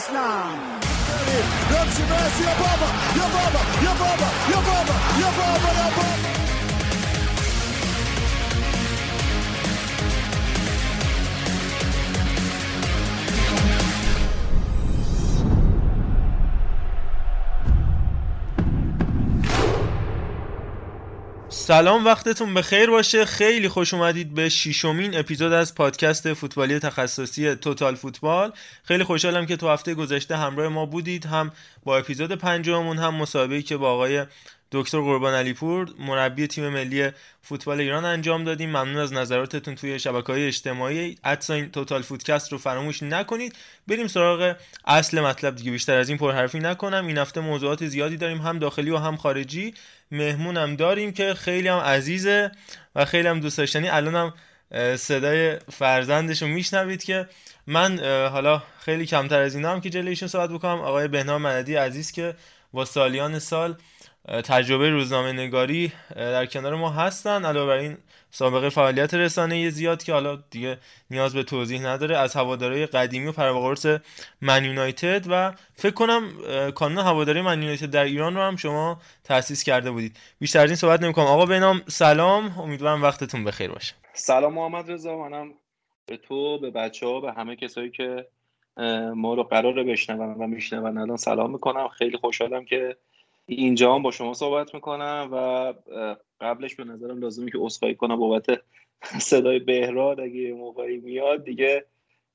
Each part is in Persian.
فوتبال اصلا یا بابا یا بابا یا بابا یا بابا یا سلام وقتتون به خیر باشه. خیلی خوش اومدید به ششمین اپیزود از پادکست فوتبالی تخصصی توتال فوتبال. خیلی خوشحالم که تو هفته گذشته همراه ما بودید هم با اپیزود پنجممون هم مسابقه که با آقای دکتر قربان علیپور مربی تیم ملی فوتبال ایران انجام دادیم. ممنون از نظراتتون توی شبکه های اجتماعی ادساین توتال فودکست رو فراموش نکنید. بریم سراغ اصل مطلب دیگه. بیشتر از این پرحرفی نکنم. این هفته موضوعات زیادی داریم هم داخلی و هم خارجی. مهمونم داریم که خیلی هم عزیزه و خیلی هم دوست داشتنی. الانم صدای فرزندش رو میشنوید که من حالا خیلی کمتر از اینا هم که جلویشون صحبت بکنم. آقای بهنام مددی عزیز که با سالیان سال تجربه روزنامه نگاری در کنار ما هستن. علاوه بر این سابقه فعالیت رسانه زیاد که حالا دیگه نیاز به توضیح نداره از هواداری قدیمی و پرواقرس من یونایتد و فکر کنم کانون هواداری من یونایتد در ایران رو هم شما تأسیس کرده بودید. بیشتر از این صحبت نمی‌کنم. آقا بنام سلام. امیدوارم وقتتون بخیر باشه. سلام محمد رضا. منم به تو به بچه ها به همه کسایی که ما رو قرار بشنون و میشنون. الان سلام می‌کنم. خیلی خوشحالم که اینجا هم با شما صحبت می‌کنم و قبلش به نظرم لازمی که اصخایی کنم بابت صدای بهراد. اگه موقعی میاد دیگه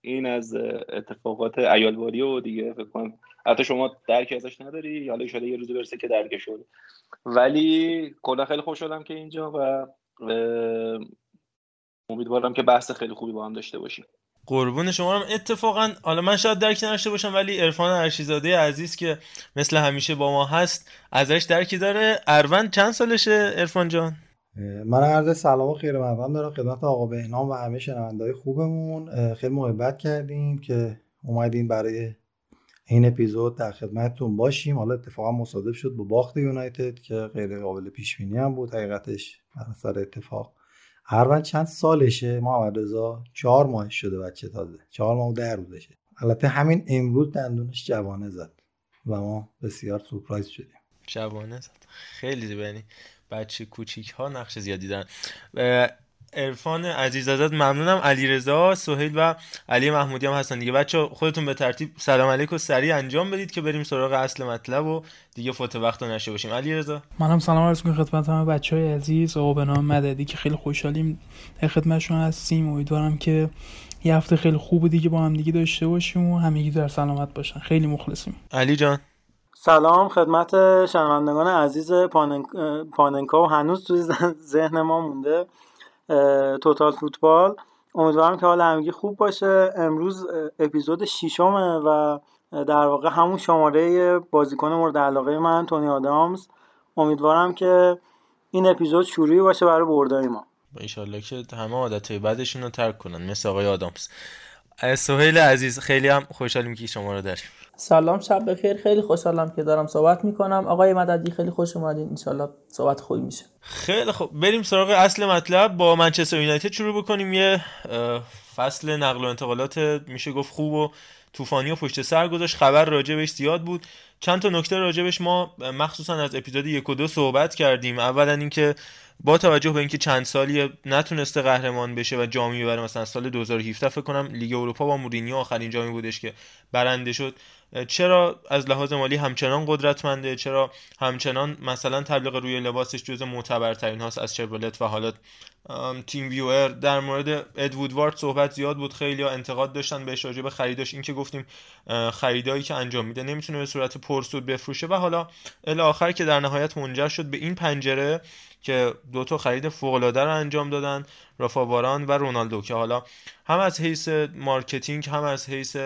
این از اتفاقات ایالواری و دیگه فکر کنم حتی شما درک ازش نداری حالا ان یه روزی برسه که درک شد. ولی کلا خیلی خوش شدم که اینجا و امیدوارم که بحث خیلی خوبی با هم داشته باشیم. قربون شما هم. اتفاقا حالا من شاید درک نداشته باشم ولی عرفان ارشیزاده عزیز که مثل همیشه با ما هست ازش درکی داره. اروند چند سالشه عرفان جان؟ من عرض سلام و خیر مقدم دارم خدمت آقا بهنام و همه شنوندهای خوبمون. خیلی محبت کردیم که اومدین برای این اپیزود در خدمتتون باشیم. حالا اتفاقا مصادف شد با باخت یونایتد که غیر قابل پیش بینی هم بود. حقیقتش بر اتفاق هر چند سالشه؟ محمد رضا چهار ماه شده بچه تازه. چهار ماه و ده روزشه. البته همین امروز دندونش جوانه زد و ما بسیار سورپرایز شدیم. جوانه زد. خیلی بینی بچه کوچیک ها نقش زیادی دارن. عرفان عزیز ازت ممنونم. علیرضا سهیل و علی محمودی هم هستن دیگه. بچه خودتون به ترتیب سلام علیکم. سریع انجام بدید که بریم سراغ اصل مطلب و دیگه فوت وقت رو نشه باشیم. علیرضا. منم سلام عرض می‌کنم خدمت همه بچه های عزیز. آقا به نام مددی که خیلی خوشحالیم خدمتشون هستیم. امیدوارم که یه هفته خیلی خوب دیگه با هم دیگه داشته باشیم و همگی در سلامت باشن. خیلی مخلصیم. علی جان. سلام خدمت شنوندگان عزیز پاننکا و هنوز توی ذهن ما مونده. توتال فوتبال. امیدوارم که حال همگی خوب باشه. امروز اپیزود ششمه و در واقع همون شماره بازیکن مورد علاقه من تونی آدامز. امیدوارم که این اپیزود شروعی باشه برای بردای ما. ایشالله که همه عادت بعدشون رو ترک کنن. مثل آقای آدامز. سهیل عزیز خیلی هم خوشحالیم که شما رو داریم. سلام شب بخیر. خیلی خوشحالم که دارم صحبت می‌کنم. آقای مددی خیلی خوش اومدین. انشالله صحبت خوبی میشه. خیلی خوب. بریم سراغ اصل مطلب. با منچستر یونایتد شروع بکنیم. یه فصل نقل و انتقالات میشه گفت خوب و طوفانی و پشت سر گذاشت. خبر راجبش زیاد بود. چند تا نکته راجبش ما مخصوصا از اپیزود یک و دو صحبت کردیم. اولا اینکه با توجه به اینکه چند سالی نتونسته قهرمان بشه و جامی ببره مثلا سال 2017 فکر کنم لیگ اروپا با مورینیو آخرین جامی بودش که برنده شد. چرا از لحاظ مالی همچنان قدرتمنده؟ چرا همچنان مثلا تبلیغ روی لباسش جز معتبرترین هاست از شورولت و حالا تیم ویور در مورد اد صحبت زیاد بود خیلی ها انتقاد داشتن بهش راجع به خریداش. این که گفتیم خریدایی که انجام میده نمی‌تونه به صورت پرسود بفروشه و حالا الی آخر که در نهایت منجر شد به این پنجره که دو تا خرید فوق العاده رو انجام دادن رافا واران و رونالدو که حالا هم از حیث marketing هم از حیث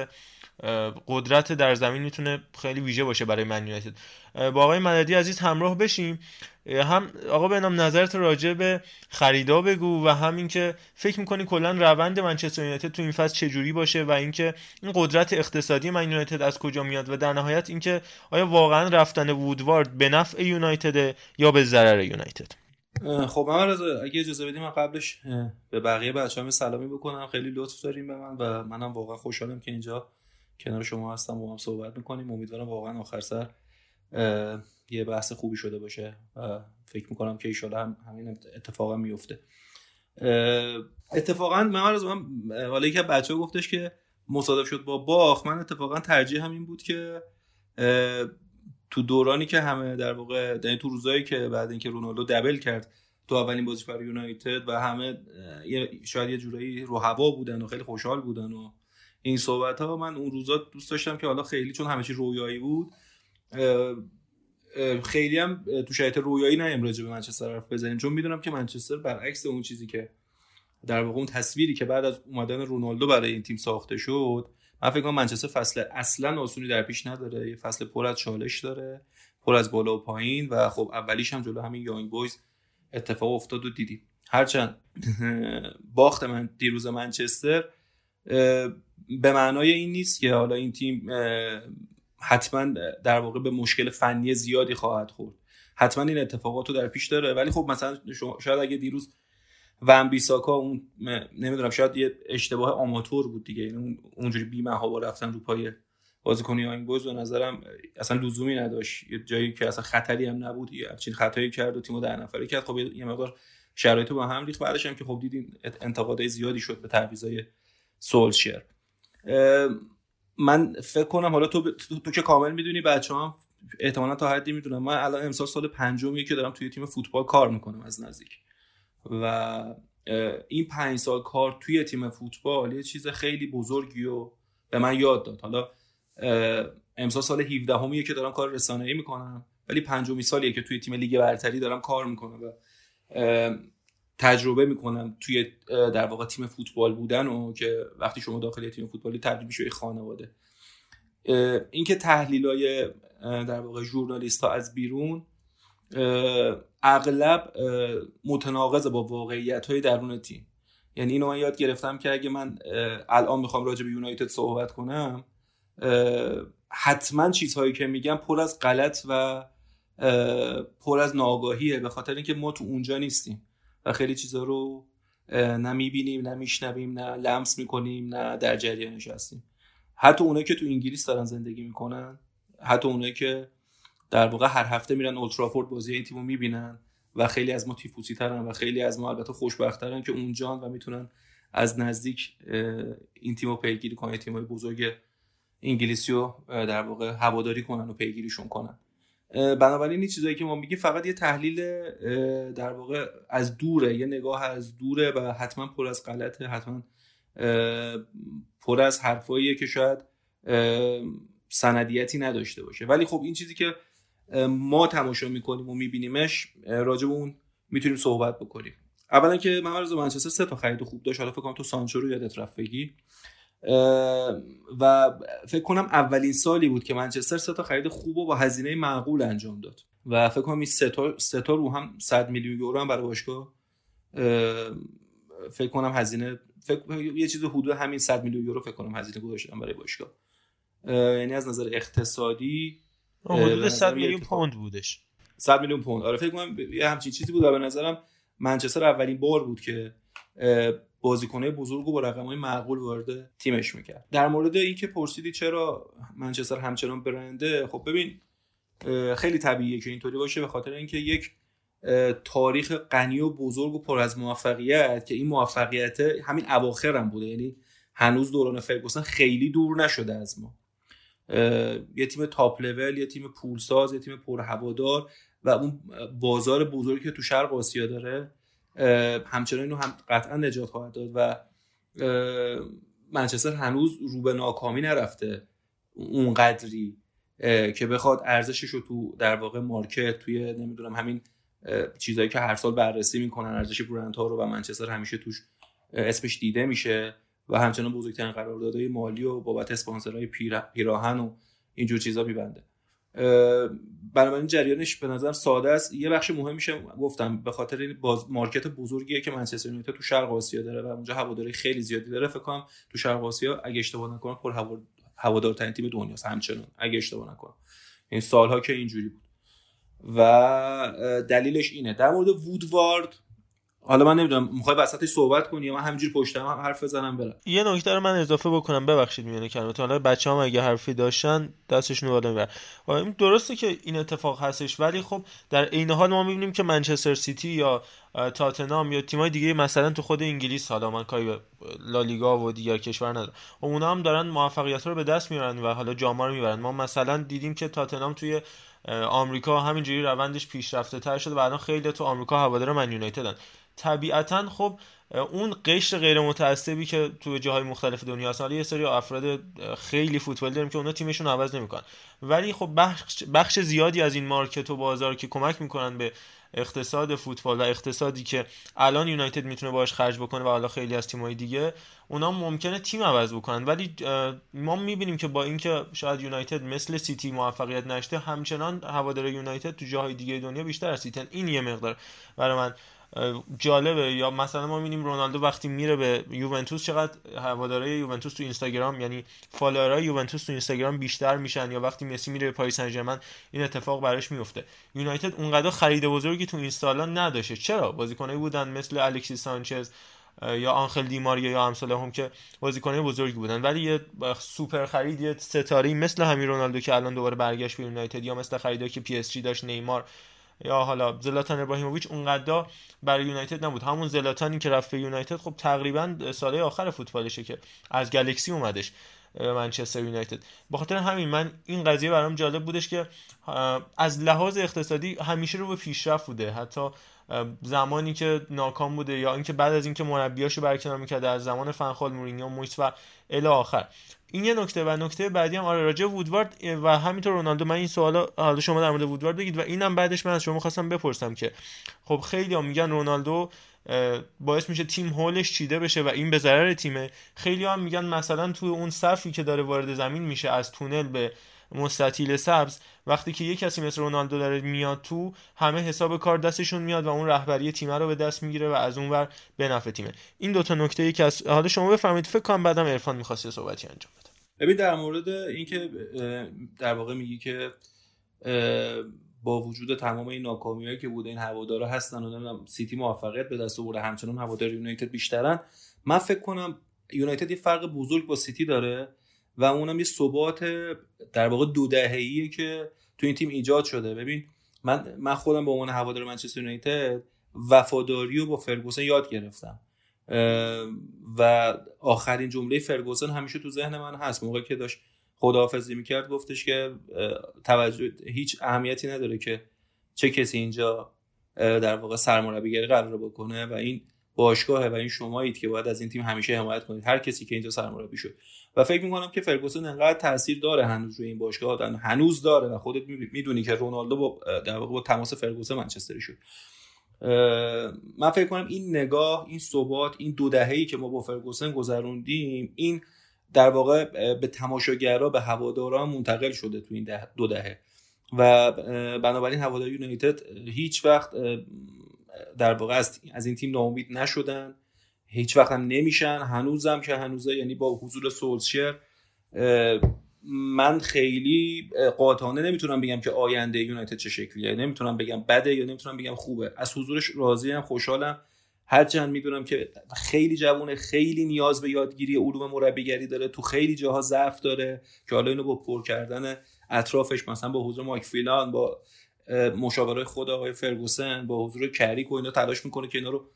قدرت در زمین می‌تونه خیلی ویژه باشه برای من یونایتد. با آقای مددی عزیز همراه بشیم. هم آقا به نام نظرت راجع به خریدا بگو و هم اینکه فکر می‌کنی کلا روند منچستر یونایتد تو این فصل چجوری باشه و اینکه این قدرت اقتصادی من یونایتد از کجا میاد و در نهایت اینکه آیا واقعا رفتن وودوارد به نفع یونایتد یا به ضرر یونایتد؟ خب من اگه اجازه بدیم من قبلش به بقیه بچه‌ها سلامی بکنم. خیلی لطف داریم به من و منم واقعا خوشحالم که اینجا کنار شما هستم و هم صحبت می‌کنیم. امیدوارم واقعا آخر سر یه بحث خوبی شده باشه. و فکر می‌کنم که ایشالا هم همین اتفاقا میفته اتفاقا من از من حالا یکی بچه گفتش که مصادف شد با باخ. من اتفاقا ترجیح همین بود که تو دورانی که همه در واقع یعنی تو روزایی که بعد اینکه رونالدو دبل کرد تو اولین بازی برای یونایتد و همه شاید یه جورایی رو هوا بودن و خیلی خوشحال بودن و این صحبت ها من اون روزا دوست داشتم که حالا خیلی چون همه چی رویایی بود خیلی هم تو شرایط رویایی نه راجع به منچستر حرف بزنیم. چون می‌دونم که منچستر برعکس اون چیزی که در واقع اون تصویری که بعد از اومدن رونالدو برای این تیم ساخته شد من فکر کنم منچستر فصل اصلا آسونی در پیش نداره. یه فصل پر از چالش داره پر از بالا و پایین و خب اولیش هم جلو همین یانگ بویز اتفاق افتاد و دیدیم. هرچند باخت من دیروز منچستر به معنای این نیست که حالا این تیم حتما در واقع به مشکل فنی زیادی خواهد خورد. حتما این اتفاقات رو در پیش داره. ولی خب مثلا شاید اگه دیروز ون بیساکا اون نمی‌دونم شاید یه اشتباه آماتور بود دیگه. یعنی اونجوری بی با رفتن رو پای بازیکن این بوز به نظرم اصلا لزومی نداشت. یه جایی که اصلا خطری هم نبود یه همچین خطایی کرد و تیمو در نفره کرد. خب یه مقدار شرایط با هم ریخت. بعدش هم که خب دیدیم انتقادهای زیادی شد به تعویضای سولشر من فکر کنم حالا تو, تو, تو که کامل می‌دونی بچه هم احتمالا تا حدی می‌دونم من الان امسال سال پنجمیه که دارم توی تیم فوتبال کار می‌کنم از نزدیک. و این پنج سال کار توی تیم فوتبال یه چیز خیلی بزرگی و به من یاد داد. حالا امسال سال 17 همیه که دارم کار رسانه‌ای می‌کنم ولی پنجمی سالیه که توی تیم لیگ برتری دارم کار می‌کنم و تجربه می‌کنم توی در واقع تیم فوتبال بودن و که وقتی شما داخل تیم فوتبالی تبدیل میشه خانواده. اینکه تحلیلای در واقع ژورنالیست ها از بیرون اغلب متناقض با واقعیت های درون تیم. یعنی اینو من یاد گرفتم که اگه من الان می‌خوام راجع به یونایتد صحبت کنم حتما چیزهایی که میگم پر از غلط و پر از ناآگاهیه به خاطر اینکه ما تو اونجا نیستیم. و خیلی چیزها رو نه می‌بینیم نه میشنویم نه لمس می‌کنیم نه در جریانش هستیم حتی اونایی که تو انگلیس دارن زندگی می‌کنن حتی اونایی که در واقع هر هفته میرن اولترافورد بازی این تیمو می‌بینن و خیلی از ما تیفوسی ترن و خیلی از ما البته خوشبخترن که اونجان و می‌تونن از نزدیک این تیمو پیگیری کنن تیمای بزرگ انگلیسی رو در واقع هواداری کنن و پیگیریشون کنن. بنابراین این چیزایی که ما میگیم فقط یه تحلیل در واقع از دوره یه نگاه از دوره و حتما پر از غلطه حتما پر از حرفاییه که شاید سندیتی نداشته باشه. ولی خب این چیزی که ما تماشا می‌کنیم و میبینیمش راجع به اون می‌تونیم صحبت بکنیم. اولا که من منچستر سه تا خرید خوب داشت. حالا فکر کنم تو سانچو رو یادت رفت بگی. و فکر کنم اولین سالی بود که منچستر سه تا خرید خوب و با هزینه معقول انجام داد. و فکر کنم این سه تا رو هم 100 میلیون یورو هم برای باشگاه فکر کنم هزینه فکر یه چیز حدود همین 100 میلیون یورو فکر کنم هزینه گذاشتن برای باشگاه. یعنی از نظر اقتصادی حدود 100 میلیون پوند بودش. 100 میلیون پوند. آره فکر کنم یه همچین چیزی بود و به نظرم منچستر اولین بار بود که بازیکنه بزرگ و با رقمهای معقول وارد تیمش می‌کرد. در مورد اینکه پرسیدی چرا منچستر همچنان برنده خب ببین خیلی طبیعیه که اینطوری باشه به خاطر اینکه یک تاریخ غنی و بزرگ و پر از موفقیت که این موفقیت همین اواخر هم بوده. یعنی هنوز دوران فرگوسن خیلی دور نشده از ما. یه تیم تاپ لول یه تیم پولساز یه تیم پر هوادار و اون بازار بزرگی که تو شرق آسیا داره همچنان اینو هم قطعا نجات خواهد داد و منچستر هنوز رو به ناکامی نرفته اونقدری که بخواد ارزشش رو تو در واقع مارکت توی نمی‌دونم همین چیزهایی که هر سال بررسی می‌کنن ارزش برند ها رو و منچستر همیشه توش اسمش دیده میشه و همچنان بزرگترین قراردادهای مالی و بابت اسپانسرهای پیراهن و اینجور چیزا میبنده. بنابراین جریانش به نظرم ساده است. یه بخش مهم میشه گفتم به خاطر این باز مارکت بزرگیه که منچستر یونایتد تو شرق آسیا داره و اونجا هواداری خیلی زیادی داره. فکر کنم تو شرق آسیا اگه اشتباه نکنم پر هوادارترین تیم دنیاست همچنان اگه اشتباه نکنم. این سالها که اینجوری بود. و دلیلش اینه. در مورد وودوارد حالا من نمی‌دونم می‌خوای وسطش صحبت کنی یا من همینجوری پشتم هم حرف بزنم برم یه نکته رو من اضافه بکنم ببخشید میونه کلمات حالا بچه هم اگه حرفی داشتن دستشون بالا می‌برن. این درسته که این اتفاق هستش ولی خب در عین حال ما می‌بینیم که منچستر سیتی یا تاتنام یا تیمای دیگه مثلا تو خود انگلیس حالا من کاری به لالیگا و دیگر کشور ندارم. اونا هم دارن موفقیت رو به دست میارن و حالا جام رو می‌برن. ما مثلا دیدیم که تاتنام توی آمریکا همینجوری روندش پیشرفته تر شده و الان خیلی تو آمریکا هوادار من یونایتدن. طبیعتا خب اون قشر غیر متعصبی که تو جاهای مختلف دنیا هست. یه سری افراد خیلی فوتبال داریم که اونا تیمشون عوض نمی‌کنن. ولی خب بخش, بخش زیادی از این مارکت و بازار که کمک می‌کنن به اقتصاد فوتبال و اقتصادی که الان یونایتد می‌تونه باش خرج بکنه و حالا خیلی از تیم‌های دیگه اونا ممکنه تیم عوض بکنن. ولی ما می‌بینیم که با اینکه شاید یونایتد مثل سیتی موفقیت نداشته همچنان هوادار یونایتد تو جاهای دیگه دنیا بیشتر از سیتی. این یه مقدار برای من جالبه. یا مثلا ما می‌بینیم رونالدو وقتی میره به یوونتوس چقدر هواداره یوونتوس تو اینستاگرام یعنی follower ای یوونتوس تو اینستاگرام بیشتر میشن یا وقتی مسی میره به پاریس سن این اتفاق براش میفته یونایتد اونقدر خرید بزرگی تو اینستا نداشته. چرا؟ بازیکنایی بودن مثل الکسی سانچز یا آنخل دیماریا یا امثالهم که بازیکنای بزرگی بودن. ولی یه سوپر خرید یه ستاره مثل همین رونالدو که الان دوباره برگشت به یونایتد یا مثل خریدایی که PSG داشت نیمار یا حالا زلاتان ابراهیموویچ اونقدر برای یونایتد نبود. همون زلاتانی که رفت به یونایتد خب تقریبا سالهای آخر فوتبالشه که از گلکسی اومدش منچستر یونایتد. به خاطر همین من این قضیه برام جالب بودش که از لحاظ اقتصادی همیشه رو به پیشرفت بوده. حتی زمانی که ناکام بوده یا اینکه بعد از اینکه مربیاشو برکنار می‌کرده از زمان فنخال مورینیو مویس و الی آخر. این یه نکته و نکته بعدی هم آره راجع وودوارد و همینطور رونالدو من این سوالا حالا شما در مورد وودوارد بگید و اینم بعدش من از شما خواستم بپرسم که خب خیلی هم میگن رونالدو باعث میشه تیم هولش چیده بشه و این به ضرر تیمه. خیلی هم میگن مثلا تو اون صفی که داره وارد زمین میشه از تونل به مستطیل سبز. وقتی که یه کسی مثل رونالدو داره میاد تو همه حساب کار دستشون میاد و اون رهبری تیم رو به دست می‌گیره و از اون ور به نفع تیمه. این دوتا نکته ای که از حالا شما بفهمید فکر کنم بعدم عرفان می‌خواست صحبتی انجام بده. ببین در مورد اینکه در واقع میگی که با وجود تمام این ناکامیایی که بوده این هوادارا هستن و نمی‌دونم سیتی موفقیت به دست آورده همچنان هوادار یونایتد بیشترن من فکر کنم یونایتد یه فرق بزرگ با سیتی داره. و اونم یه ثبات در واقع دو دهه‌ایه که تو این تیم ایجاد شده. ببین من من خودم به عنوان هوادار منچستر یونایتد وفاداری رو با فرگوسن یاد گرفتم. و آخرین جمله فرگوسن همیشه تو ذهن من هست. موقعی که داشت خداحافظی می‌کرد گفتش که توجه هیچ اهمیتی نداره که چه کسی اینجا در واقع سرمربیگری قرار بکنه و این باشگاهه و این شمایید که باید از این تیم همیشه حمایت کنید. هر کسی که اینجا سرمربی شد. و فکر می‌کنم که فرگوسن انقدر تاثیر داره هنوز روی این باشگاه. هنوز داره و خودت می‌دونی که رونالدو با در با تماس فرگوسن منچستری شد. من فکر کنم این نگاه این ثبات این دو دهه‌ای که ما با فرگوسن گذروندیم این در واقع به تماشاگرها به هواداران منتقل شده تو این دو دهه. و بنابراین هوادار یونایتد هیچ وقت در واقع از این تیم ناامید نشدن. هیچ وقت هم نمیشن. هنوزم که هنوزه یعنی با حضور سولشر من خیلی قاطعانه نمی‌تونم بگم که آینده یونایتد چه شکلیه. نمی‌تونم بگم بده یا نمی‌تونم بگم خوبه. از حضورش راضی هم خوشحالم. هرچند می‌دونم که خیلی جوونه خیلی نیاز به یادگیری علوم مربیگری داره. تو خیلی جاها ضعف داره که حالا اینو با پر کردن اطرافش مثلا با حضور مایک فیلان با مشاوره خود آقای فرگوسن با حضور کریک و اینا تلاش می‌کنه که اینا رو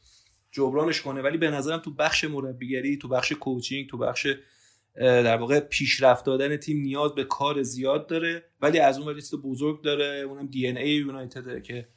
جبرانش کنه. ولی به نظرم تو بخش مربیگری تو بخش کوچینگ تو بخش در واقع پیشرفت دادن تیم نیاز به کار زیاد داره. ولی از اون لیست بزرگ داره. اونم دی ان ای یونایتد که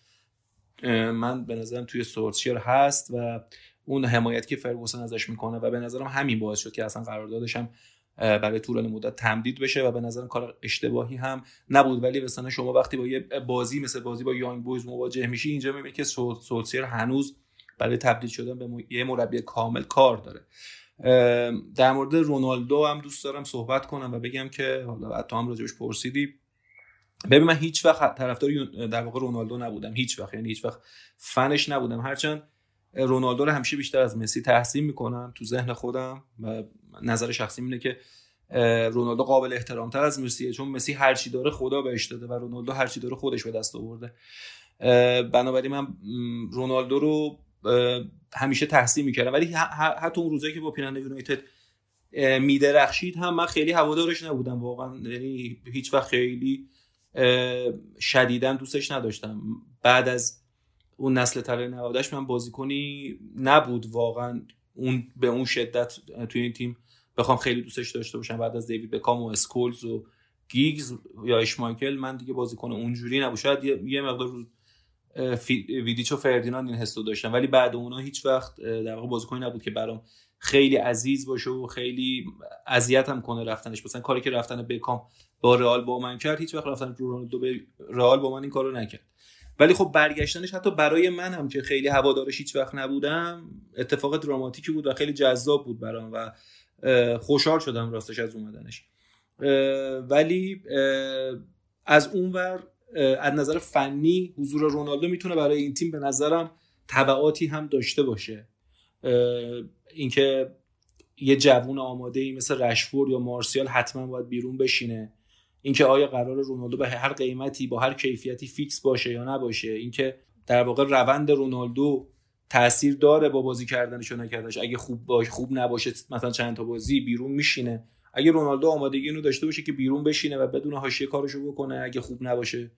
من به نظرم توی سورسشر هست و اون حمایت که فرگوسن ازش می‌کنه و به نظرم همین باعث شد که اصلا قراردادش هم برای طولانی مدت تمدید بشه و به نظرم کار اشتباهی هم نبود. ولی مثلا شما وقتی با یه بازی مثل بازی با یانگ بویز مواجه میشی اینجا می‌بینی که سولسیر هنوز برای تبدیل شدن به یه مربی کامل کار داره. در مورد رونالدو هم دوست دارم صحبت کنم و بگم که حالا تو هم راجبش پرسیدی. ببین من هیچ وقت طرفدار در واقع رونالدو نبودم. هیچ وقت یعنی هیچ وقت فنش نبودم. هرچند رونالدو رو همیشه بیشتر از مسی تحسین می‌کنم تو ذهن خودم و نظر شخصی اینه که رونالدو قابل احترام تر از مسیه چون مسی هر چی داره خدا بهش داده و رونالدو هر چی داره خودش به دست آورده. بنابراین من رونالدو رو همیشه تحسین می‌کردم. ولی حتی اون روزایی که با پیننده یونایتد میدرخشید هم من خیلی هوادارش نبودم واقعا. یعنی هیچ وقت خیلی شدیدا دوستش نداشتم. بعد از اون نسل طلای نوادش من بازیکنی نبود واقعا. اون به اون شدت توی این تیم بخوام خیلی دوستش داشته باشم. بعد از دیوید بکام و اسکولز و گیگز یا اشمایکل من دیگه بازیکن اونجوری نبود. شاید یه مقدار ویدیچ و فردیناند این حسو داشتم ولی بعد اونا هیچ وقت در واقع بازیکنی نبود که برام خیلی عزیز باشه و خیلی اذیت هم کنه رفتنش. مثلا کاری که رفتن بکام با رئال با من کرد هیچ وقت رفتن رونالدو به رئال با من این کارو نکرد. ولی خب برگشتنش حتی برای من هم که خیلی هوادارش هیچ وقت نبودم اتفاق دراماتیکی بود و خیلی جذاب بود برام و خوشحال شدم راستش از اومدنش. ولی از اونور از نظر فنی حضور رونالدو می‌تونه برای این تیم به نظرم تبعاتی هم داشته باشه. اینکه یه جوون آماده ای مثل رشفورد یا مارسیال حتما باید بیرون بشینه. اینکه آیا قرار رونالدو به هر قیمتی با هر کیفیتی فیکس باشه یا نباشه. اینکه در واقع روند رونالدو تاثیر داره با بازی کردنش و نکردنش. اگه خوب باشه خوب نباشه مثلا چند تا بازی بیرون میشینه. اگه رونالدو آمادگی اینو داشته باشه که بیرون بشینه و بدون حاشیه کارشو بکنه. اگه خوب نباشه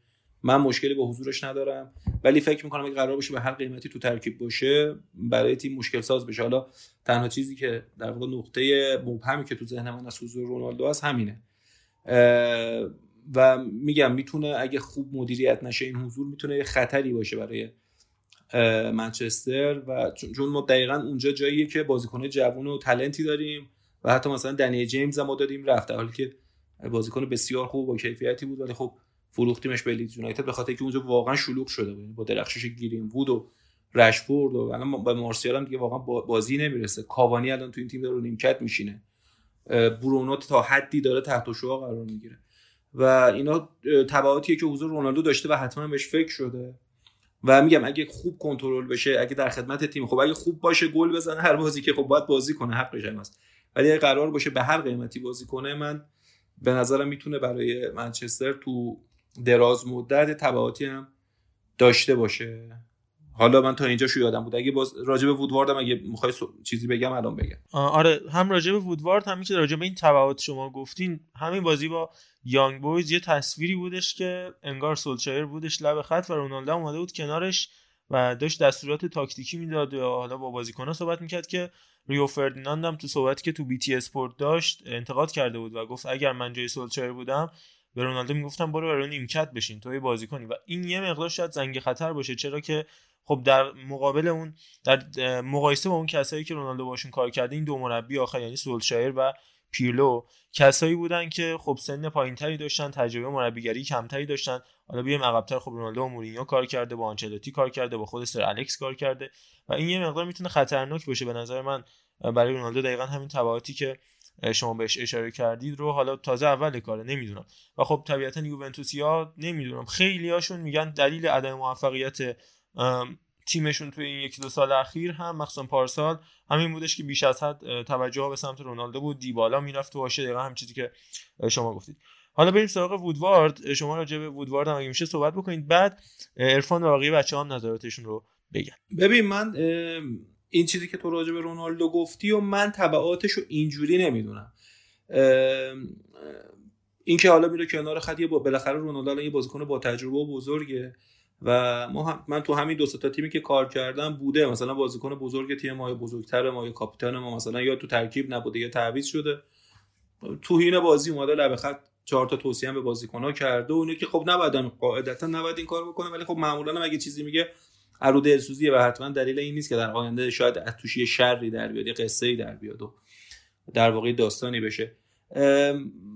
من مشکلی با حضورش ندارم. ولی فکر می‌کنم اگه قرار باشه به هر قیمتی تو ترکیب باشه برای تیم مشکل ساز بشه. حالا تنها چیزی که در واقع نقطه مبهمی که تو ذهن من از حضور رونالدو هست همینه. و میگم می‌تونه اگه خوب مدیریت نشه این حضور می‌تونه یه خطری باشه برای منچستر. و چون ما دقیقا اونجا جاییه که بازیکن جوون و تلنتی داریم و حتی مثلا دنی جیمز هم دادیم رفته حالی که بازیکن بسیار خوب با کیفیتی بود. ولی خب فروختیمش به لیدز یونایتد به خاطر که اونجا واقعا شلوغ شده بود. با درخشش گرین وود و رشفورد و الان با مارسیال هم دیگه واقعا بازی نمی‌رسه. کاوانی الان تو این تیم داره نیمکت میشینه. برونو تا حدی داره تحت شعا قرار می‌گیره. و اینا تبعاتیه که حضور رونالدو داشته و حتما بهش فکر شده. و میگم اگه خوب کنترل بشه اگه در خدمت تیم خب اگه خوب باشه گل بزنه هر بازی که خب باید بازی کنه حقش هم هست. ولی اگه قرار باشه به هر قیمتی بازی کنه من به نظرم می‌تونه برای منچستر تو دراز مدت تبعاتی هم داشته باشه. حالا من تا اینجا شو یادم بود. اگه باز راجع به وودوارد هم اگه می‌خوای چیزی بگم الان بگم. آره هم راجع به وودوارد هم که راجع این تبعات شما گفتین همین بازی با یانگ بویز یه تصویری بودش که انگار سولشایر بودش لب خط و رونالدو اومده بود کنارش و داشت دستورات تاکتیکی می‌داد یا حالا با بازیکن‌ها صحبت می‌کرد که ریو فردیناند هم تو صحبتی که تو BT Sport داشت انتقاد کرده بود و گفت اگر من جای سولشایر بودم به رونالدو می‌گفتم برو روی نیمکت بشین تو بازیکنی. و این یه مقدار شاید زنگ خطر باشه چرا که خب در مقابل اون در مقایسه با اون کسایی که رونالدو باشون کار کرده این دو مربی آخر یعنی سولشایر و پیرلو کسایی بودن که خب سن پایینتری داشتن تجربه مربیگری کمتری داشتن. حالا بیایم عقبتر خب رونالدو و مورینیو کار کرده با آنچلوتی کار کرده با خود سر الکس کار کرده. و این یه مقدار می‌تونه خطرناک باشه. به نظر من برای رونالدو دقیقا همین تبعاتی که شما بهش اشاره کردید رو حالا تازه اول کاره نمی‌دونم. و خب طبیعتا یوونتوسیا نمی‌دونم. خیلی هاشون میگن دلیل عدم موفقیت تیمشون توی این یکی دو سال اخیر هم مخصوصا پارسال همین بودش که بیش از حد توجه به سمت رونالدو بود. دیبالا می‌رفت تو حاشیه دقیقا هم چیزی که شما گفتید. حالا بریم سراغ وودوارد. شما راجع به وودوارد هم اگه میشه صحبت بکنید. بعد عرفان و بقیه بچه هم نظراتشون رو بگن. ببین من این چیزی که تو راجع به رونالدو گفتی و من تبعاتش رو اینجوری نمی‌دونم. این که حالا میره کنار خط یه بالاخره رونالدو الان یه بازیکن با تجربه و بزرگه و ما هم من تو همین دو تا تیمی که کار کردم بوده. مثلا بازیکن بزرگ تیم ما بزرگتر ما یا کاپیتان ما مثلا یا تو ترکیب نبوده یا تعویض شده. تو هین بازی اومده لب خط چهار تا توصیه به بازیکن‌ها کرده و اونی که خب نباید قاعدتا نباید این کارو بکنه ولی خب معمولا اگه چیزی میگه ارو دلسوزیه و حتما دلیل این نیست که در آینده شاید از توش یه شری در بیاد یه قصه ای در بیاد و در واقع داستانی بشه.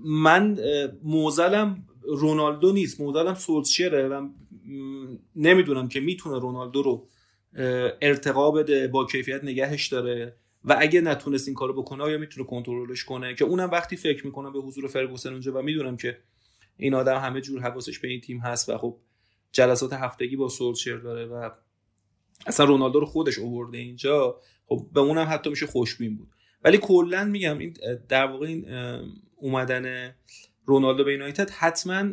من موزلم رونالدو نیست. موزلم سولشره و نمی‌دونم که می‌تونه رونالدو رو ارتقا بده با کیفیت نگهش داره و اگه نتونست این کارو بکنه آیا می‌تونه کنترلش کنه؟ که اونم وقتی فکر می‌کنم به حضور فرگوسن اونجا و می‌دونم که این آدم همه جور حواسش به این تیم هست و خب جلسات هفتگی با سولشر داره و اصلا رونالدو رو خودش اوورده اینجا خب به اونم حتی میشه خوشبین بود. ولی کلا میگم این در واقع این اومدن رونالدو به یونایتد حتما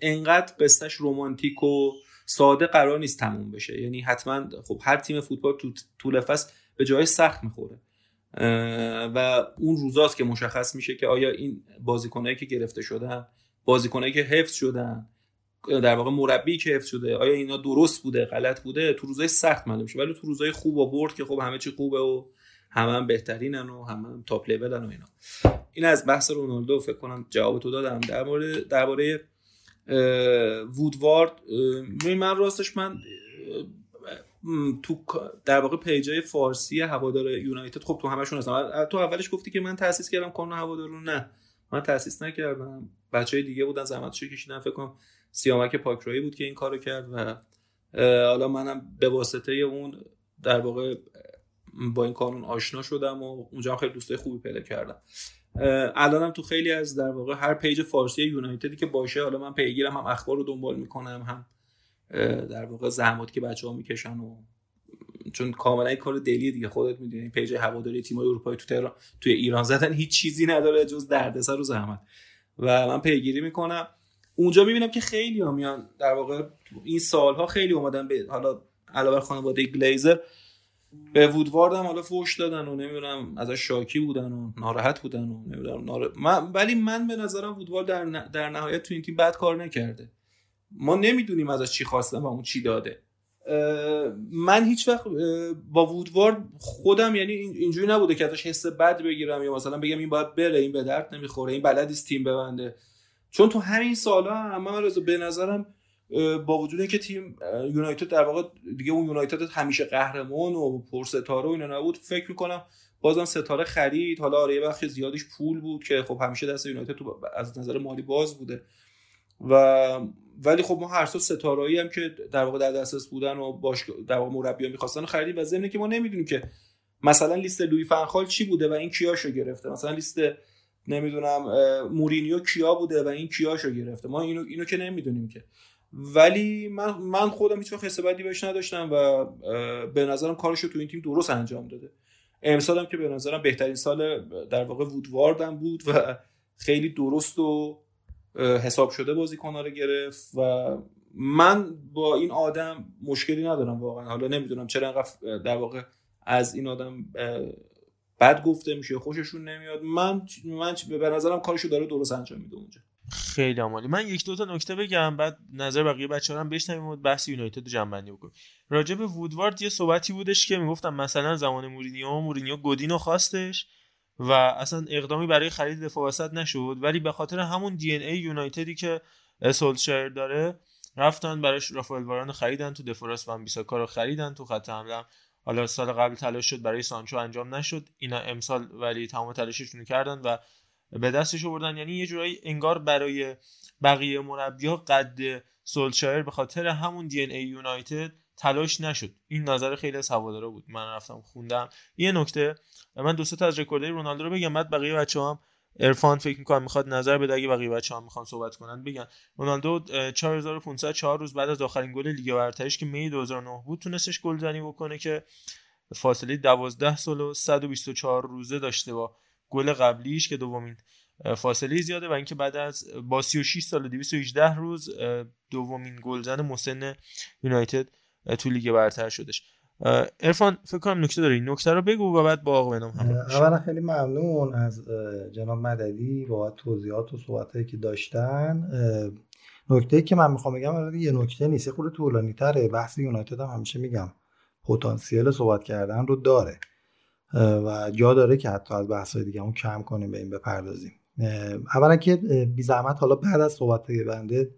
انقدر قصهش رومانتیک و ساده قرار نیست تموم بشه. یعنی حتما خب هر تیم فوتبال تو طول فصل به جای سخت می‌خوره. و اون روزاست که مشخص میشه که آیا این بازیکنایی که گرفته شدن بازیکنایی که حفظ شدن در واقع مربی که حفظ شده. آیا اینا درست بوده غلط بوده؟ تو روزای سخت معلوم میشه ولی تو روزای خوب و برد که خب همه چی خوبه و همه هم بهترینن و همه هم تاپ لولن و اینا. این از بحث رونالدو فکر کنم جواب تو دادم. در مورد درباره وودوارد من راستش من تو در واقع page ای فارسی هوادار یونایتد خب تو همشون هستم تو اولش گفتی که من تاسیس کردم کانون هوادارو. نه. من تاسیس نکردم. بچه های دیگه بودن زحمتشو کشیدن. فکر کنم سیامک پاکرایی بود که این کارو کرد و حالا منم به واسطه اون در واقع با این کانون آشنا شدم و اونجا خیلی دوستای خوبی پیدا کردم. الانم تو خیلی از در واقع هر page فارسی یونایتدی که باشه حالا من پیگیرم هم اخبار رو دنبال می‌کنم هم در واقع زحماتی که بچه ها می‌کشن و چون کاملا کار دلی دیگه خودت می‌دونی پیج هواداری تیم اروپایی تو تهران توی ایران زدن هیچ چیزی نداره جز دردسر و زحمت. و من پیگیری می‌کنم. اونجا می‌بینم که خیلی ها میان در واقع این سالها خیلی اومدن به حالا علاوه خانواده گلیزر به وودوارد هم حالا فوش دادن و نمی‌دونم ازش شاکی بودن و ناراحت بودن و نمی‌دونم نار... من ولی من به نظرم وودوارد در, در نهایت تو این تیم بد کار نکرده. ما نمی‌دونیم ازش چی خواستن و اون چی داده. من هیچ وقت با وودوارد خودم یعنی اینجوری نبوده که ازش حس بد بگیرم یا مثلا بگم این باید بره این به درد نمی‌خوره این بلدیست تیم ببنده. چون تو همین سالا هم من به نظرم با وجود اینکه تیم یونایتد در واقع دیگه اون یونایتد همیشه قهرمان و پرستاره و اینا نبود فکر می‌کنم بازم ستاره خرید. حالا آره یه بخش زیادیش پول بود که خب همیشه دست یونایتد تو از نظر مالی باز بوده. و ولی خب ما هر سال ستارهایی هم که در واقع در دسترس بودن و باش در واقع مربی می‌خواستن خرید و ضمن که ما نمی‌دونیم که مثلا لیست لوی فنخال چی بوده و این کیاشو گرفته. مثلا لیست نمی‌دونم مورینیو کیا بوده و این کیاشو گرفته. ما اینو اینو که نمی‌دونیم که. ولی من من خودم هیچ وقت حس بدی بهش نداشتم و به نظرم کارشو تو این تیم درست انجام داده. امسال هم که به نظرم بهترین سال در واقع وودواردم بود و خیلی درست و حساب شده بازیکن‌ها رو گرفت و من با این آدم مشکلی ندارم واقعا. حالا نمی‌دونم چرا انقدر در واقع از این آدم بد گفته میشه خوششون نمیاد. من من به نظرم کارشو داره درست انجام میده اونجا. خیلی عمالی. من یک دو تا نکته بگم بعد نظر بقیه بچه‌ها هم بشنویم و بحث یونایتد جنبندی بکنیم. راجع به وودوارد یه صحبتی بودش که می‌گفتم مثلا زمان مورینیو مورینیو گودینو خواستش و اصلا اقدامی برای خرید دفاع وسط نشد ولی به خاطر همون دی ان ای یونایتدی که سولشر داره رفتن براش رافائل واران خریدن تو دفاع راست و بیساکا رو خریدن تو خط حمله حالا سال قبل تلاش شد برای سانچو انجام نشد. اینا امسال ولی تمام تلاششون کردن و به دستش آوردن. یعنی یه جورایی انگار برای بقیه مربی‌ها قد سولشایر به خاطر همون دی ان ای یونایتد تلاش نشد. این نظر خیلی از هوادارا بود. من رفتم خوندم. یه نکته من دو تا از رکوردهای رونالدو رو بگم بعد بقیه بچه‌ها هم عرفان فکر می‌کنم می‌خواد نظر بده. اگه بقیه بچه‌ها هم می‌خوان صحبت کنن بگن. رونالدو 4504 روز بعد از آخرین گل لیگ برترش که می 2009 بود تونستش گلزنی بکنه که فاصله 12 سال و 124 روزه داشته با گل قبلیش که دومین فاصله زیاده و اینکه بعد از با 36 سال و 218 روز دومین گلزن مسن یونایتد تو لیگ برتر شدش. ارفان فکر کنم نکته داری. نکته رو بگو و بعد با آقا بنام اولا خیلی ممنون از جناب مددی با توضیحات و صحبتایی که داشتن. نکته که من می‌خوام بگم یه نکته نیست. یه خورده طولانی تره بحث یونایتد هم همیشه میگم. پتانسیل صحبت کردن رو داره. و جا داره که حتی از بحث دیگه اون کم کنیم به این بپردازیم اولا که بی زحمت حالا بعد از صحبت بنده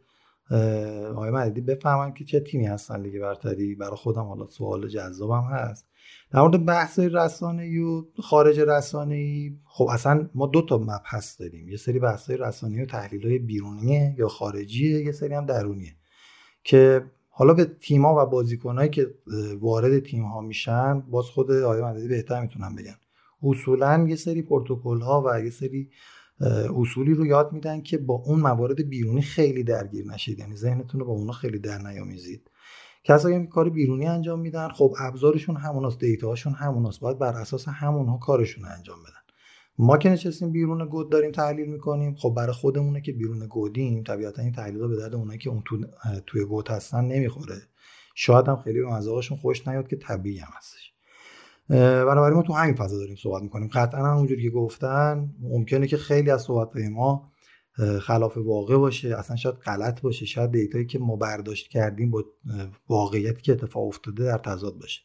آقای مددی بفهمم که چه تیمی هستن لیگ برتری؟ برای خودم حالا سوال جذابم هست. در مورد بحث رسانه و خارج رسانه ای خب اصلا ما دو تا مبحث داریم. یه سری بحث رسانه و تحلیل های بیرونیه یا خارجیه یه سری هم درونیه. که حالا به تیما و بازیکنهایی که وارد تیم ها میشن باز خود آقای مددی بهتر می‌تونم بگن اصولا یه سری پروتکل ها و یه سری اصولی رو یاد میدن که با اون موارد بیرونی خیلی درگیر نشید. یعنی ذهنتون رو با اونا خیلی در نیامیزید. کسایی که کار بیرونی انجام میدن خب ابزارشون هموناست دیتاهاشون هموناست. باید بر اساس همونها کارشون انجام بدن. ما که نشستیم بیرون گود داریم تحلیل می‌کنیم. خب برای خودمونه که بیرون گودیم. طبیعتا این تحلیل به درد اونایی که اون تو توی گود هستن نمی‌خوره. شاید هم خیلی به خوش نیاد که طبیعی هم هستش. بنابراین ما تو همین فضا داریم صحبت می‌کنیم. قطعا هم اونجوری که گفتن ممکنه که خیلی از صحبت ما خلاف واقع باشه. اصلا شاید غلط باشه. شاید دیتایی که ما برداشت کردیم با واقعیتی که اتفاق افتاده در تضاد باشه.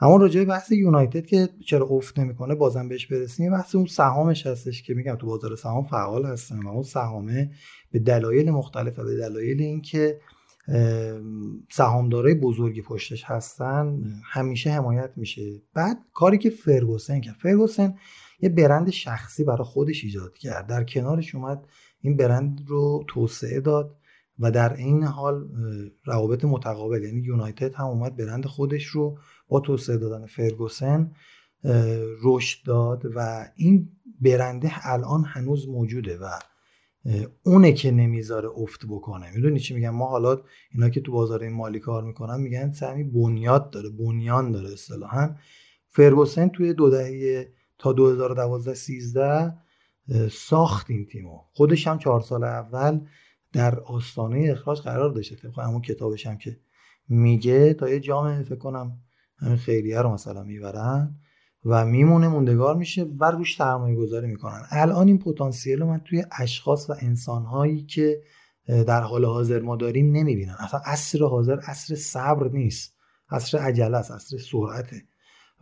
اما راجع بحث یونایتد که چرا افت نمی‌کنه بازم بهش برسیم. بحث اون سهامش هستش که میگم تو بازار سهام فعال هستن و اون سهامه به دلایل مختلف به دلایل اینکه سهامدارای بزرگی پشتش هستن همیشه حمایت میشه. بعد کاری که فرگوسن کرد. فرگوسن یه برند شخصی برای خودش ایجاد کرد. در کنارش اومد این برند رو توسعه داد و در این حال روابط متقابل یعنی یونایتد هم اومد برند خودش رو با توسعه دادن فرگوسن رشد داد و این برنده الان هنوز موجوده و اونه که نمی‌ذاره افت بکنه. می‌دونی چی میگم؟ ما حالا اینا که تو بازار مالی کار می‌کنن میگن سمی بنیاد داره بنیان داره اصطلاحا. فرگوسن توی دو دهه تا 2012 13 ساخت این تیمو. خودش هم چهار سال اول در آستانه اخراج قرار داشته. طبق همون کتابش هم که میگه تا یه جام فکر کنم همین خیریه رو مثلا می‌برن. و میمونه موندگار میشه و روش سرمایه گذاری می‌کنن. الان این پتانسیل رو من توی اشخاص و انسانهایی که در حال حاضر ما داریم نمی‌بینن. اصلا عصر حاضر عصر صبر نیست. عصر عجله است عصر سرعته.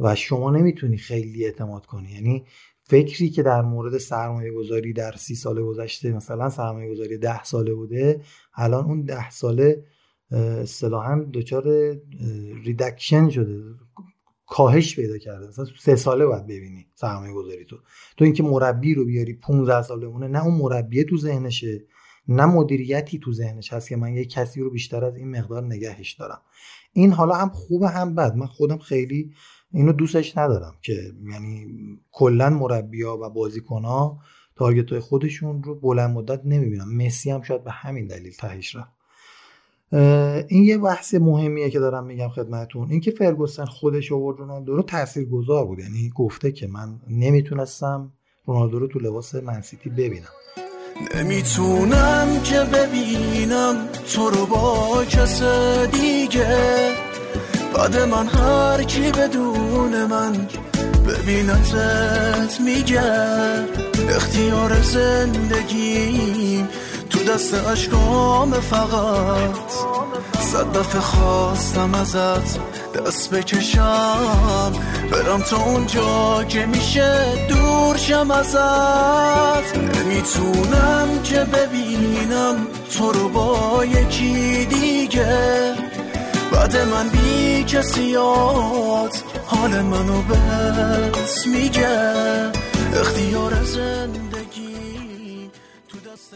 و شما نمی‌تونی خیلی اعتماد کنی. یعنی فکری که در مورد سرمایه گذاری در سی سال گذشته مثلا سرمایه گذاری ده ساله بوده الان اون ده ساله اصطلاحا دچار ریدکشن شده. کاهش پیدا کرده. مثلا سه ساله باید ببینی سرمایه گذاری تو. تو اینکه مربی رو بیاری 15 سال بمونه نه اون مربیه تو ذهنشه نه مدیریتی تو ذهنش هست که من یه کسی رو بیشتر از این مقدار نگهش دارم. این حالا هم خوبه هم بد. من خودم خیلی اینو دوستش ندارم که یعنی کلا مربیا و بازیکنها تارگت های خودشون رو بلند مدت نمی‌بینم. مسی هم شاید به همین دلیل تهش رفت. این یه بحث مهمیه که دارم میگم خدمتون اینکه فرگوسن خودش آورد رونالدو رو تاثیرگذار بود. یعنی گفته که من نمی‌تونستم رونالدو رو تو لباس منسیتی ببینم. نمی‌تونم که ببینم تو رو با کس دیگه. بعد من هر کی بدون من ببینتت میگه. اختیار زندگیم تو دست اشکام فقط. صد دفعه خواستم ازت دست بکشم. برم تا اونجا که میشه دور شم ازت. نمی‌تونم که ببینم تو رو با یکی دیگه. بعد من بی کسیات حال منو بس میگه. اختیار زندگی تو دست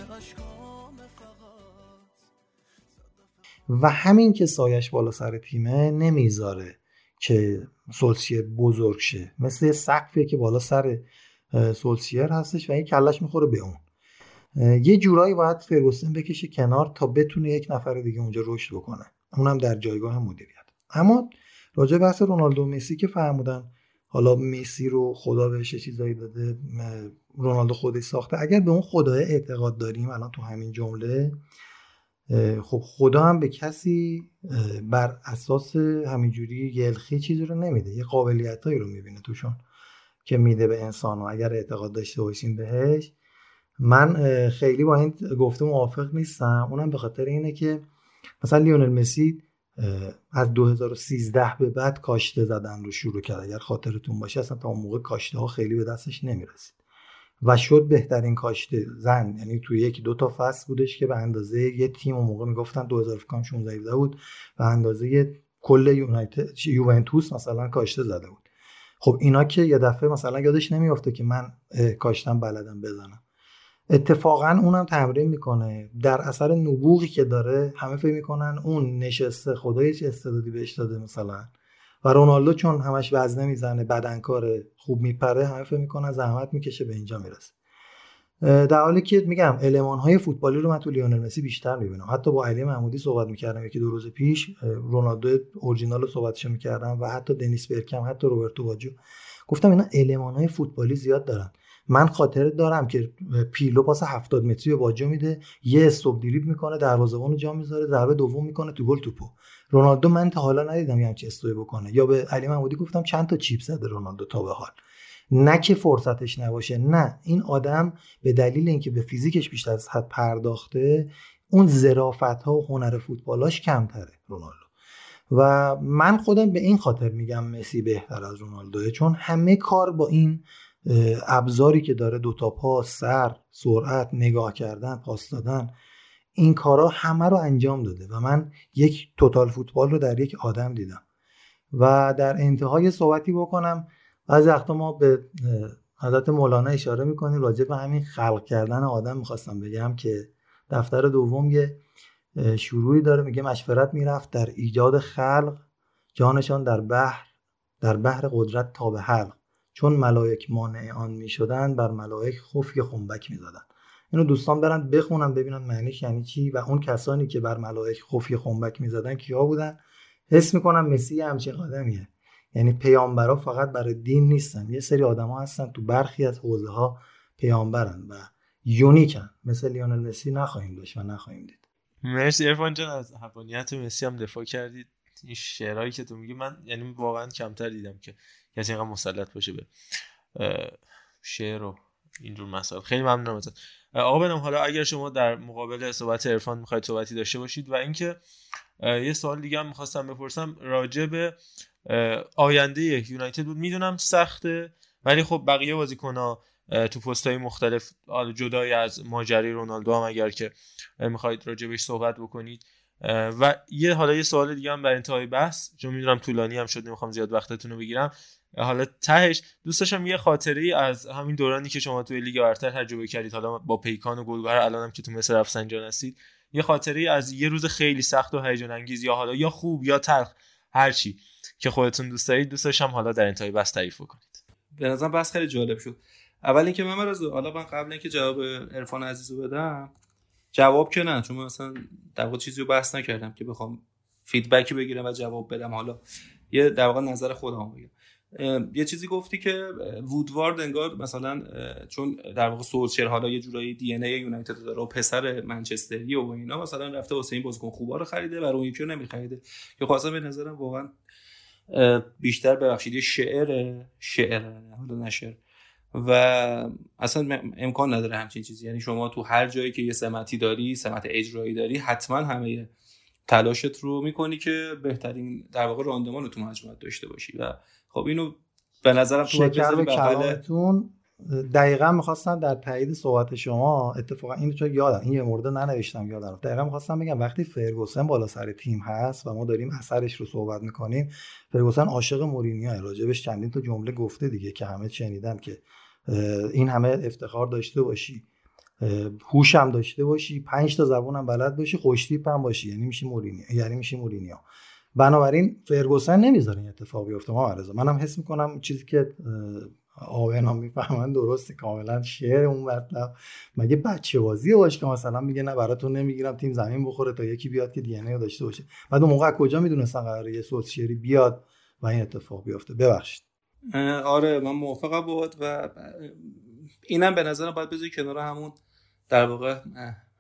و همین که سایش بالا سر تیمه نمی‌ذاره که سولسیر بزرگ شه. مثل سقفیه که بالا سر سولسیر هستش و این کلش می‌خوره به اون. یه جورایی باید فرگوسن بکشه کنار تا بتونه یک نفر دیگه اونجا رشد بکنه. اونم در جایگاه مدیریت. اما راجع بحث رونالدو مسی که فرمودن حالا مسی رو خدا بهش چیزایی داده رونالدو خودش ساخته. اگر به اون خدای اعتقاد داریم الان تو همین جمله خب خدا هم به کسی بر اساس همینجوری یلخی چیزی رو نمیده یه قابلیتایی رو می‌بینه توشون که میده به انسان و اگر اعتقاد داشته باشیم بهش. من خیلی با این گفته موافق نیستم. اونم به خاطر اینه که مثلا لیونل مسی از 2013 به بعد کاشته زدن رو شروع کرد. اگر خاطرتون باشه اصلا تا اون موقع کاشته ها خیلی به دستش نمی‌رسید. و شد بهترین کاشته زن. یعنی توی یکی دو تا فصل بودش که به اندازه یه تیم اون موقع می‌گفتن 2016 بود. به اندازه کل یونایتد یوونتوس مثلا کاشته زده بود. خب اینا که یه دفعه مثلا یادش نمیافته که من کاشتم بلدم بزنم. اتفاقا اونم تمرین می‌کنه. در اثر نبوغی که داره همه فکر می‌کنن اون نشسته خدای چه استعدادی بهش داده مثلا. و رونالدو چون همش وزنه می‌زنه بدنکار خوب میپره همه فکر می‌کنن زحمت می‌کشه به اینجا می‌رسه. در حالی که میگم المان های فوتبالی رو من تو لیونل مسی بیشتر می‌بینم. حتی با علی محمودی صحبت می‌کردم یکی دو روز پیش رونالدو اورجینال رو صحبتش می‌کردم و حتی دنیس برکم حتی روبرتو باجو. گفتم اینا المان های فوتبالی زیاد دارن. من خاطر دارم که پیلو پاس 70 متری به باجو میده یه استوب دریبل می‌کنه دروازه‌بانو جا می‌ذاره ضربه دوم می‌کنه تو گل توپو. رونالدو من تا حالا ندیدم یه چه استوی بکنه. یا به علی محمودی گفتم چند تا چیپ زده رونالدو تا به حال. نه که فرصتش نباشه نه. این آدم به دلیل اینکه به فیزیکش بیشتر از حد پرداخته اون ظرافت ها و هنر فوتبالاش کمتره رونالدو. و من خودم به این خاطر میگم مسی بهتر از رونالدوه چون همه کار با این ابزاری که داره دوتا پا سر سرعت نگاه کردن پاس دادن این کارا همه رو انجام داده و من یک توتال فوتبال رو در یک آدم دیدم. و در انتهای صحبتی بکنم از وقتا ما به حضرت مولانا اشاره می‌کنیم راجع به همین خلق کردن آدم می‌خواستم بگم که دفتر دوم یه شروعی داره میگه مشورت می‌رفت در ایجاد خلق جانشان در بحر در بحر قدرت تا به حلق. چون ملائک مانع آن می‌شدن بر ملائک خفی خنبک می‌زدن اینو دوستان برن بخونن ببینن معنیش یعنی چی و اون کسانی که بر ملائک خفی خنبک می‌زدن کیا بودن؟ حس می‌کنم مسی همچین آدمیه. یعنی پیامبرا فقط برای دین نیستن. یه سری آدما هستن تو برخی از حوزه ها پیامبرن و یونیکن. مثل لیونل مسی نخواهیم داشت و نخواهیم دید. مرسی ارفان جان از حقانیت مسی هم دفاع کردید. این شعرهایی که تو میگی من یعنی واقعا کمتر دیدم که کسی اینقدر مسلط باشه به شعر و اینجور مسائل. خیلی ممنونم ازت. آقا بنم حالا اگر شما در مقابل صحبت عرفان می‌خواید صحبتی داشته باشید و اینکه یه سوال دیگه هم می‌خواستم بپرسم راجع به آینده یونایتد بود. می‌دونم سخته ولی خب بقیه بازیکن‌ها تو پست های مختلف جدای از ماجری رونالدو هم اگر که می‌خواید راجع بهش صحبت بکنید. و یه حالا یه سوال دیگه هم بر انتهای بحث چون می‌دونم طولانی هم شد نمی‌خوام زیاد وقتتون رو بگیرم. حالا تهش دوست داشتم یه خاطره ای از همین دورانی که شما توی لیگ برتر تجربه کردید حالا با پیکان و گلگهر الانم که تو مصر رفسنجان هستید یه خاطره از یه روز خیلی سخت و هیجان انگیز یا حالا یا خوب یا تلخ هر چی که خودتون دوست دارید دوست حالا در انتهای بحث تعریف کنید به نظر بحث خیلی جالب شد. اول اینکه من از حالا من قبل اینکه جواب عرفان عزیزو بدم جواب که نه چون مثلا در واقع چیزی رو بحث نکردم که بخوام فیدبکی بگیرم و جواب بدم. حالا یه در واقع نظر خودم بگم. یه چیزی گفتی که وودوارد انگار مثلا چون در واقع سولشر حالا یه جورایی دی ان ای یونایتد داره و پسر منچستری و اینا مثلا رفته واسه این بازیکن خوبا رو خریده و اون یکی رو نمیخریده. که خواستم به نظرم واقعا بیشتر ببخشید یه شعر شعر حالا نشر و اصلا امکان نداره همچین چیزی. یعنی شما تو هر جایی که یه سمتی داری سمت اجرایی داری حتما همه تلاشت رو می‌کنی که بهترین در واقع راندمان رو تو مجموعه داشته باشی. و خب اینو به نظرم تو شکر کلامتون. دقیقا می‌خواستم در تایید صحبت شما اتفاقا اینو چون یادم این یه مورد ننوشتم یادم. دقیقا می‌خواستم بگم وقتی فرگوسن بالا سر تیم هست و ما داریم اثرش رو صحبت می‌کنیم فرگوسن عاشق مورینیو راجبش چندین تا جمله گفته دیگه که همه شنیدن که این همه افتخار داشته باشی هوش هم داشته باشی پنج تا زبون هم بلد باشی خوشتیپ هم باشی. یعنی میشی مورینیو یعنی میشی مورینیو بنابراین فرگوسن نمی‌ذاره این اتفاق بیفته ما عرضا منم حس می‌کنم چیزی که آوینا می‌فهمن درسته کاملا شعر اون مطلب. مگه بچه بازی باش که مثلا میگه نه براتون نمی‌گیرم تیم زمین بخوره تا یکی بیاد که دی ان داشته باشه. بعد اون موقع کجا می‌دونستن قراره یه شعری بیاد و این اتفاق بیفته؟ ببخشید. آره من موافقم بود و اینم به نظرم باید بذاری کنار همون در واقع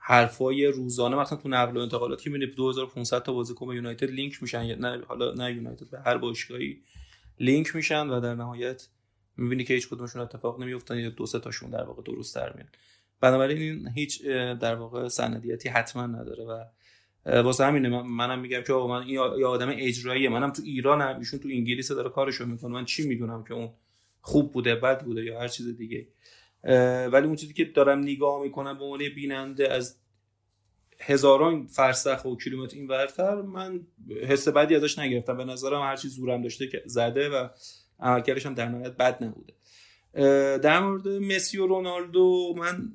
حرفای روزانه مثلا تو نقل و انتقالات که می‌بینی 2500 تا بازیکن به یونایتد لینک میشن نه حالا نه یونایتد به هر باشگاهی لینک میشن و در نهایت می‌بینی که هیچ کدومشون اتفاق نمیافتن یا دو سه تاشون در واقع درست در میان. بنابراین این هیچ در واقع سندیتی حتما نداره و واسه همینه من منم میگم که آقا من این آدم اجراییه. منم تو ایرانم ایشون تو انگلیس داره کارشو می‌کنه. من چی می‌دونم که اون خوب بوده بد بوده یا هر چیز دیگه ولی اون چیزی که دارم نگاه می‌کنم به عنوان بیننده از هزاران فرسخ و کیلومتر این ورتر من حس بدی ازش نگرفتم. به نظرم هر چیز زورم داشته که زده و عملکردش هم در نهایت بد نبوده. در مورد مسی و رونالدو من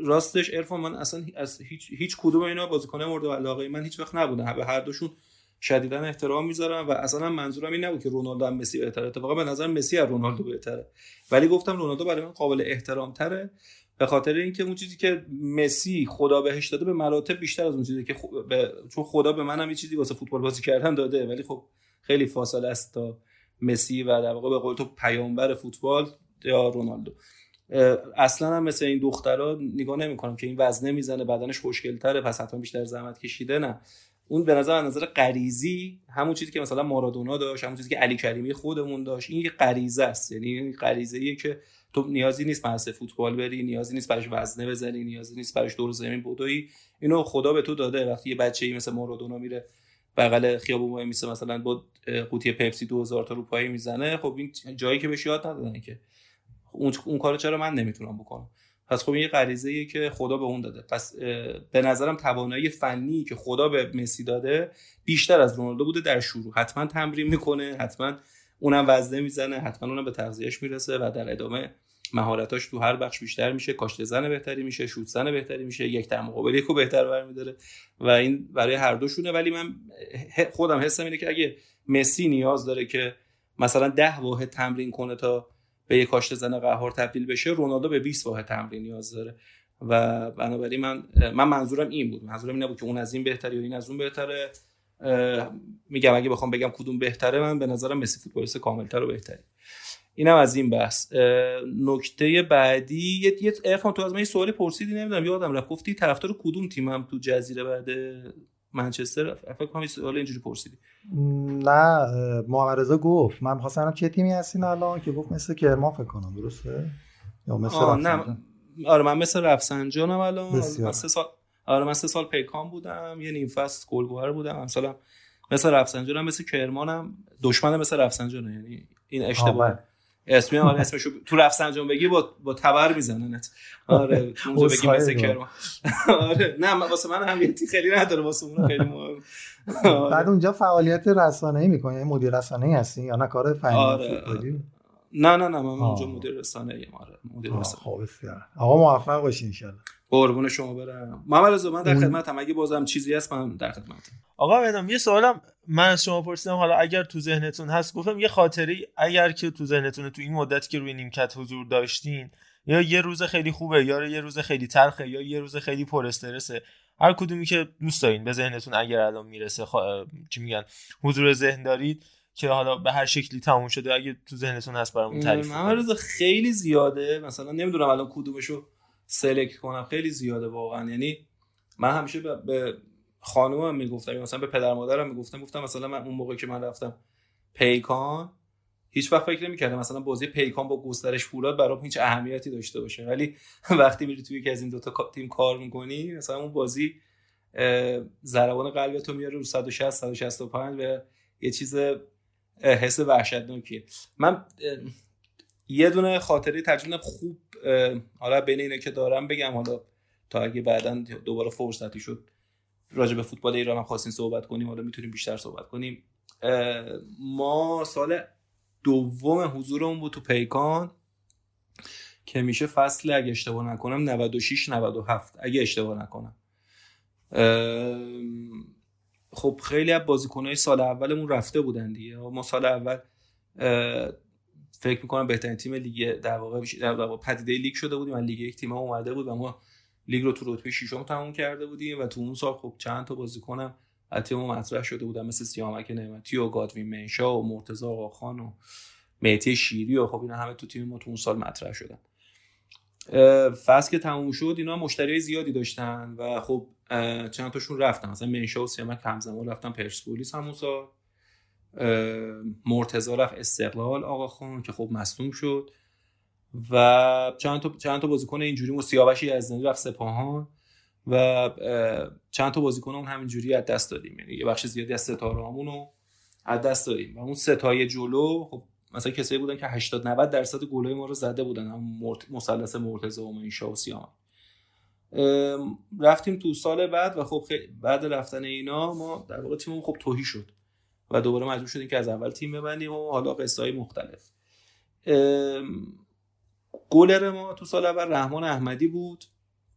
راستش ارفان من اصلا از هیچ هیچ کدوم اینا بازیکن مورد علاقه من هیچ وقت نبودن به هر دوشون شدیدا احترام می‌ذارم و اصلا منظورم این نبود که رونالدو هم مسی بهتره. اتفاقا به نظر مسی از رونالدو بهتره. ولی گفتم رونالدو برای من قابل احترام تره به خاطر اینکه اون چیزی که مسی خدا بهش داده به مراتب بیشتر از اون چیزی که به... چون خدا به منم یه چیزی واسه فوتبال بازی کردن داده. ولی خب خیلی فاصله است تا مسی و در واقع به قول تو پیامبر فوتبال یا رونالدو. اصلا هم مثل این دخترها نگاه نمی‌کنم که این وزنه می‌زنه بدنش خوشگلتره پس حتما بیشتر زحمت کشیده نه. اون به نظر نظر غریزی همون چیزی که مثلا مارادونا داشت همون چیزی که علی کریمی خودمون داشت این یه غریزه است. یعنی غریزه ایه که تو نیازی نیست محصه فوتبال بری نیازی نیست براش وزنه بزنی نیازی نیست براش دور زمین بدوی. اینو خدا به تو داده. وقتی یه بچه‌ای مثل مارادونا میره بغل خیابون وای میسه مثلا با قوطی پپسی 2000 تا رو پای می‌زنه خب این جایی که بهش یاد ندادن که. اون اون کارو چرا من نمی‌تونم بکنم؟ پس خب این یه غریزه که خدا به اون داده. پس به نظرم توانایی فنی که خدا به مسی داده بیشتر از رونالدو بوده در شروع. حتما تمرین می‌کنه حتما اونم وزنه می‌زنه حتما اونم به تغذیهش می‌رسه و در ادامه مهارتاش تو هر بخش بیشتر میشه. کاشت زن بهتری میشه شوت زن بهتری میشه یک در مقابل یکو بهتر برمیداره و این برای هر دوشونه. ولی من خودم حسم اینه که اگه مسی نیاز داره که مثلا ده واحد تمرین کنه تا به یک کاشت زن قهار تبدیل بشه رونالدو به 20 واحد تمرین نیاز داره. و بنابراین من من منظورم این بود. منظورم این نبود که اون از این بهتره یا این از اون بهتره. میگم اگه بخوام بگم کدوم بهتره من به نظرم مسی فوتبالیست کاملتر و بهتری اینم از این بحث. نکته بعدی یه تو از من یه سوالی پرسیدی نمی‌دونم یادم رفت. گفتی طرفدار کدوم تیمم تو جزیره بعد منچستر فکر کنم سوال اینجوری پرسیدی. نه محمد رضا گفت. من خواستم چه تیمی هستین الان که گفت مثل کرمان فکر کنم درسته؟ یا مثل نه آره من مثل رفسنجانم الان. من سه سال آره من سه سال پیکان بودم یه نیم فصل گلگوهر بودم. مثلا مثل رفسنجانم مثل کرمانم. دشمنم مثل رفسنجانم یعنی این اشتباه. اسمی آره اسمشو تو رفسنجان بگی با با تبر میزننت آره اونجا بگی مثل کرمان. آره نه واسه من اهمیتی خیلی نداره واسه اون خیلی مهم. بعد اونجا فعالیت رسانه‌ای می‌کنی؟ یعنی مدیر رسانه‌ای هستی یا نه؟ کار فنی آره نه نه نه من اونجا مدیر رسانه‌ای آره مدیر رسانه خب بسیار. آقا موفق باشین ان قربون شما برم. محمد رضا من در خدمتم. اگه بازم چیزی هست من در خدمتم. آقا بدم یه سوالم من از شما پرسیدم حالا اگر تو ذهنتون هست گفتم یه خاطری اگر که تو ذهنتون تو این مدت که روی نیمکت حضور داشتین یا یه روز خیلی خوبه یا یه روز خیلی تلخه یا یه روز خیلی پر استرسه هر کدومی که دوست دارین به ذهنتون اگر الان می‌رسه خوا... چی میگن حضور ذهن دارید که حالا به هر شکلی تموم شده اگه تو ذهنتون هست برامون تعریف کنید. خیلی زیاده. مثلا نمی‌دونم الان کدومشو سلکت کنم. خیلی زیاده واقعا. یعنی من همیشه به خانومم می‌گفتم مثلا به پدر مادرم می‌گفتم گفتم مثلا من اون موقع که من رفتم پیکان هیچ وقت فکر نمی‌کردم مثلا بازی پیکان با گسترش فولاد برام هیچ اهمیتی داشته باشه. ولی وقتی میری توی یکی از این دو تا تیم کار می‌کنی مثلا اون بازی ضربان قلب تو میاره رو 160 165 و یه چیز حس وحشتناکیه. من یه دونه خاطره ترجمه خوب حالا بین اینه که دارم بگم حالا تا اگه بعدا دوباره فرصتی شد راجع به فوتبال ایران هم خواستین صحبت کنیم حالا می‌تونیم بیشتر صحبت کنیم. ما سال دوم حضورمون بود تو پیکان که میشه فصل اگه اشتباه نکنم 96 97 اگه اشتباه نکنم. خب خیلی از بازیکنهای سال اولمون رفته بودن دیگه. ما سال اول فکر می‌کنم بهترین تیم لیگ در واقع در واقع پدیده لیگ شده بودیم از لیگ یک تیم اومده بود و ما لیگ رو تو رتبه ششم تموم کرده بودیم و تو اون سال خب چند تا بازیکنم از تیم مطرح شده بودن مثل سیامک نعمتی و گادوین منشا و مرتضی آقاخان و مهدی شیری و خب اینا همه تو تیم ما تو اون سال مطرح شدن. فصل که تموم شد اینا مشتری زیادی داشتن و خب چند تاشون رفتن. مثلا منشا و سیامک همزمان رفتن پرسپولیس همون سال. مرتضی رفت استقلال آقا خان که خب مصدوم شد. و چند تا چند تا بازیکن اینجوری سیاوش یزدانی رفت سپاهان و چند تا بازیکن اون همینجوری از دست دادیم. یعنی یه بخش زیادی از ستارهامون رو از دست دادیم. و اون ستای جلو خب مثلا کسایی بودن که 80 90 درصد گلای ما رو زده بودن. هم مثلث مرتضی و منشا و سیام رفتیم تو سال بعد و خب بعد رفتن اینا ما در واقع تیممون خب توهی شد و دوباره مجبور شدیم که از اول تیم ببندیم و حالا قصه های مختلف گلر ما تو سال اول رحمان احمدی بود.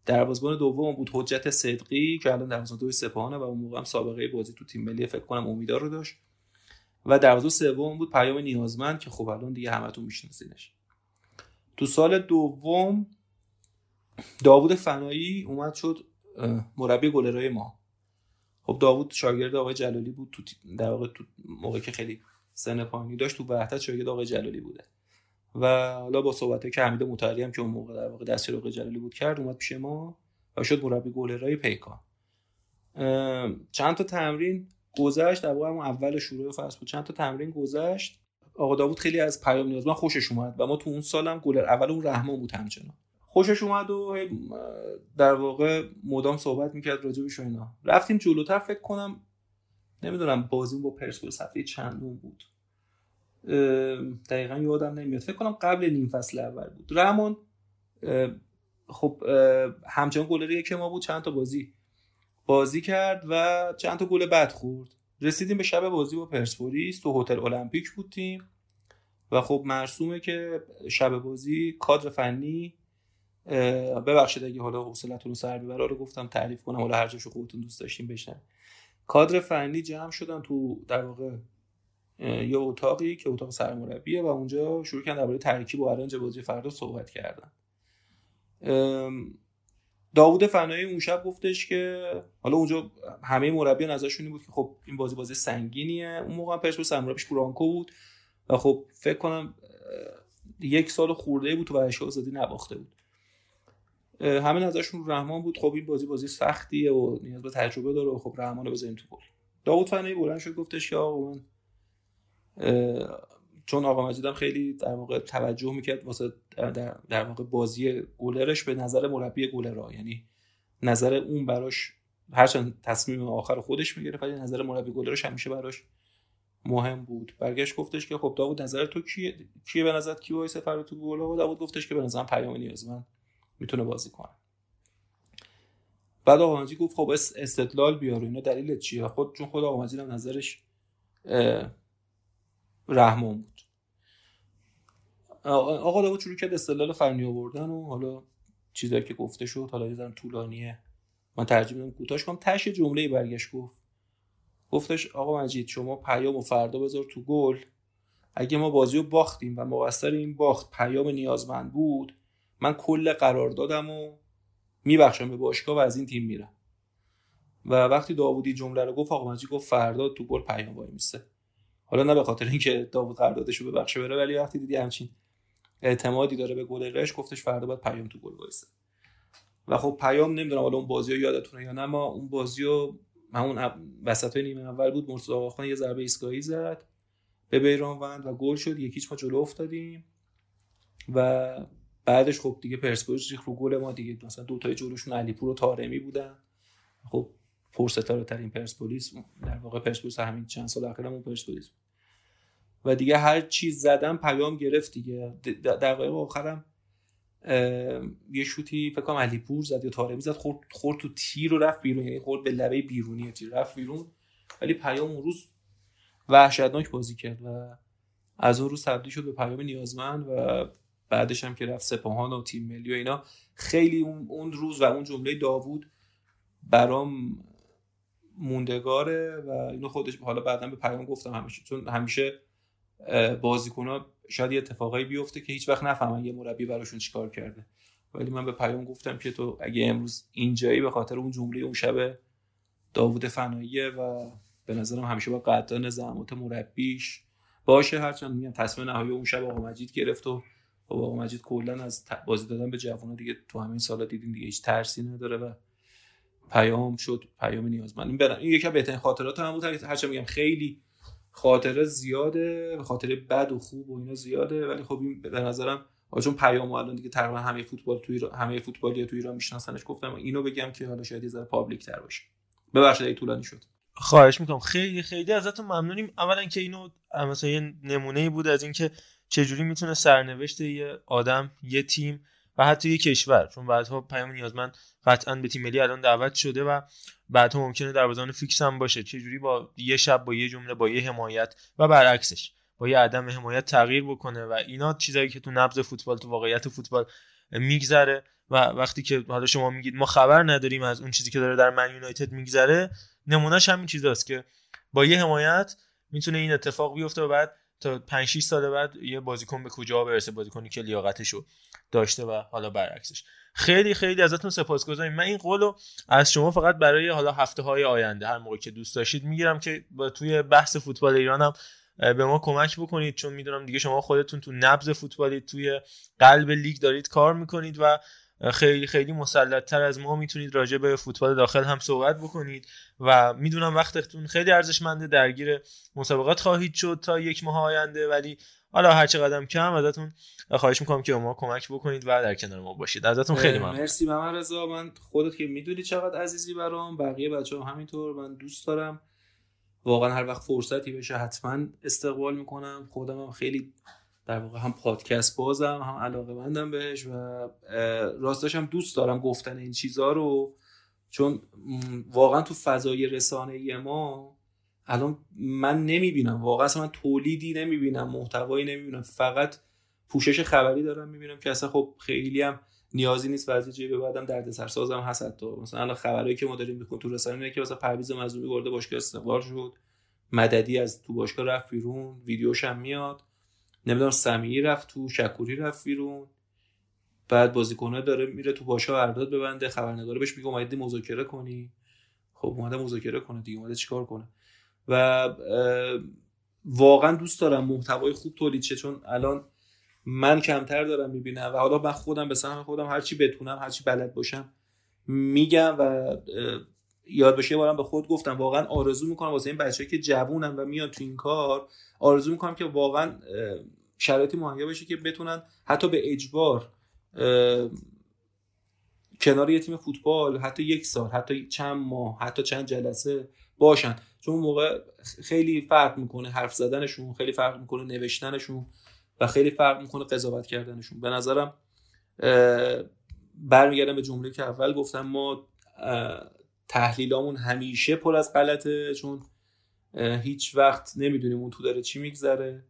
دروازه‌بان دوم بود حجت صدقی که الان دروازه‌بان دوی سپاهانه و اون موقع هم سابقه بازی تو تیم ملی فکر کنم امیدار رو داشت. و دروازه سوم بود پیام نیازمند که خب الان دیگه همتون میشناسینش. تو سال دوم داوود فنایی اومد شد مربی گلرای ما. خب داوود شاگرد آقای جلالی بود تو در واقع تو موقعی که خیلی سن پایینی داشت تو وحدت شاگرد آقای جلالی بوده. و حالا با صحبت که حمید متعلی هم که اون موقع در واقع دستیار جلالی بود کرد اومد پیش ما و شد مربی گلرای پیکان. چند تا تمرین گذشت. در واقع اول شروع فصل بود چند تا تمرین گذشت. آقا داوود خیلی از پیام نیاز من خوشش اومد و ما تو اون سالم گلر اول اون رحمان بود همچنان. خوشش اومد و در واقع مدام صحبت می‌کرد راجبش و اینا. رفتیم جلوتر فکر کنم نمی‌دونم بازیم با پرسپولیس هفته چندون بود. دقیقا یادم نمیاد. فکر کنم قبل نیم فصل اول بود. رحمان خب همچنان گلر که ما بود چند تا بازی بازی کرد و چند تا گل بد خورد. رسیدیم به شب بازی با پرسپولیس. تو هتل المپیک بودیم و خب مرسومه که شب بازی کادر فنی ببخشید اگه حالا حوصلتون رو سر ببره رو گفتم تعریف کنم حالا هر جاشو خودتون دوست داشتین بشن کادر فنی جمع شدن تو در واقع یه اتاقی که اتاق سرمربیه و اونجا شروع کردن درباره ترکیب و ارنج بازی فردا صحبت کردن. داوود فنایی اون شب گفتش که حالا اونجا همه مربیان ازشون بود که خب این بازی بازی سنگینیه. اون موقع پرسپولیس سرمربیش برانکو بود و خب فکر کنم یک سال خورده بود تو ورزشگاه آزادی نباخته بود. همه ازشون رحمان بود. خب این بازی بازی سختیه و نیاز به تجربه داره و خب رحمان رو بزنیم تو گل. داوود فنایی بلند شد گفتش که آقا من چون آقا مجیدم خیلی در واقع توجه می‌کرد واسه در, در واقع بازی گلرش به نظر مربی گلرا یعنی نظر اون براش هرچند تصمیم آخر خودش می‌گرفت ولی نظر مربی گلرش همیشه براش مهم بود. برگشت گفتش که خب داوود نظر تو کیه؟ کیه به نظر کی وایس فرو تو گل؟ و داوود گفتش که به نظرم پیام نیازمند می‌تونه بازی کنه. بعد آقا گفت خب استدلال بیار اینا دلیل چیه؟ خود چون خود آقا هم نظرش رحمان بود. آقا داوود شروع کرد استدلال فنی آوردن و حالا چیزایی که گفته شد حالا یه طولانیه. من ترجمه میدم کوتاش کنم. تش جمله برگشت گفت. گفتش آقا مجید شما پیام و فردا بذار تو گل. اگه ما بازی رو باختیم و مقصر این باخت پیام نیازمند بود من کل قرار دادم و میبخشم به باشگاه و از این تیم میرم. و وقتی داوودی جمله رو گفت آقا مجید گفت فردا تو گل پیام وای میسته حالا نه به خاطر اینکه داوود قراردادش رو ببخشه بره ولی وقتی دیدی همچین اعتمادی داره به گل رش گفتش فردا باید پیام تو گل وایسه. و خب پیام نمی‌دونم حالا اون بازی یادتونه یا نه ما اون بازی رو همون وسط نیمه اول بود مرتضی آقاخان یه ضربه ایستگاهی زد به بیرانوند و گل شد یکیچ ما جلو افتادیم. و بعدش خب دیگه پرسپولیس ریخ رو گل ما دیگه مثلا دو تای جلوشون علیپور و طارمی بودن. خب پرستاره ترین پرسپولیس در واقع پرسپولیس همین چند سال اخیرمون پرسپولیس و دیگه هر چیز زدم پیام گرفت دیگه. دقایق آخرم یه شوتی فکر کنم علیپور زد یا طارمی زد خورد, خورد تو تیر و رفت بیرون. یعنی خورد به لبه بیرونی تیر رفت بیرون. ولی پیام اون روز وحشتناک بازی کرد و از اون روز تبدیل شد به پیام نیازمند و بعدش هم که رفت سپاهان و تیم ملی و اینا. خیلی اون روز و اون جمله داوود برام موندگاره و اینو خودش حالا بعدا به پیام گفتم همیشه. چون همیشه بازیکن‌ها شاید یه اتفاقایی بیفته که هیچ وقت نفهمن یه مربی براشون چیکار کرده. ولی من به پیام گفتم که تو اگه امروز اینجایی به خاطر اون جمله اون شب داوود فناییه و به نظرم همیشه با قدردان زحمات مربیش باشه. هرچند میگم تصمیم نهایی اون شب آقا مجید گرفت و آقا مجید کلا از بازی دادن به جوونا دیگه تو همین سالا دیدیم دیگه هیچ ترسی نداره و پیام شد پیام نیازمند این برن این یکی بهترین خاطرات هم بود. هرچند میگم خیلی خاطره زیاده خاطره بد و خوب و اینا زیاده. ولی خب این به نظرم چون پیام الان دیگه تقریبا همه فوتبال تو ایران همه فوتبالی تو ایران میشناسنش گفتم اینو بگم که حالا شاید یه ذره پابلیک تر باشه. ببخشید اگه طولانی شد. خواهش می‌کنم. خیلی خیلی ازتون ممنونیم. اولا که اینو مثلا یه نمونه بود از اینکه چجوری می‌تونه سرنوشت یه آدم یه تیم و حتی یه کشور. چون بعدها پیام نیازمند قطعا به تیم ملی الان دعوت شده و بعدها ممکنه دروازه‌بان فیکس هم باشه. چجوری با یه شب با یه جمله با یه حمایت و برعکسش. با یه عدم حمایت تغییر بکنه و اینا چیزایی که تو نبض فوتبال تو واقعیت فوتبال میگذره و وقتی که حالا شما میگید ما خبر نداریم از اون چیزی که داره در من یونایتد میگذره نمونهش همین چیزاست که با یه حمایت می‌تونه این اتفاق بیفته و بعد تا 5 6 سال بعد یه بازیکن به کجا برسه؟ بازیکنی که لیاقتشو داشته و حالا برعکسش. خیلی خیلی ازتون سپاسگزاریم. من این قولو از شما فقط برای حالا هفته های آینده هر موقع که دوست داشتید می‌گیرم که توی بحث فوتبال ایران هم به ما کمک بکنید. چون می‌دونم دیگه شما خودتون تو نبض فوتبالی توی قلب لیگ دارید کار می‌کنید و خیلی خیلی مسلط تر از ما می‌تونید راجع به فوتبال داخل هم صحبت بکنید و می‌دونم وقتتون خیلی ارزشمنده درگیر مسابقات خواهید شد تا یک ماه آینده ولی حالا هر چقدر کم ازتون خواهش می‌کنم که ما کمک بکنید و در کنار ما باشید. ازتون خیلی ممنون. مرسی محمد رضا. من خودت که می‌دونی چقدر عزیزی برام بقیه بچه هم همینطور من دوست دارم. واقعا هر وقت فرصتی بشه حتما استقبال می‌کنم. خودم هم خیلی در واقع هم پادکست بازم هم علاقه مندم بهش و راستش هم دوست دارم گفتن این چیزها رو چون واقعا تو فضای رسانه ما الان من نمی‌بینم واقعا اصلا من تولیدی نمی‌بینم محتوایی نمی‌بینم فقط پوشش خبری دارم می‌بینم که اصلا خب خیلی هم نیازی نیست و از جیب بعدم درد سرسازم هست حتی مثلا الان خبرایی که ما داریم می‌خونیم تو رسانه اینه که مثلا پرویز مظلومی برده باشگاه استقلال شد مددی از تو باشگاه رفت بیرون ویدیوش هم میاد. نمی‌دونم سمیعی رفت تو شکوری رفت بیرون. بعد بازیکنه داره میره تو باشگاه ارداد ببنده خبرنگاره بهش میگه اومدی مذاکره کنی. خب اومده مذاکره کنه دیگه اومده چیکار کنه؟ و واقعا دوست دارم محتوای خوب تولید شه چون الان من کمتر دارم می‌بینم و حالا من خودم به سهم خودم هرچی بتونم هرچی بلد باشم میگم و یاد باشه یه بارم به خود گفتم واقعا آرزو می‌کنم واسه این بچه که جوونن و میان تو این کار آرزو می‌کنم که واقعا شرایطی مهیا بشه که بتونن حتی به اجبار کنار یه تیم فوتبال حتی یک سال حتی چند ماه حتی چند جلسه باشن. چون اون موقع خیلی فرق می‌کنه حرف زدنشون خیلی فرق می‌کنه نوشتنشون و خیلی فرق می‌کنه قضاوت کردنشون. به نظرم برمیگردم به جمله که اول گفتم ما تحلیلامون همیشه پر از غلطه چون هیچ وقت نمی‌دونیم اون تو داره چی میگذره.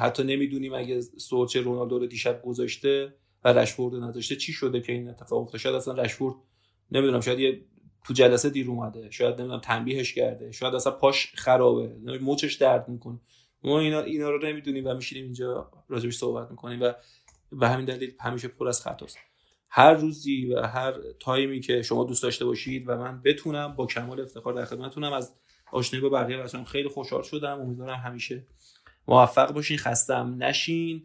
حتی نمی‌دونیم اگه سوچه رونالدو رو دیشب گذاشته و رشفورد نداشته چی شده که این اتفاق افتاد؟ شاید اصلا رشفورد نمی‌دونم شاید یه تو جلسه دیر اومده شاید نمی‌دونم تنبیهش کرده شاید اصلا پاش خرابه موچش درد می‌کنه. ما اینا اینا رو نمی‌دونیم و میشینیم اینجا راجبش صحبت می‌کنیم و به همین دلیل همیشه پر از خطاست. هر روزی و هر تایمی که شما دوست داشته باشید و من بتونم با کمال افتخار در خدمتتونم. از آشنایی با بقیه بچه‌ام خیلی خوشحال شدم. امیدوارم همیشه موفق باشین خستم نشین.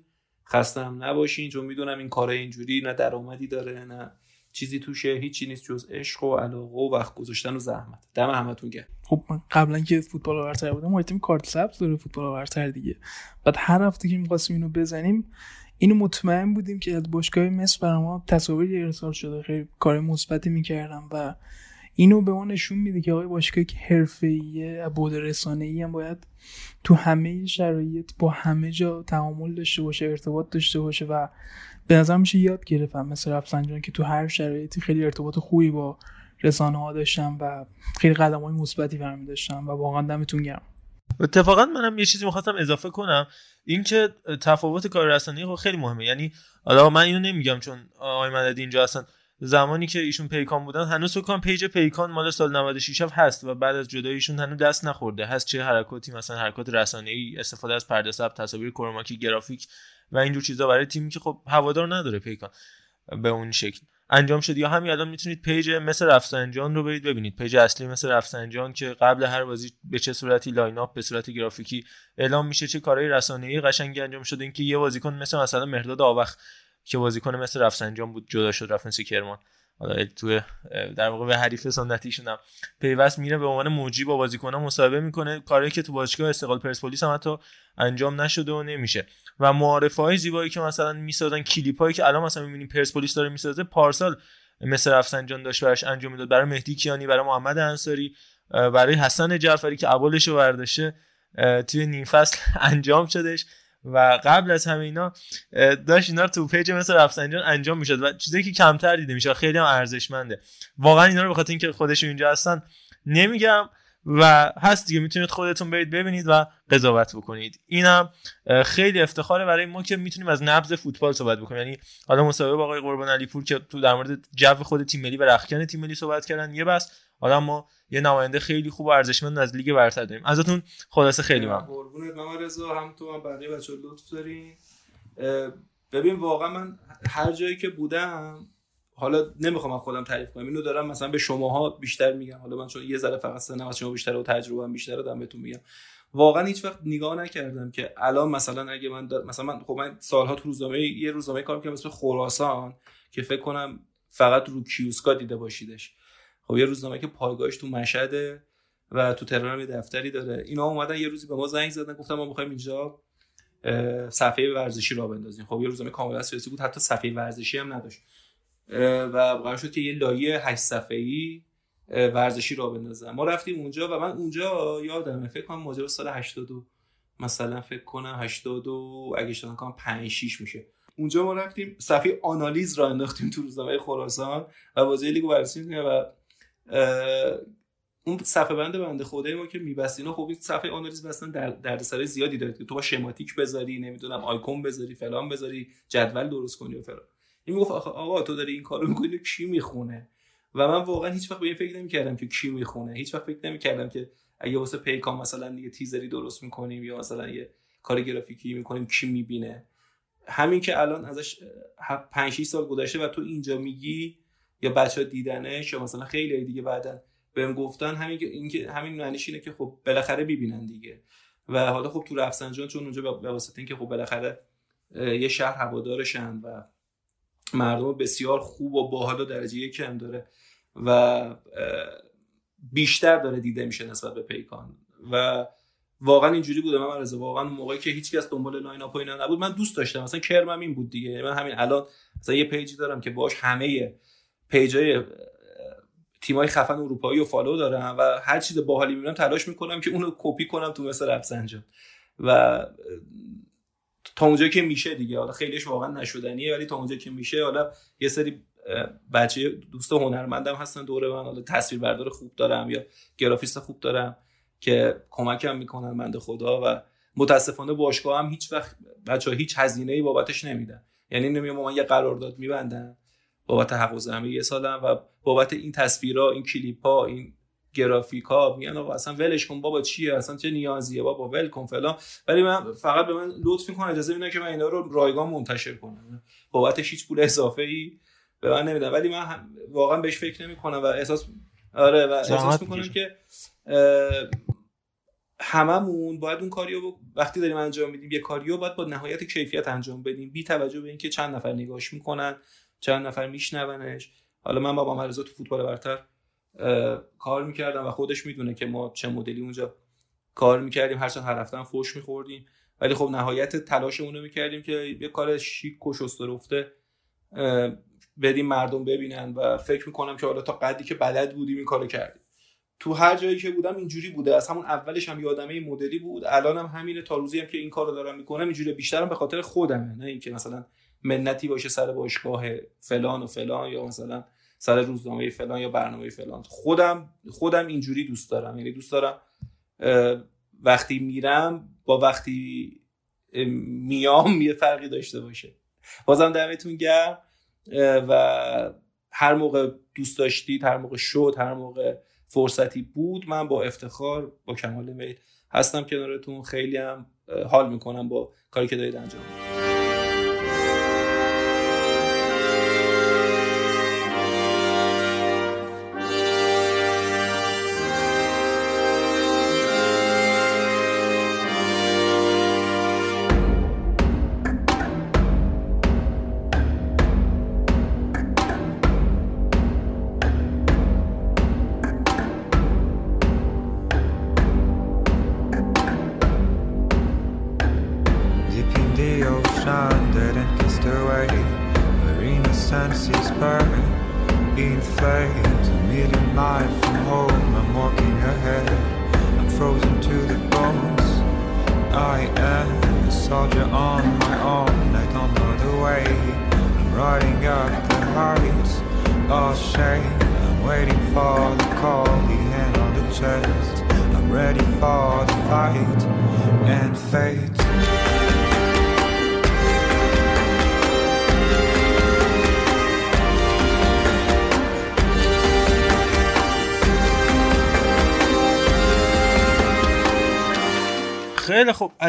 خستم نباشین چون می‌دونم این کار اینجوری نه درآمدی داره نه چیزی توشه هیچی نیست جز عشق و علاقه و وقت گذاشتن و زحمت. دم همتون گرم. خب من قبلا که فوتبال آورتر بودم ما تیم کارت سبز داره فوتبال آورتر دیگه. بعد هر هفته که می‌خواستیم اینو بزنیم اینو مطمئن بودیم که از باشگاه مصر برای ما تصاویری ارسال شده. خیلی کار مثبتی می‌کردم و اینو به ما نشون میده که آقای باشگاهی که حرفه‌ایه بود رسانه‌ای هم باید تو همه شرایط با همه جا تعامل داشته باشه ارتباط داشته باشه و به نظر میشه یاد گرفتم مثل رفسنجان که تو هر شرایطی خیلی ارتباط خوبی با رسانه ها داشتم و خیلی قدم های مثبتی برمی داشتم و واقعا دمتون گرم. اتفاقا منم یه چیزی می‌خواستم اضافه کنم. اینکه تفاوت کار رسانه‌ای خب خیلی مهمه. یعنی حالا من اینو نمیگم چون آقای مددی اینجا هستن زمانی که ایشون پیکان بودن هنوز فکر پیج پیکان مال سال 96 هست و بعد از جداییشون هنوز دست نخورده. هست چه حرکاتی مثلا حرکات رسانه‌ای استفاده از پرده ثبت تصاویر chroma key گرافیک و اینجور چیزا برای تیمی که خب هوادار نداره پیکان به اون شکل. انجام شد. یا همین الان می‌تونید پیج مس رفسنجان رو برید ببینید. پیج اصلی مس رفسنجان که قبل هر بازی به چه صورتی lineup به صورت گرافیکی اعلام میشه چه کارهای رسانه‌ای قشنگی انجام شده. اینکه یه بازیکن مثل مثلا مهرداد آوخ که بازیکن مثل رفسنجان بود جدا شد رفت کرمان. حالا تو در واقع به حریف سنتیشون هم پیوست میره به عنوان موجی با بازیکن‌ها مصاحبه می‌کنه. کاری که تو باشگاه استقلال پرسپولیس هم حتی انجام نشده و نمیشه. و معارفه های زیبایی که مثلا می‌سازن کلیپ هایی که الان مثلا می‌بینیم پرسپولیس داره می‌سازه پارسال مثل رفسنجان داشت براش انجام می‌داد. برای مهدی کیانی برای محمد انصاری برای حسن جعفری که اولش رو برداشته توی نیم فصل انجام شدش. و قبل از همه اینا داشت اینا رو تو پیج مثل رفسنجان انجام می‌شد و چیزی که کمتر دیده میشه خیلی هم ارزشمنده. واقعا اینا رو به خاطر اینکه خودشون اینجا هستن نمیگم و هست دیگه می‌تونید خودتون برید ببینید و قضاوت بکنید. اینم خیلی افتخاره برای ما که می‌تونیم از نبض فوتبال صحبت بکنیم. یعنی حالا مصاحبه با آقای قربان علی پور که تو در مورد جو خود تیم ملی و رخکن تیم ملی صحبت کردن یه بس حالا ما یه نماینده خیلی خوب و ارزشمند از لیگ برتر داریم. ازتون خلاصه خیلی ممنون. قربونت محمد رضا هم تو هم بقیه بچه‌ها لطف دارین. ببین واقعا من هر جایی که بودم حالا نمی‌خوام من خودم تعریف کنم اینو دارم مثلا به شماها بیشتر میگم. حالا من چون یه ذره فقط سنم از شما بیشتره و تجربه هم بیشتره دارم بهتون میگم. واقعا هیچ وقت نگاه نکردم که الان مثلا اگه من مثلا من خب من سالها تو روزنامه یه روزنامه کار می‌کردم مثل خراسان که فکر کنم فقط رو کیوسکا دیده باشیدش. خب یه روزنامه که پایگاهش تو مشهده و تو تهران یه دفتری داره. اینا اومدن یه روزی به ما زنگ زدن گفتم ما می‌خوایم اینجا صفحه ورزشی را بندازیم. خب یه روزنامه کاملا سیاسی بود حتی صفحه ورزشی هم نداشت. و قرار شد که یه لایه 8 صفحه‌ای ورزشی را بندازم ما رفتیم اونجا و من اونجا یادمه فکر کنم ماجرا سال 82 مثلا فکر کنم 82 اگه اشتباه کنم 5 6 میشه. اونجا ما رفتیم صفحه آنالیز را انداختیم تو روزنامه خراسان و بازی لیگو بررسی و اون صفحه بند بنده خدای ما که میبستین خب این صفحه آنالیز بستن در دردسر زیادی داره تو با شماتیک بذاری نمی‌دونم آیکون بذاری فلان بذاری جدول درست کنی و فلان. این می‌گفت آقا تو داری این کارو می‌کنی کی می‌خونه؟ و من واقعا هیچ وقت به این فکر نمی‌کردم که کی می‌خونه. هیچ وقت فکر نمی‌کردم که اگه واسه پیکان مثلا یه تیزری درست می‌کنیم یا مثلا یه کار گرافیکی می‌کنیم کی می‌بینه؟ همین که الان ازش 5 6 سال گذشته و تو اینجا میگی یا بچه دیدنش یا مثلا خیلی دیگه بعدا بهم گفتن همین که اینکه همین معنیش اینه که خب بالاخره ببینن دیگه. و حالا خب تو رفسنجان چون اونجا به واسطه اینکه خب بالاخره یه شهر هوادارشن و مردم بسیار خوب و باحال و درجه یک هم داره و بیشتر داره دیده میشه نسبت به پیکان. و واقعا اینجوری بوده. من رضا واقعا موقعی که هیچکس دنبال lineup نبود. من دوست داشتم. مثلا کرمم این بود دیگه. من همین الان مثلا یه پیجی دارم که باش همه پیجای تیمای خفن اروپایی و follow دارم و هر چیز باحالی می‌بینم تلاش می‌کنم که اونو کپی کنم تو مس رفسنجان. و تا اونجا که میشه دیگه. حالا خیلیش واقعا نشدنیه ولی تا اونجا که میشه حالا یه سری بچه دوست هنرمندم هستن دوره من. حالا تصویر بردار خوب دارم یا گرافیست خوب دارم که کمکم می‌کنن بنده خدا و متاسفانه باشگاه هم هیچ وقت بچه هیچ هزینه ای بابتش نمیدن. یعنی نمیام من یه قرارداد میبندن بابت حق و زمین یه سالم و بابت این تصویرها این کلیپ ها این گرافیک ها میگن آقا اصلا ولش کن بابا چیه؟ اصلا چه نیازیه؟ بابا ول کن فلان. ولی من فقط به من لطف می‌کنه اجازه میدن که من اینا رو رایگان منتشر کنم. بابتش هیچ پول اضافه ای به من نمیدن. ولی من واقعا بهش فکر نمی کنم و احساس آره و احساس می‌کنم که هممون باید اون کاریو وقتی داریم انجام میدیم یه کاریو باید با نهایت کیفیت انجام بدیم بی توجه به اینکه چند نفر نگاش می‌کنن. چند نفر میشنونش. حالا من با مرزا تو فوتبال برتر کار می‌کردم و خودش می‌دونه که ما چه مدلی اونجا کار می‌کردیم. هر هفته هم فوش میخوردیم. ولی خب نهایت تلاشمون رو می‌کردیم که یه کار شیک و رفته بدیم مردم ببینن و فکر می‌کنم که حالا تا قدی که بلد بودیم این کارو کردیم. تو هر جایی که بودم اینجوری بوده. از همون اولش هم یادمه این مدلی بود. الانم هم همینه. تا روزی هم که این کارو دارم می‌کنم اینجوری بیشترم به خاطر خودمه. نه اینکه مثلا منتی باشه سر باشگاه فلان و فلان یا مثلا سر روزنامه فلان یا برنامه فلان. خودم خودم اینجوری دوست دارم. یعنی دوست دارم وقتی میرم با وقتی میام یه فرقی داشته باشه. بازم دمتون گرم. و هر موقع دوست داشتید هر موقع شد هر موقع فرصتی بود من با افتخار با کمال میل هستم کنارتون. خیلی هم حال می‌کنم با کاری که دارید انجام می‌دید.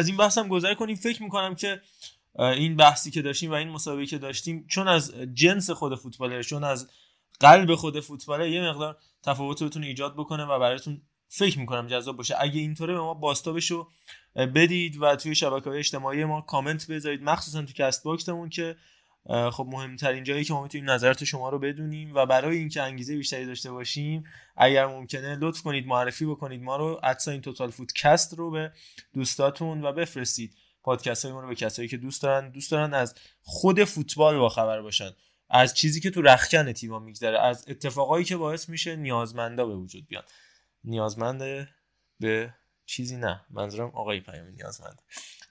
از این بحث هم گذر کنیم. فکر می‌کنم که این بحثی که داشتیم و این مسابقه که داشتیم چون از جنس خود فوتباله چون از قلب خود فوتباله یه مقدار تفاوت بتونه ایجاد بکنه و براتون فکر می‌کنم جذاب باشه. اگه اینطوره به ما بازتابشو بدید و توی شبکه های اجتماعی ما کامنت بذارید مخصوصا تو کست‌باکسمون که خب مهمترین جایی که ما می‌تونیم نظرات شما رو بدونیم و برای اینکه انگیزه بیشتری داشته باشیم اگر ممکنه لطف کنید معرفی بکنید ما رو این توتال فودکست رو به دوستاتون و بفرستید. پادکست های ما رو به کسایی که دوست دارن دوست دارن از خود فوتبال با خبر باشن. از چیزی که تو رخکن تیما میگذره از اتفاقایی که باعث میشه نیازمندا به وجود بیان. نیازمند به چیزی نه. منظورم آقای پیامی نیازمند.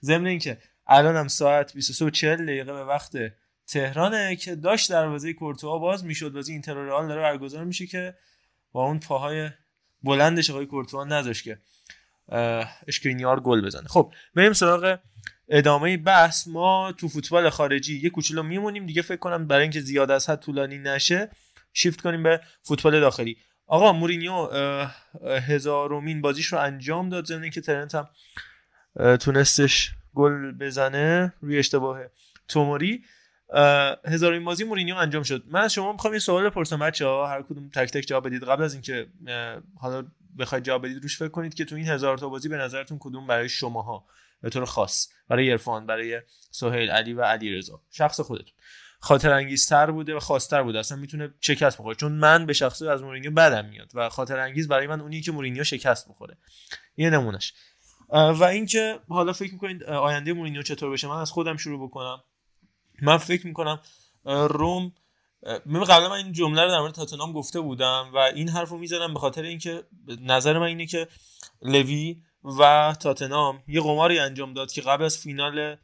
ضمن اینکه الانم ساعت 23 و 40 دقیقه به وقت تهرانه که داشت دروازه کورتوا باز می‌شد. بازی اینتر رئال داره برگزار میشه که با اون پاهای بلندش آقای کورتوا نذاش که اشکرینیار گل بزنه. خب بریم سراغ ادامه بحث. ما تو فوتبال خارجی یه کوچولو میمونیم. دیگه فکر کنم برای اینکه زیاد از حد طولانی نشه شیفت کنیم به فوتبال داخلی. آقا مورینیو هزارمین بازیش رو انجام داد. زمین که ترنت هم تونستش گل بزنه. روی اشتباه توموری. هزارمین بازی مورینیو انجام شد. من از شما می‌خوام یه سوال بپرسم بچه ها هر کدوم تک تک جواب بدید. قبل از اینکه حالا بخواید جواب بدید روش فکر کنید که تو این هزار تا بازی به نظرتون کدوم برای شماها به طور خاص برای عرفان برای سهیل علی و علی رضا شخص خودتون. خاطر انگیزتر بوده و خاص‌تر بوده. اصلا می‌تونه شکست بخوره. چون من به شخصه از مورینیو بدم میاد و خاطر انگیز برای من اونی که مورینیو شکست بخوره. یه نمونش و اینکه حالا فکر می‌کنید آینده مورینیو چطور بشه؟ من از خودم شروع بکنم. من فکر می‌کنم روم من قبلا من این جمله رو در مورد تاتنام گفته بودم و این حرف رو می‌زنم به خاطر اینکه نظر من اینه که لوی و تاتنام یه قماری انجام داد که قبل از فینال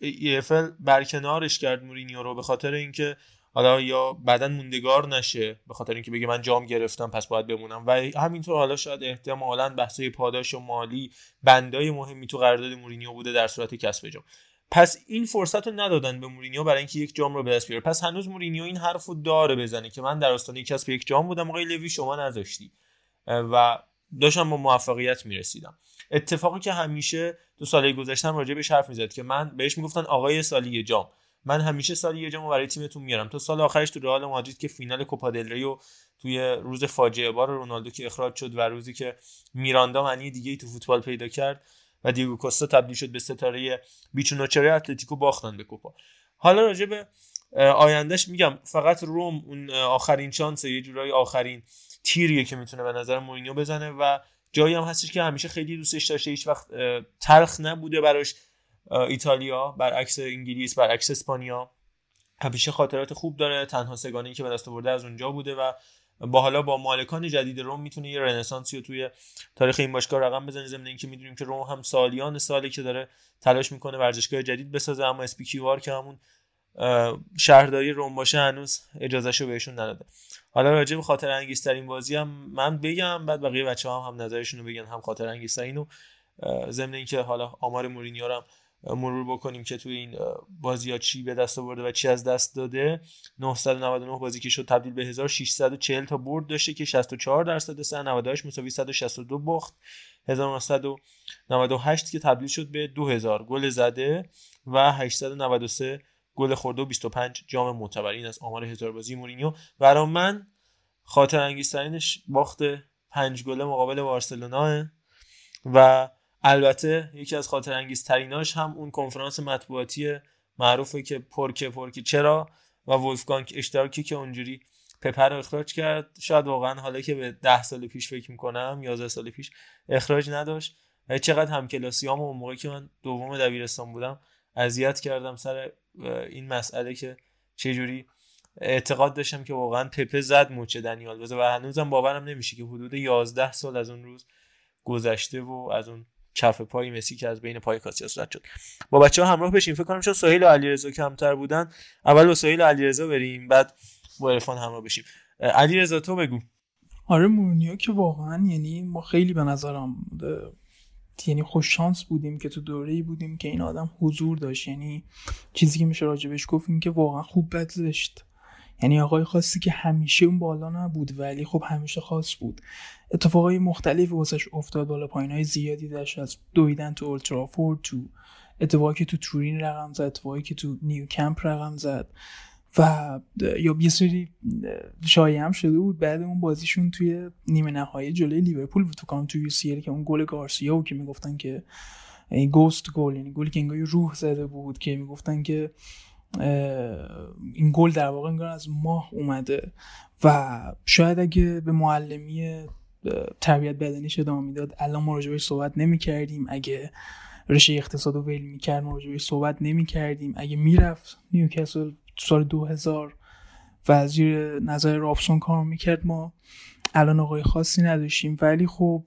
ایفل برکنارش کرد مورینیو رو به خاطر اینکه حالا یا بعدا موندگار نشه به خاطر اینکه بگه من جام گرفتم پس باید بمونم. و همینطور حالا شاید احتمالا بحثای پاداش و مالی بندای مهمی تو قرارداد مورینیو بوده در صورت کسب جام. پس این فرصت رو ندادن به مورینیو برای اینکه یک جام رو به دست بیاره. پس هنوز مورینیو این حرف رو داره بزنه که من در آستانه کسب یک جام بودم آقای لوی شما نذاشتی. و داشتم با موفقیت می‌رسیدم. اتفاقی که همیشه تو سالهای گذشتم راجع بهش حرف می‌زد که من بهش می‌گفتن آقای سالی جام. من همیشه سالی یه جامو برای تیمتون میارم. تا سال آخرش تو رئال مادرید که فینال کوپا دل ری توی روز فاجعه بار رونالدو که اخراج شد و روزی که میراندا معنی دیگه ای تو فوتبال پیدا کرد و دیگو کوستا تبدیل شد به ستاره بیچونوچره اتلتیکو باختن به کوپا. حالا راجع به آیندهش میگم فقط روم اون آخرین شانس یه جورایی آخرین تیریه که می‌تونه به نظر مورینیو بزنه و جایی هم هستش که همیشه خیلی دوستش داشته هیچ وقت تلخ نبوده براش ایتالیا برعکس انگلیس برعکس اسپانیا. همیشه خاطرات خوب داره تنها سگانه که به دست آورده از اونجا بوده و با حالا با مالکان جدید روم می‌تونه یه رنسانسی رو توی تاریخ این باشگاه رقم بزنه ضمن اینکه می‌دونیم که روم هم سالیان سالی که داره تلاش می‌کنه ورزشگاه جدید بسازه اما اسپیکیوار که همون شهرداری روم باشه هنوز اجازهشو بهشون نداده. حالا راجع به خاطر انگیزترین بازی هم من بگم بعد بقیه بچه هم, هم نظرشون رو بگن هم خاطر انگیزترین و ضمن اینکه حالا آمار مورینیو هم مرور بکنیم که توی این بازی ها چی به دست آورده و چی از دست داده. 999 بازی که شد تبدیل به 1640 تا برد داشته که 64 درصد سه 98 مساوی 162 باخت. 1998 که تبدیل شد به 2000 گل زده و 893 گل خورده و 25 جام معتبر. این از آمار هزار بازی مورینیو. برای من خاطر انگیزترینش باخت 5 گله مقابل بارسلونا و البته یکی از خاطر انگیزتریناش هم اون کنفرانس مطبوعاتی معروفه که پرکه پرکه. چرا؟ و ولفگانگ اشتراکی که اونجوری پپر اخراج کرد. شاید واقعا حالا که به ده سال پیش فکر می‌کنم 11 سال پیش اخراج نداشت. و چقدر هم کلاسی هم اون موقعی که من دوم دبیرستان بودم اذیت کردم سر این مسئله که چجوری اعتقاد داشتم که واقعا پپه زد موچه دنیال. و هنوزم باورم نمیشه که حدود 11 سال از اون روز گذشته و از اون کف پای مسی که از بین پای کاسیاس رد شد. با بچه ها همراه بشیم فکر کنم چون سهیل و علیرضا کمتر بودن. اول با سهیل و علیرضا بریم بعد با عرفان همراه بشیم. علیرضا تو بگو. آره مورینیو که واقعا یعنی ما خیلی به نظرم یعنی خوش شانس بودیم که تو دوره ای بودیم که این آدم حضور داشت. یعنی چیزی که میشه راجبش گفت این که واقعا خوب بد زشت. یعنی آقای خاصی که همیشه اون بالا نبود ولی خب همیشه خاص بود. اتفاقای مختلفی واسش افتاد. بالا پایین های زیادی داشت. از دویدن تو اولدترافورد تو اتفاقی که تو تورین رقم زد اتفاقی که تو نیو کمپ رقم زد و یا یه سری شایعه هم شده بود. بعد اون بازیشون توی نیمه نهایی جلوی لیورپول بود. تو کام توی سی که اون گل گارسیا که می‌گفتن که این ghost goal یعنی گلی که انگار روح زده بود که می‌گفتن که این گل در واقع انگار از ماه اومده و شاید اگه به معلمی تربیت بدنیش ادامه می‌داد الان ما راجبش صحبت نمی کردیم اگه رشته اقتصاد و ویل می‌کرد ما راجبش صحبت نمی کردیم اگه می‌رفت نیوکاسل سال 2000 و زیر نظر رابسون کار می‌کرد ما الان آقای خاصی نداشتیم. ولی خب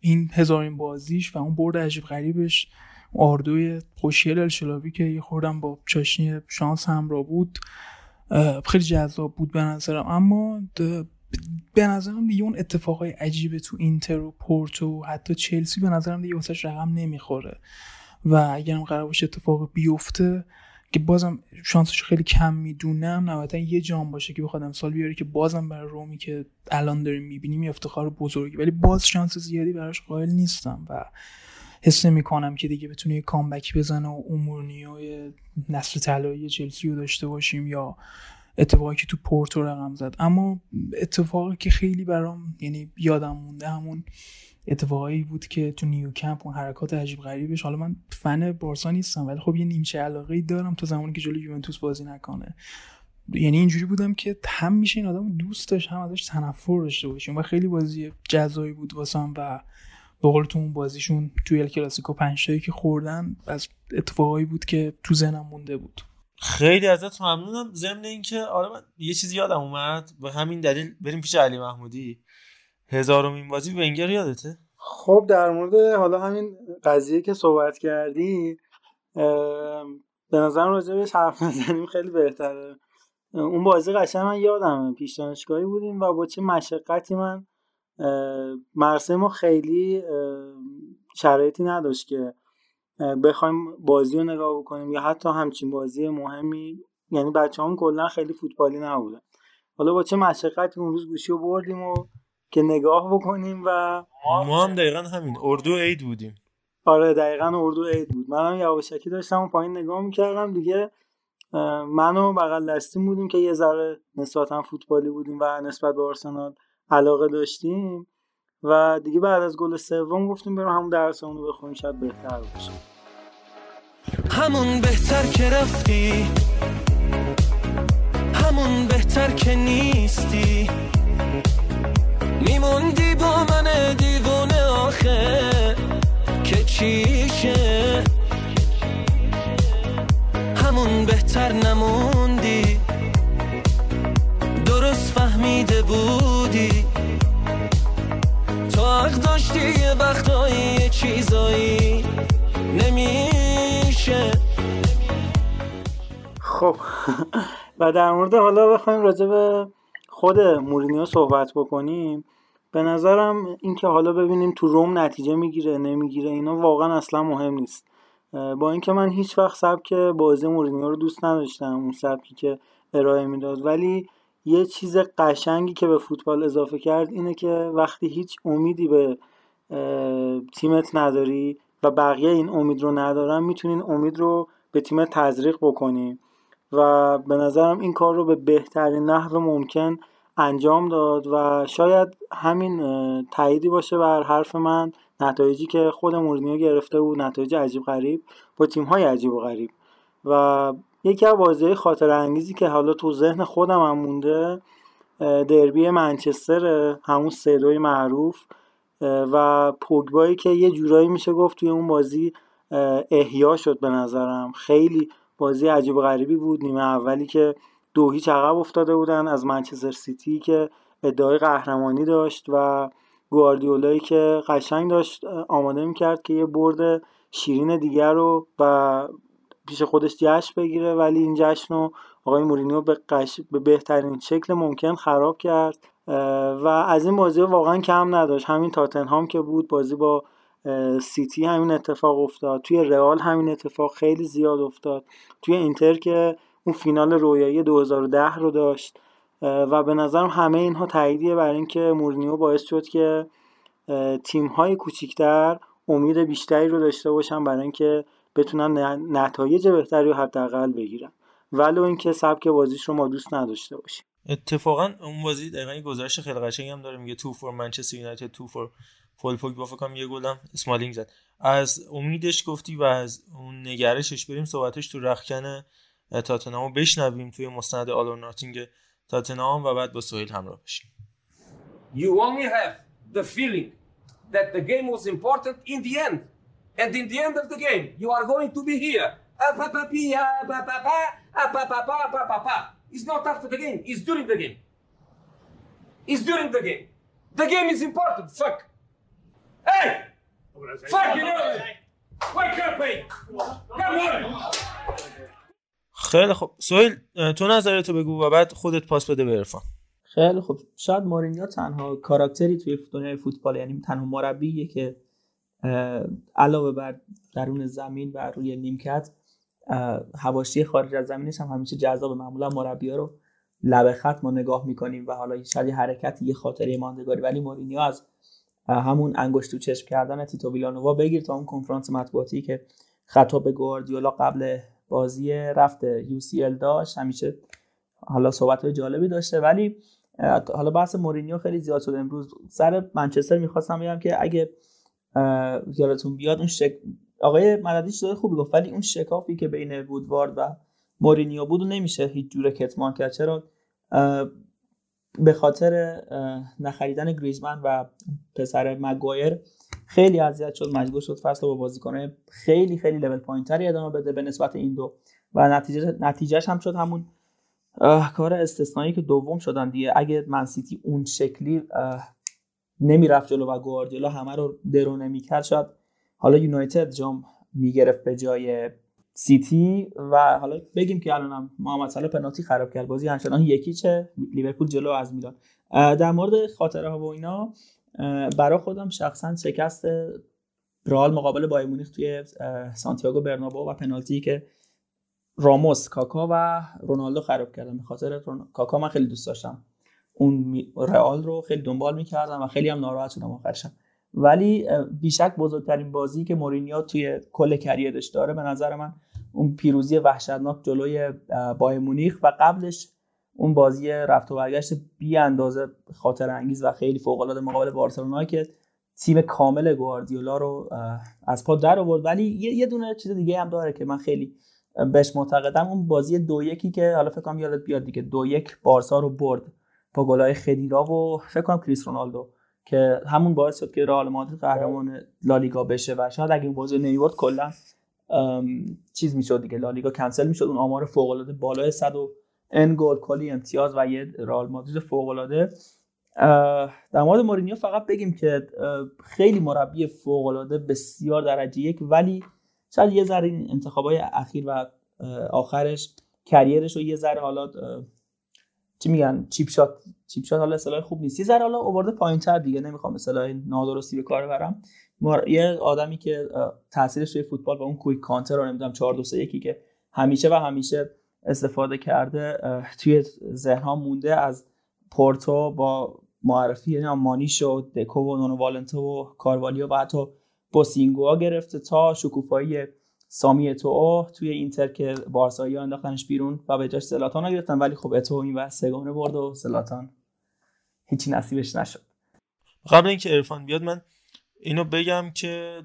این هزارین بازیش و اون برد عجیب غریبش آردوی خوشیل الشلاوی که یه خوردم با چاشنی شانس همراه بود خیلی جذاب بود به نظرم. اما به نظرم دیگه اون اتفاقای عجیبه تو اینتر و پورتو و حتی چلسی به نظرم دیگه واسش رقم نمی‌خوره. و اگرم قرار باشه اتفاق بیفته که بازم شانسش خیلی کم می‌دونم نهایتا یه جام باشه که بخواد امسال بیاره که بازم برای رومی که الان داریم می‌بینیم افتخار بزرگی. ولی باز شانس زیادی براش قائل نیستم و حس می‌کنم که دیگه بتونه یه کامبک بزنه و امورنی نسل طلایی چلسی رو داشته باشیم یا اتفاقی که تو پورتو رقم زد. اما اتفاقی که خیلی برام یعنی یادم مونده همون اتفاقایی بود که تو نیو کمپ اون حرکات عجیب غریبش. حالا من فن بارسا نیستم ولی خب یه نیمچه علاقه دارم تا زمانی که جلوی یوونتوس بازی نکنه. یعنی اینجوری بودم که هم میشه این آدم دوست داشت هم ازش تنفر داشته باشیم. و خیلی بازی جزایی بود واسم و به قول تو اون بازیشون توی ال کلاسیکو پنج که خوردن از اتفاقایی بود که تو ذهنم مونده بود. خیلی ازت ممنونم. ضمن اینکه آره من یه چیزی یادم اومد. به همین دلیل بریم پیش علی محمودی. هزارمین بازی ونگر یادته؟ خب در مورد حالا همین قضیه که صحبت کردی به نظرم راجع بهش حرف نزنیم خیلی بهتره. اون بازی قشنگ من یادمه. پیش دانشگاهی بودیم و با چه مشقتی من مرسه ما خیلی شرایطی نداشت که بخوایم بازی رو نگاه بکنیم یا حتی همچین بازی مهمی. یعنی بچه هم کلا خیلی فوتبالی نبودن. حالا با چه مشقتی اون روز گوشی رو بردیم و که نگاه بکنیم و ما هم دقیقا همین. اردو عید بودیم. آره دقیقا اردو عید بود. منم یواشکی داشتم و پایین نگاه می‌کردم. دیگه منو بغل دستیم بودیم که یه ذره نسبتا فوتبالی بودیم و نسبت به آرسنال علاقه داشتیم و دیگه بعد از گل سوم گفتیم بریم همون درسمون رو بخونیم شاید بهتر باشه. همون بهتر که رفتی همون بهتر که نیستی. میموندی با من دیوونه آخه که چیشه؟ همون بهتر نموندی درست فهمیده بودی. یه وقتایی چیزایی نمیشه. خب. و در مورد حالا بخوایم راجع به خود مورینیو صحبت بکنیم. به نظرم اینکه حالا ببینیم تو روم نتیجه می‌گیره نمی‌گیره اینا واقعا اصلا مهم نیست. با اینکه من هیچ وقت سبک بازی مورینیو رو دوست نداشتم اون سبکی که ارائه می‌داد. ولی یه چیز قشنگی که به فوتبال اضافه کرد اینه که وقتی هیچ امیدی به تیمت نداری و بقیه این امید رو ندارن می‌تونین امید رو به تیمت تزریق بکنی. و به نظرم این کار رو به بهترین نحو ممکن انجام داد و شاید همین تاییدی باشه بر حرف من نتایجی که خود مورینیو گرفته بود نتایج عجیب غریب با تیم های عجیب و غریب. و یکی از بازی خاطر انگیزی که حالا تو ذهن خودم هم مونده دربی منچستر همون سه معروف. و پوگبایی که یه جورایی میشه گفت توی اون بازی احیا شد به نظرم. خیلی بازی عجیب غریبی بود. نیمه اولی که دو هیچ عقب افتاده بودن از منچستر سیتی که ادعای قهرمانی داشت و گواردیولایی که قشنگ داشت آماده می‌کرد که یه برد شیرین دیگر رو و پیش خودش جشن بگیره. ولی این جشن رو آقای مورینیو به, قش... به بهترین شکل ممکن خراب کرد. و از این بازی واقعا کم نداشت. همین تاتنهام که بود بازی با سیتی همین اتفاق افتاد. توی رئال همین اتفاق خیلی زیاد افتاد. توی اینتر که اون فینال رویایی 2010 رو داشت. و به نظرم همه اینها تاییدیه برای اینکه مورینیو باعث شد که تیم های کوچیکتر امید بیشتری رو داشته باشن برای اینکه بتونن نتایج بهتری رو حداقل بگیرن. ولو اینکه سبک بازیش رو ما دوست نداشته باشیم. اتفاقا اون بازی دقیقا گزارش خیلی قشنگی هم داره میگه two four منچستر یونایتد two four full پوگ با فکرم یه گلم اسمالینگ زد از امیدش گفتی و از اون نگرشش بریم صحبتش تو رخکن تاتنهام بشنویم توی مستند All or Nothing تاتنهام و بعد با سهیل همراه بشیم You only have the feeling that the game was important in the end. And in the end of the game, you are going to be here. It's not after the game, it's during the game. It's during the game. The game is important, fuck. Hey! Fuck you know! Wake up, hey! Come on! خیلی خب سویل تو نظرتو بگو و بعد خودت پاس بده به عرفان خیلی خب شاید مورینیو تنها کاراکتری توی دنیای فوتبال یعنی تنها مربیه که علاوه بر درون زمین و روی نیمکت حواشی خارج از زمینش هم همیشه جذاب معمولا مربی رو لبه خط ما نگاه می‌کنیم و حالا شاید حرکتی یه خاطره ماندگاری. ولی مورینیو از همون انگشت تو چشم کردن تیتو ویلانووا بگیر تا اون کنفرانس مطبوعاتی که خطاب به گواردیولا قبل بازی رفت ال داشت همیشه حالا صحبت های جالبی داشته. ولی حالا بحث مورینیو خیلی زیاد شده. امروز سر منچستر می‌خواستم بگم که اگه یادتون بیاد اون شک... آقای مددی چیزای خوبی گفت ولی اون شکافی که بین وودوارد و مورینیو بود و نمیشه هیچ جوره کتمان کرد. چرا؟ به خاطر نخریدن گریزمن و پسر مگوایر خیلی اذیت شد مجبور شد فصل با بازیکنه خیلی خیلی لول پایینتری ادامه بده به نسبت این دو. و نتیجه نتیجهش هم شد همون کار استثنایی که دوم شدن دیگه. اگه منسیتی اون شکلی نمی‌رفت جلو و گواردیولا همه رو درو نمی‌کرد شاید حالا یونایتد جام می‌گرفت به جای سیتی و حالا بگیم که الانم محمد صلاح پنالتی خراب کرد. بازی همچنان یکی چه؟ لیورپول جلو از میلان. در مورد خاطره ها و اینا برای خودم شخصا شکست رئال مقابل بایر مونیخ توی سانتیاگو برنابو و پنالتی که راموس کاکا و رونالدو خراب کردن. به خاطر کاکا من خیلی دوست داشتم. اون رئال رو خیلی دنبال می‌کردم و خیلی هم ناراحت شدم آخرشم. ولی بیشک بزرگترین بازی که مورینیو توی کل کریرش داره به نظر من اون پیروزی وحشتناک جلوی بایر مونیخ و قبلش اون بازی رفت و برگشت بی اندازه خاطر انگیز و خیلی فوق العاده مقابل بارسلونا که تیم کامل گواردیولا رو از پا در آورد. ولی یه دونه چیز دیگه هم داره که من خیلی بهش معتقدم. اون بازی دو یکی که حالا فکر کنم یادت بیاد دیگه دو یک بارسا رو برد با گلای خدیرا و فکر کنم کریس رونالدو. که همون باعث شد که رئال مادرید قهرمان لالیگا بشه و شاید اگه این بازی نمیورد کلا چیز می‌شد دیگه لالیگا کنسل می‌شد. اون آمار فوق العاده بالای 100 و اَن گل کلی امتیاز و یه رئال مادرید فوق العاده در مورد مورینیو فقط بگیم که خیلی مربی فوق العاده بسیار درجه یک ولی شاید یه ذره انتخابای اخیر و آخرش career ش رو یه ذره حالا چی میگن؟ cheap shot. cheap shot حالا اصطلاح خوب نیست. یه ذره حالا آورده پایینتر دیگه. نمی‌خوام اصطلاح نادرستی به کار برم یه آدمی که تاثیرش توی فوتبال و اون کویک کانتر رو نمی‌دونم 4 2 3 1 که همیشه و همیشه استفاده کرده توی ذهن ها مونده از پورتو با معرفی یعنی مانیش و دکو و نونو والنتو و کاروالیو و حتی بوسینگوا گرفته تا شکوفایی سامی اتو توی اینتر که بارسایی انداختنش بیرون و به جاش سلاتان رو گرفتن ولی خب اتو این و سگانه برد و سلاتان هیچی نصیبش نشد. قبل اینکه ارفان بیاد من اینو بگم که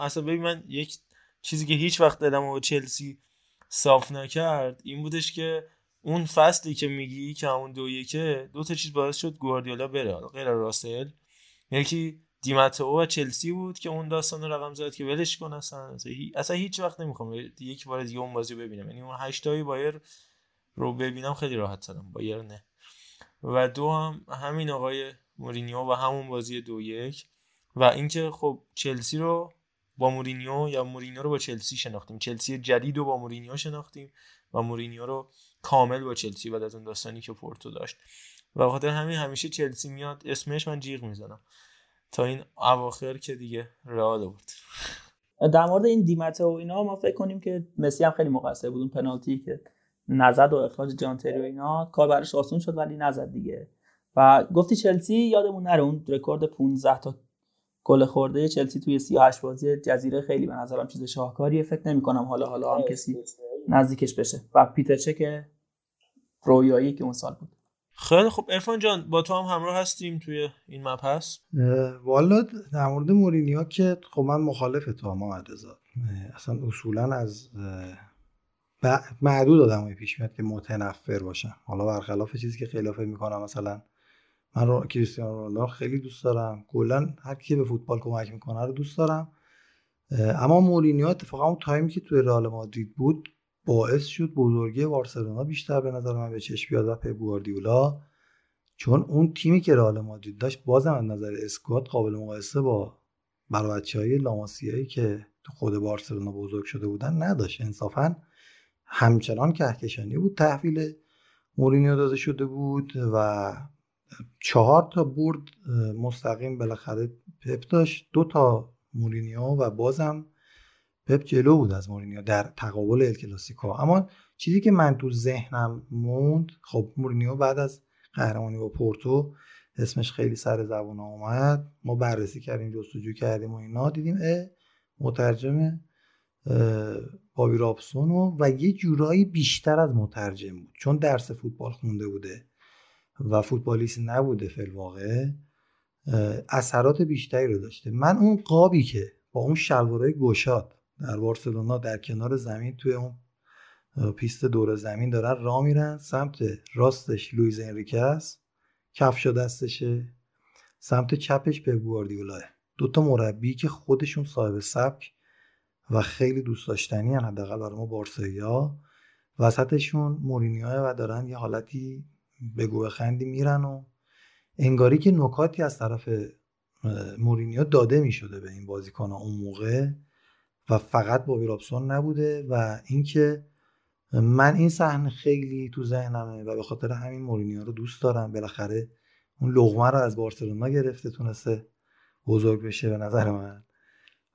اصلا ببین من یک چیزی که هیچ وقت دلم و چلسی صاف نکرد این بودش که اون فصلی که میگی که همون دو یکه دو تا چیز باعث شد گواردیولا بره. غیر راسل یکی دیماتو و چلسی بود که اون داستان رقم زد که ولش کن اصلا. اصلا هیچ وقت نمی‌خوام یک بار دیگه اون بازی ببینم. یعنی اون هشتایی بایر رو ببینم خیلی راحت ترم. بایر نه. و دو هم همین آقای مورینیو و همون بازی دو یک. و اینکه خب چلسی رو با مورینیو یا مورینیو رو با چلسی شناختیم. چلسی جدید رو با مورینیو شناختیم و مورینیو رو کامل با چلسی بعد از اون داستانی که پورتو داشت. و خاطر همین همیشه چلسی میاد. اسمش من جیغ می‌زنم. تا این اواخر که دیگه رئال بود در مورد این دیمته و اینا ما فکر کنیم که مسی هم خیلی مقصر بود اون پنالتی که نزد و اخراج جانتری و اینا کار براش آسون شد ولی نزد دیگه. و گفتی چلسی یادمون نره اون رکورد 15 تا گل خورده چلسی توی 38 بازی جزیره خیلی به نظرم چیز شاهکاریه. فکر نمی کنم حالا حالا هم کسی نزدیکش بشه. و پیتر چک رویایی که اون سال بود. خیلی خب ارفان جان با تو هم همراه هستیم توی این مبحث. والا در مورد مورینیو که خب من مخالف تو هم رضا اصلا اصولا از معدود آدمایی پیش میاد که متنفر باشن. حالا برخلاف چیزی که خیلی فکر می‌کنم مثلا من رو کریستیانو رونالدو خیلی دوست دارم. کلا هر کی به فوتبال کمک می‌کنه رو دوست دارم. اما مورینیو اتفاقا اون تایمی که توی رئال مادرید بود باعث شد بزرگی بارسلونا بیشتر به نظر من به چشم بیاد و پپ گواردیولا چون اون تیمی که رئال مادرید داشت بازم از نظر اسکواد قابل مقایسه با برای لاماسیایی‌هایی که تو خود بارسلونا بزرگ شده بودن نداشت. انصافا همچنان کهکشانی بود. تحویل مورینیو داده شده بود و چهار تا برد مستقیم بالاخره پپ داشت. دو تا مورینیو و بازم پپ جلو بود از مورینیو در تقابل ال کلاسیکو. اما چیزی که من تو ذهنم موند خب مورینیو بعد از قهرمانی با پورتو اسمش خیلی سر زبون اومد. ما بررسی کردیم جستجو کردیم و اینا. دیدیم اه مترجم بابی رابسون و یه جورایی بیشتر از مترجم بود. چون درس فوتبال خونده بوده و فوتبالیست نبوده فی‌الواقع اثرات بیشتری رو داشته. من اون قابی که با اون شلوارای گشاد در بارسلونا در کنار زمین توی اون پیست دور زمین دارن راه میرن. سمت راستش لویز انریکه است. کفش دستشه. سمت چپش به گواردیولاه دو تا مربی که خودشون صاحب سبک و خیلی دوست داشتنی هن حداقل برای ما بارسایا وسطشون مورینیو و دارن یه حالتی بگو خندی میرن و انگاری که نکاتی از طرف مورینیو داده می‌شده به این بازیکن اون موقع. و فقط بابی رابسون نبوده و اینکه من این صحنه خیلی تو ذهنمه و به خاطر همین مورینیو رو دوست دارم. بالاخره اون لغمه رو از بارسلونا گرفته تونسته بزرگ بشه به نظر من.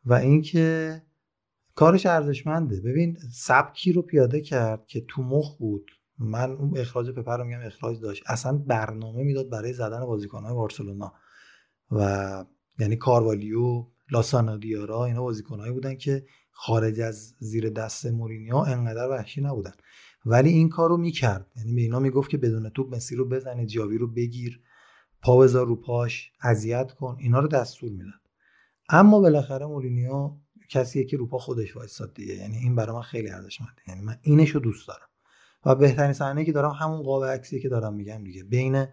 و اینکه کارش ارزشمنده. ببین سبکی رو پیاده کرد که تو مخ بود. من اون اخراج پپر رو میگم اخراج داشت. اصلا برنامه می‌داد برای زدن بازیکنهای بارسلونا. و یعنی کاروالیو لاسانا دیارا اینا بازیکنهایی بودن که خارج از زیر دست مورینیو انقدر وحشی نبودن. ولی این کار رو می‌کرد. یعنی به اینا می‌گفت که بدون توپ مسی رو بزنه جاوی رو بگیر پا بذار رو پاش اذیت کن. اینا رو دستور می‌داد. اما بالاخره مورینیو کسیه که رو پا خودش وایساد دیگه. یعنی این برای من خیلی ارزشمنده. یعنی من اینشو دوست دارم. و بهترین صحنه که دارم همون قاب عکسی که دارم میگم دیگه. بین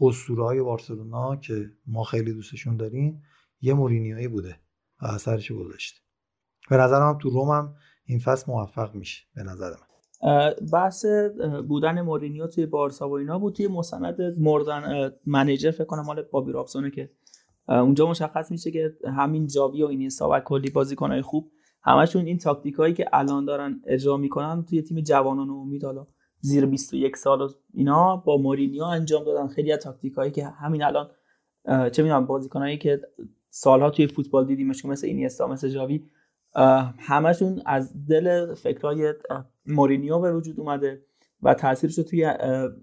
اسطوره های بارسلونا که ما خیلی دوستشون داریم یه مورینیوی بوده و اثرش گذاشته. به نظرم تو روم هم این فصل موفق میشه به نظر من. بحث بودن مورینیو توی بارسا و اینا بود. توی مستند More than manager فکر کنم مال بابی رابسونه که اونجا مشخص میشه که همین جاوی و اینیستا و کلی بازیکنهای خوب همشون این تاکتیک هایی که الان دارن اجرا می‌کنن توی تیم جوانان امید حالا زیر 21 سال و اینا با مورینیو انجام دادن. خیلی از تاکتیک هایی که همین الان چه می‌دونم بازیکنایی که سالها توی فوتبال دیدیمش مثل اینیستا مثل جاوی همشون از دل فکرای مورینیو به وجود اومده و تاثیرش توی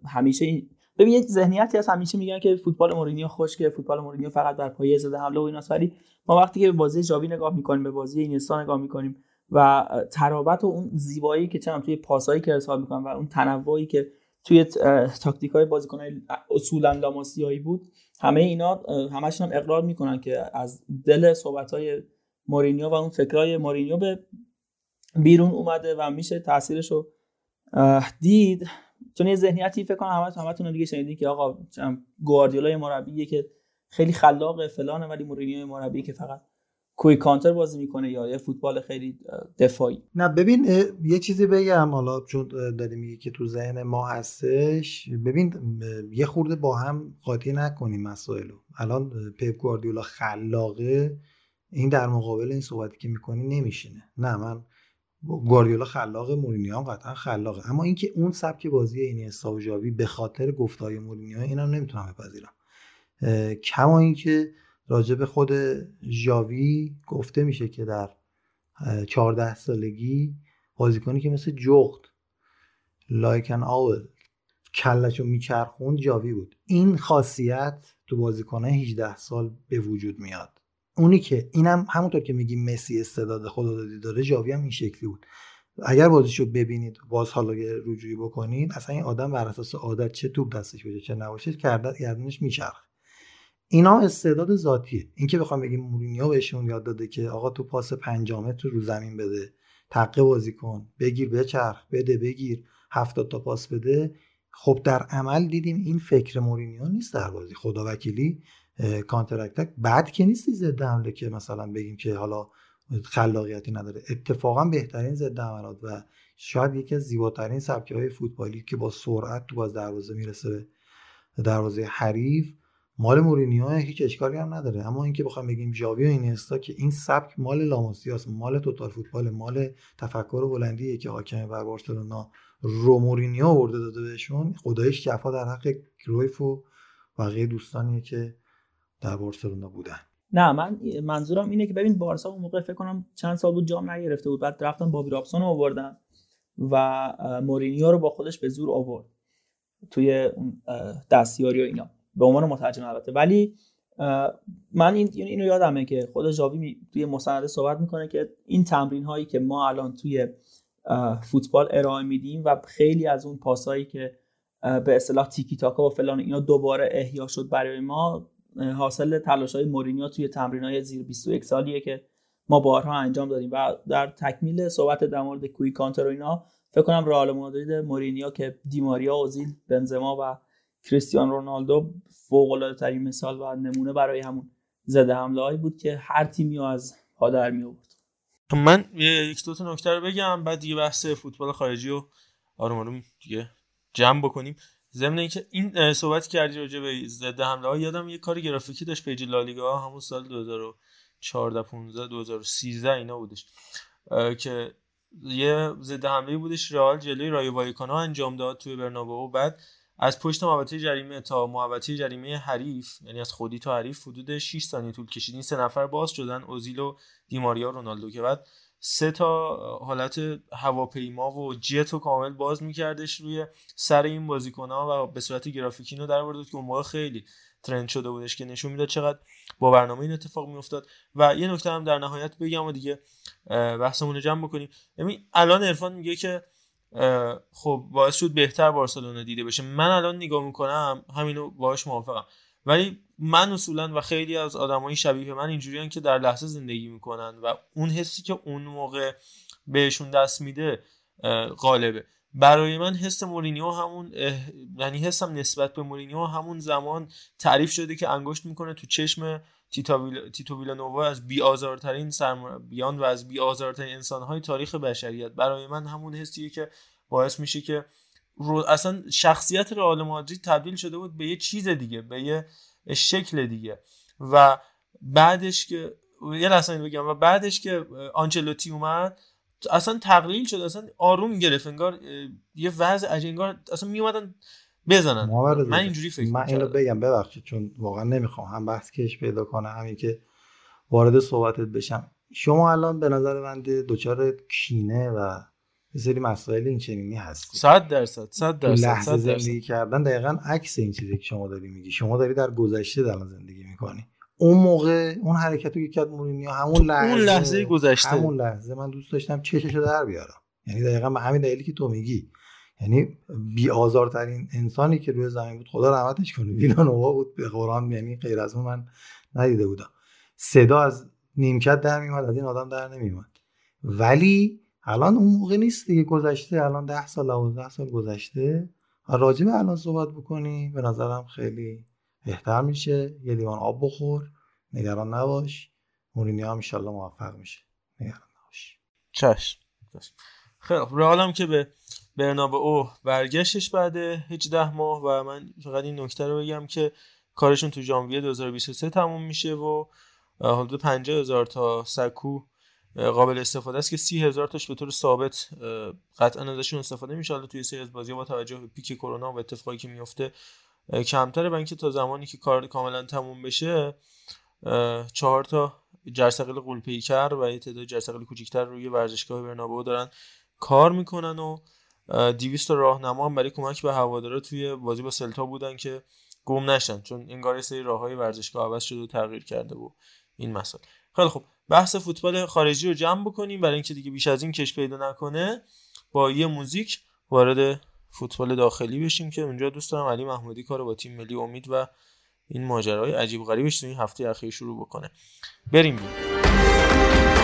همیشه این ببین یک ذهنیتی هست همیشه میگن که فوتبال مورینیو خشکه فوتبال مورینیو فقط بر پایه زده حمله و ایناست ولی ما وقتی که به بازی جاوی نگاه می‌کنیم به بازی اینستا نگاه می‌کنیم و ترابط و اون زیبایی که چند توی پاسایی که ارسال می‌کنن و اون تنوعی که توی تاکتیک های بازیکن اصولا لاماسیایی بود همه اینا همشون هم اقرار می‌کنن که از دل صحبت های مورینیو و اون فکرای مورینیو به بیرون اومده و میشه تاثیرش رو دید. چون یه ذهنیتی فکر کنم همه همتون دیگه شنیدین که آقا گواردیولا مربیه که خیلی خلاق فلانه ولی مورینیو مربی که فقط quick counter بازی می‌کنه یا یه فوتبال خیلی دفاعی؟ نه ببین یه چیزی بگم حالا چون داری میگی که تو ذهن ما هستش. ببین یه خورده با هم قاطی نکنیم مسائلو الان پپ گواردیولا خلاقه. این در مقابل این صحبتی که می‌کنی نمیشینه. نه من گواردیولا خلاق مورینیو هم قطعا خلاقه. اما اینکه اون سبک بازی این و جاوی به خاطر گفتای مورینیو اینم نمی‌تونم بپذیرم. کما اینکه راجع به خود ژاوی گفته میشه که در 14 سالگی بازیکنی که مثل جغد لایکن آول کلشو میچرخوند جاوی بود. این خاصیت تو بازیکنه 18 سال به وجود میاد. اونی که اینم همونطور که میگیم مسی استعداد خدادادی داره جاوی هم این شکلی بود. اگر بازیشو ببینید باز حالا رجوعی بکنید اصلا این آدم بر اساس عادت چه توپ دستش باشه چه نباشه گردنش میچرخ اینا استعداد ذاتیه. اینکه بخوام بگیم مورینیو بهشون یاد داده که آقا تو پاس 5 متر رو زمین بده تقه بازی کن بگیر بچرخ بده بگیر 70 تا پاس بده. خب در عمل دیدیم این فکر مورینیو نیست در بازی. خدا وکیلی کانتر اتک بعد که نیستی ضد حمله که مثلا بگیم که حالا خلاقیتی نداره. اتفاقا بهترین ضد حملات و شاید یکی از زیباترین سبکی های فوتبالی که با سرعت تو باز دروازه می‌رسه به دروازه حریف. مال مورینیو هیچ اشکالی هم نداره. اما اینکه بخوام بگیم ژاوی و اینستا که این سبک مال لاموسیاس مال توتال فوتبال مال تفکر بلندیه که حاکم بر بارسلونا رو مورینیو آورده داده بهشون خدایش جفا در حق کرویف و بقیه دوستانیه که در بارسلونا بودن. نه من منظورم اینه که ببین بارسا اون موقع فکر کنم چند سال بود جام نگرفته بود بعد رفتن بابی رابسون آوردن و مورینیو رو با خودش به زور آورد توی دستیاری و اینا. به عنوان مترجم البته. ولی من این اینو یادمه که خود جاوی توی مصاحبه صحبت می‌کنه که این تمرین هایی که ما الان توی فوتبال ارائه میدیم و خیلی از اون پاسایی که به اصطلاح تیکی تاکا و فلان اینا دوباره احیا شد برای ما حاصل تلاش های مورینیو توی تمرین های زیر 21 سالیه که ما بارها انجام دادیم. و در تکمیل صحبت در مورد quick counter و اینا فکر کنم رئال مادرید مورینیو که دیماریا اوزیل بنزما و کریستیان رونالدو فوق العاده ترین مثال و نمونه برای همون ضد حمله بود که هر تیمی از پا در می آورد خب من یک دو تا نکته رو بگم بعد دیگه بحث فوتبال خارجی رو آروم آروم دیگه جمع بکنیم. ضمن اینکه این صحبت کردی راجع به ضد حمله ها یادم یه کار گرافیکی داشت پیج لالیگا همون سال 2014 15 2013 اینا بودش که یه ضد حمله بودش رئال جلوی رایو وایکانو انجام داد توی برنابئو. بعد از پشت محوطه جریمه تا محوطه جریمه حریف یعنی از خودی تا حریف حدود 6 ثانیه طول کشید. این سه نفر باز شدن اوزیل و دیماریا رونالدو که بعد سه تا حالت هواپیما و جت رو کامل باز میکردش روی سر این بازیکن ها و به صورت گرافیکی رو در آورد که اون موقع خیلی ترند شده بودش که نشون می‌داد چقدر با برنامه این اتفاق میافتاد. و یه نکته هم در نهایت بگم و دیگه بحثمون رو جمع بکنیم. یعنی الان عرفان میگه که خب باعث شد بهتر بارسلونا دیده بشه. من الان نگاه می‌کنم همینو باهاش موافقم. ولی من اصولا و خیلی از آدمای شبیه من اینجوریان که در لحظه زندگی می‌کنن و اون حسی که اون موقع بهشون دست میده غالبه. برای من حس مورینیو همون یعنی حسم نسبت به مورینیو همون زمان تعریف شده که انگشت می‌کنه تو چشم تیتو ویلانووا از بی آزارترین سرمربیان و از بی آزارترین انسانهای تاریخ بشریت. برای من همون حسیه که باعث میشه که رو اصلا شخصیت رئال مادرید تبدیل شده بود به یه چیز دیگه به یه شکل دیگه. و بعدش که یه لحظه بگم. و بعدش که آنچلوتی اومد اصلا تقلیل شد اصلا آروم گرفت. انگار یه وضع عجیب. انگار اصلا میومدن بزنن. من اینجوری فکر من اینو بگم ببخشید چون واقعا نمی‌خوام هم بحث کش پیدا کنه همین که وارد صحبتت بشم. شما الان به نظر بنده دوچار کینه و یه سری مسائل این چنینی هست 100 درصد 100 درصد لحظه زندگی کردن دقیقا عکس این چیزی که شما داری میگی. شما داری در گذشته در زندگی می‌کنی. اون موقع اون حرکت رو کرد مورینیو همون لحظه اون لحظه گذشته. همون لحظه من دوست داشتم چششو در بیارم. یعنی دقیقا به همین دلیلی که تو میگی. یعنی بی آزارترین انسانی که روی زمین بود خدا رحمتش کنه ویلانووا بود به قرآن یعنی غیر از اون من ندیده بودم. صدا از نیمکت در میومد از این آدم در نمیومد ولی الان اون موقع نیست دیگه گذشته الان ده سال 12 سال گذشته راجع به الان صحبت بکنی به نظرم خیلی بهتر میشه. یه لیوان آب بخور نگران نباش. مورینیو هم ان موفق میشه. نگران نباش. چشم خیلی رئال که به او برگشتش بعد 18 ماه و من فقط این نکته رو بگم که کارشون تو ژانویه 2023 تموم میشه و حدود 50 هزار تا سکو قابل استفاده است که 30 هزار تاش به طور ثابت قطعا ازشون استفاده میشه. حالا توی سری از بازی با توجه به پیک کرونا و اتفاقی که میفته کمتره و اینکه تا زمانی که کار کاملا تموم بشه چهار تا جرثقیل قولپیکر و یه تعداد جرثقیل کوچیکتر روی ورزشگاه برنابو دارن کار می‌کنن و 200 راهنما هم برای کمک به هوادارا توی بازی با سلتا بودن که گم نشن چون انگار سری راههای ورزشگاه عوض شده و تغییر کرده و این مسائل. خیلی خوب. بحث فوتبال خارجی رو جمع بکنیم. برای اینکه دیگه بیش از این کش پیدا نکنه با یه موزیک وارد فوتبال داخلی بشیم که اونجا دوست دارم علی محمودی کار با تیم ملی امید و این ماجرای عجیب غریبش تو این هفته اخیر شروع بکنه. بریم. بیم.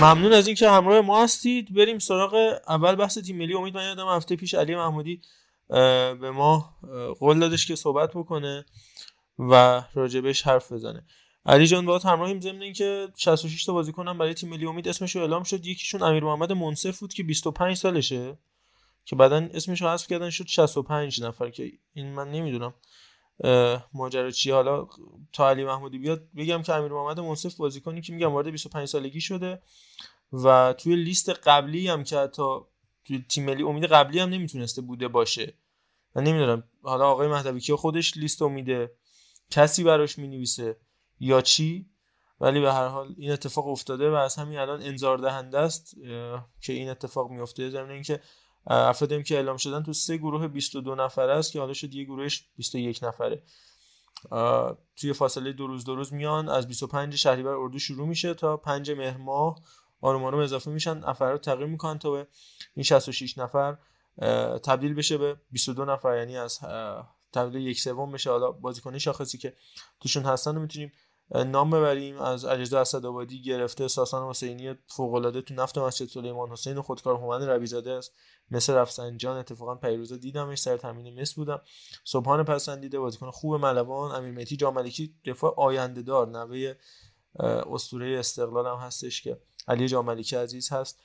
ممنون از اینکه همراه ما هستید. بریم سراغ اول بحث تیم ملی. امید من یادم هفته پیش علی محمودی به ما قول دادش که صحبت بکنه و راجبش حرف بزنه. علی جان باید همراهیم. ضمن اینکه 66 تا بازیکن برای تیم ملی امید اسمش رو اعلام شد. یکیشون امیر محمد منصف بود که 25 سالشه که بعدا اسمش رو حذف کردن شد 65 نفر که این من نمی‌دونم. ماجرا چی؟ حالا تا علی محمودی بیاد بگم که امیر محمد منصف بازیکنی که میگم وارد 25 سالگی شده و توی لیست قبلی هم که حتی توی تیم ملی امید قبلی هم نمی‌تونسته بوده باشه. من نمی‌دونم. حالا آقای مهدوی کیا خودش لیست امیده؟ کسی براش می‌نویسه یا چی؟ ولی به هر حال این اتفاق افتاده و از همین الان انذار دهنده است که این اتفاق میفته ضمن اینکه افرادی که اعلام شدن تو سه گروه 22 نفره است که حالا شد یه گروهش 21 نفره. توی فاصله دو روز دو روز میان. از 25 شهریور اردو شروع میشه تا 5 مهر ماه آروم آروم اضافه میشن. افراد تغییر می‌کنن تا به این 66 نفر تبدیل بشه به 22 نفر. یعنی از تبدیل یک سوم بشه. حالا بازیکن شاخصی که توشون هستن رو می‌تونیم نام ببریم. از علیرضا اسدآبادی گرفته ساسان حسینی فوق العاده تو نفت مسجد سلیمان حسین خودکار هومن ربیزاده است. مثل رفسنجان اتفاقا پیروزا دیدمش سر تامین مس بودم. صبحان پسندیده بازیکن خوب ملوان امیر مهدی جاملکی دفاع آینده دار. نوه اسطوره استقلال هم هستش که علی جاملکی عزیز هست.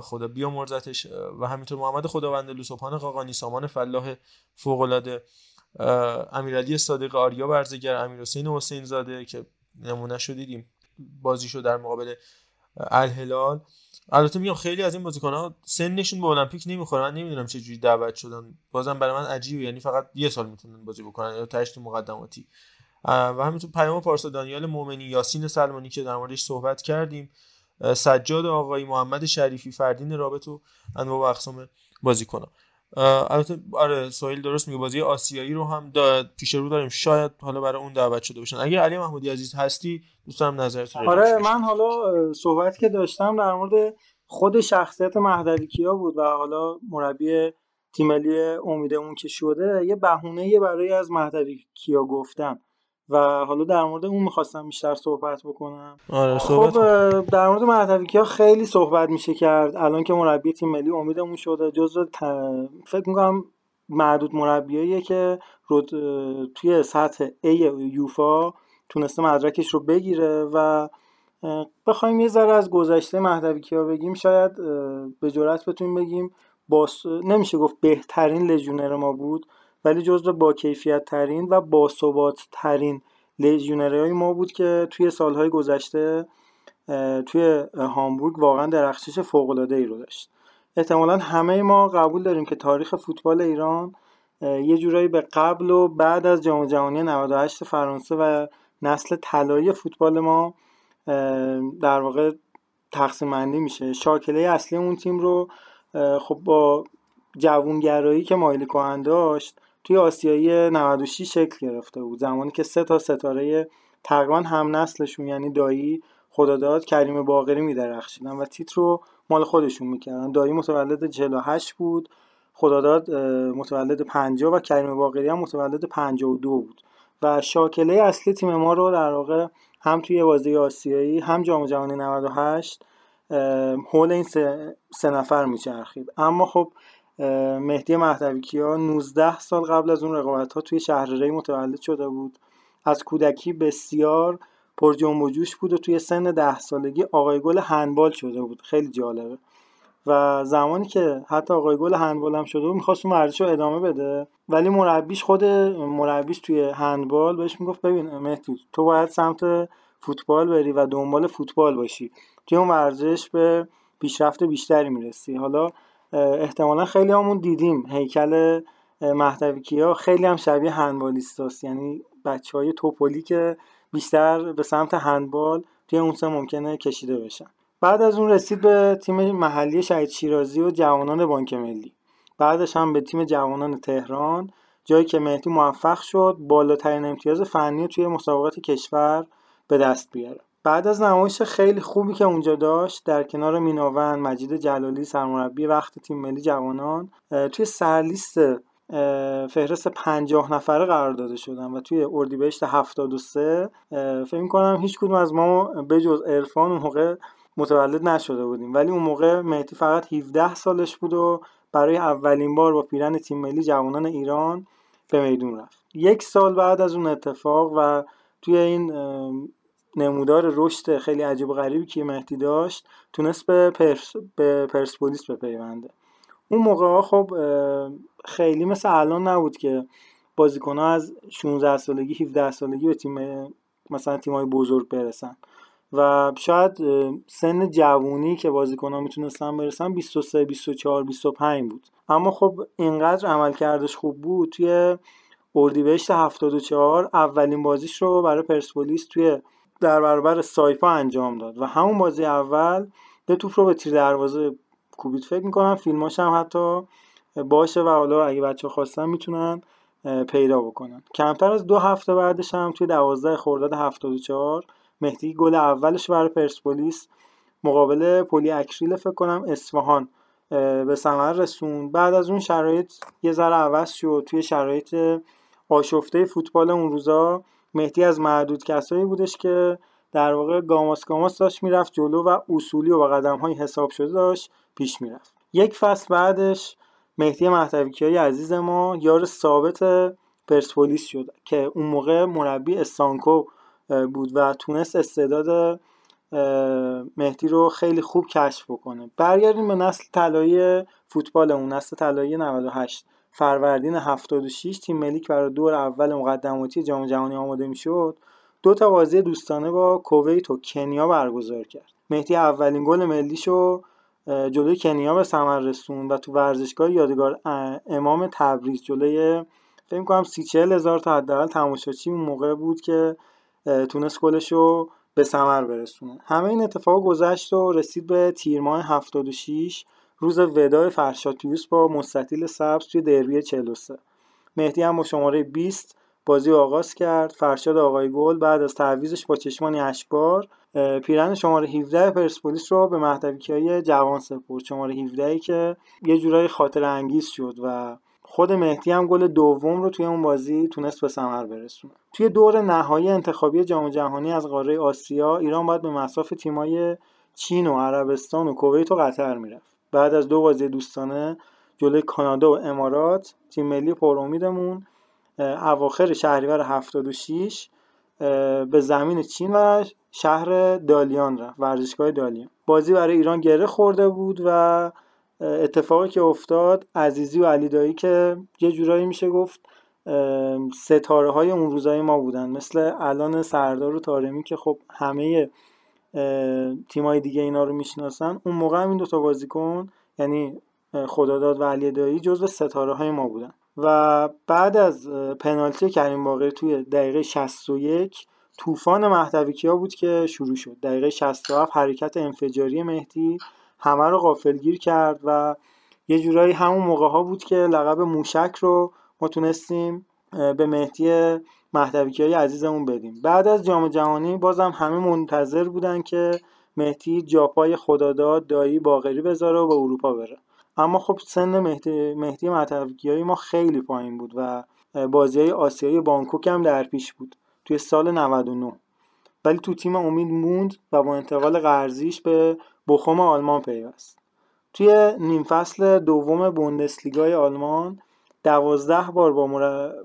خدا بیامرزتش. و همینطور محمد خداوند لوسوپان قاقانی سامان فلاح فوق العاده امیرعلی صادق آریا برزگر امیر حسین حسین زاده که نمونه شو دیدیم. بازیشو در مقابل الهلال. البته میگم خیلی از این بازیکن ها سنشون به المپیک نمی‌خوره من نمی‌دونم چه جوری دعوت شدن. بازم برای من عجیبه. یعنی فقط یه سال می‌تونن بازی بکنن یا تشت مقدماتی. و همینطور پیام پارسا دانیال مومنی یاسین سلمانی که در موردش صحبت کردیم. سجاد آقایی محمد شریفی فردین رابط و انواع و اقسام بازیکن‌ها. البته آره سویل درست میگه بازی آسیایی رو هم پیش رو داریم. شاید حالا برای اون دعوت شده باشن. اگه علی محمودی عزیز هستی دوست دارم نظرت آره من حالا صحبت که داشتم در مورد خود شخصیت مهدوی کیا بود و حالا مربی تیم ملی امیدمون که شده یه بهونه برای از مهدوی کیا گفتم. و حالا در مورد اون می‌خواستم بیشتر صحبت بکنم. آره صحبت خب در مورد مهدوی کیا خیلی صحبت میشه کرد. الان که مربی تیم ملی امیدمون شده جزو ت... فکر می‌کنم معدود مربیاییه که رو توی سطح A یوفا تونسته مدرکش رو بگیره و بخوایم یه ذره از گذشته مهدوی کیا بگیم. شاید به جرات بتونیم بگیم باس... نمیشه گفت بهترین لژیونر ما بود. ولی جزو با کیفیت ترین و باثبات ترین های ما بود که توی سالهای گذشته توی هامبورگ واقعا درخشش فوق العاده ای رو داشت. احتمالا همه ما قبول داریم که تاریخ فوتبال ایران یه جورایی به قبل و بعد از جام جهانی 98 فرانسه و نسل طلایی فوتبال ما در واقع تقسیم بندی میشه. شاکله اصلی اون تیم رو خب با جوونگرایی که مایلی کوهن داشت توی آسیایی 96 شکل گرفته بود. زمانی که سه تا ستاره تقریبا هم نسلشون یعنی دایی خداداد کریم باقری میدرخشیدن و تیتر رو مال خودشون می‌کردن. دایی متولد 48 بود خداداد متولد 50 و کریم باقری هم متولد 52 بود. و شاکله اصلی تیم ما رو در واقع هم توی بازی آسیایی هم جام جهانی 98 حول این سه, سه نفر میچرخید. اما خب مهدی مهدوی کیا 19 سال قبل از اون رقابت ها توی شهر ری متولد شده بود. از کودکی بسیار پر جنب و جوش بود و توی سن ده سالگی آقای گل هندبال شده بود. خیلی جالبه. و زمانی که حتی آقای گل هندبال هم شده بود می‌خواست اون ورزش رو ادامه بده. ولی مربیش خود مربیش توی هندبال بهش می‌گفت ببین مهدی تو باید سمت فوتبال بری و دنبال فوتبال باشی. توی اون ورزش به پیشرفت بیشتری می‌رسی. حالا احتمالا خیلی همون دیدیم. هیکل مهدوی کیا خیلی هم شبیه هندبالیستاست. یعنی بچه های توپولی که بیشتر به سمت هندبال توی اون سه ممکنه کشیده بشن. بعد از اون رسید به تیم محلی شهید شیرازی و جوانان بانک ملی. بعدش هم به تیم جوانان تهران جایی که مهدی موفق شد بالاترین امتیاز فنی توی مسابقات کشور به دست بیاره. بعد از نمایش خیلی خوبی که اونجا داشت در کنار میناون مجید جلالی سرمربی وقت تیم ملی جوانان توی سرلیست فهرست پنجاه نفره قرار داده شدن و توی اردیبهشت 73 فکر کنم هیچ کدوم از ما به جز عرفان اون موقع متولد نشده بودیم. ولی اون موقع مهدی فقط 17 سالش بود و برای اولین بار با پیرن تیم ملی جوانان ایران به میدون رفت. یک سال بعد از اون اتفاق و توی این نمودار رشد خیلی عجیب و غریبی که مهدی داشت تونست به, پرس به پرسپولیس بپیونده. اون موقع ها خب خیلی مثل الان نبود که بازیکن ها از 16 سالگی 17 سالگی به تیم مثلا تیم های بزرگ برسن. و شاید سن جوونی که بازیکن ها می‌تونستن برسن 23 24 25 بود. اما خب اینقدر عمل کردش خوب بود توی اردیبهشت 74 اولین بازیش رو برای پرسپولیس توی در برابر سایپا انجام داد و همون بازی اول به توپ رو به تیر دروازه کوبید. فکر می‌کنم فیلماش هم حتی باشه و حالا اگه بچه خواستن می‌تونن پیدا بکنن. کمتر از دو هفته بعدش هم توی دوازده خرداد 74 مهدی گل اولش برای پرسپولیس مقابل پلی اکریل فکر کنم اصفهان به ثمر رسون بعد از اون شرایط یه ذره عوض شد. توی شرایط آشفته فوتبال اون روزا مهدی از معدود کسایی بودش که در واقع گاماس گاماس داشت می‌رفت جلو و اصولی و با قدم های حساب شده داشت پیش می‌رفت. یک فصل بعدش مهدی مهدویکی های عزیز ما یار ثابت پرسپولیس شد که اون موقع مربی استانکو بود و تونست استعداد مهدی رو خیلی خوب کشف بکنه. برگردیم به نسل طلایی فوتبال اون نسل طلایی 98 فروردین 76 تیم ملی برای دور اول مقدماتی جام جهانی آماده می‌شد. دو تا بازی دوستانه با کویت و کنیا برگزار کرد. مهدی اولین گل ملیشو جلوی کنیا به ثمر رسون و تو ورزشگاه یادگار امام تبریز جلوی فکر کنم سی چهل هزار تا حداقل تماشاچی اون موقع بود که تونست گلش رو به ثمر برسونه. همه این اتفاق گذشت و رسید به تیر ماه 76 روز وداع فرشاتیوس با مستطیل سبز توی دربی 43 مهدی هم با شماره 20 بازی آغاز کرد. فرشاد آقای گل بعد از تعویزش با چشمانی اشبار پیرن شماره 17 پرسپولیس رو به مهدویکیای جوان سپرد. شماره 17 که یه جورایی خاطر انگیز شد و خود مهدی هم گل دوم رو توی اون بازی تونست به ثمر برسونه. توی دور نهایی انتخابی جام جهانی از قاره آسیا ایران باید به مصاف تیمای چین و عربستان و کویت و قطر می‌رفت. بعد از دو بازی دوستانه جلوی کانادا و امارات تیم ملی پر امیدمون اواخر شهریور 76 به زمین چین و شهر دالیان رفت ورزشگاه دالیان. بازی برای ایران گره خورده بود و اتفاقی که افتاد عزیزی و علی دایی که یه جورایی میشه گفت ستاره های اون روزای ما بودن. مثل الان سردار و تارمی که خب همه تیمای دیگه اینا رو می‌شناسن. اون موقع هم این دوتا بازیکن یعنی خداداد و علی دایی جزو ستاره های ما بودن. و بعد از پنالتی کریم باقری توی دقیقه 61 طوفان مهدوی ها بود که شروع شد. دقیقه 67 حرکت انفجاری مهدی همه رو غافلگیر کرد و یه جورایی همون موقع ها بود که لقب موشک رو ما تونستیم به مهدی مهدوی های عزیزمون بدیم. بعد از جام جهانی بازم همه منتظر بودن که مهدی جاپای خداداد دایی باقری بذاره و به اروپا بره. اما خب سن مهدی مهدی های ما خیلی پایین بود و بازی های آسیایی بانکوک هم در پیش بود توی سال 99 ولی تو تیم امید موند و با انتقال قرضیش به بخوم آلمان پیوست. توی نیم فصل دوم بوندسلیگای آلمان دوازده بار با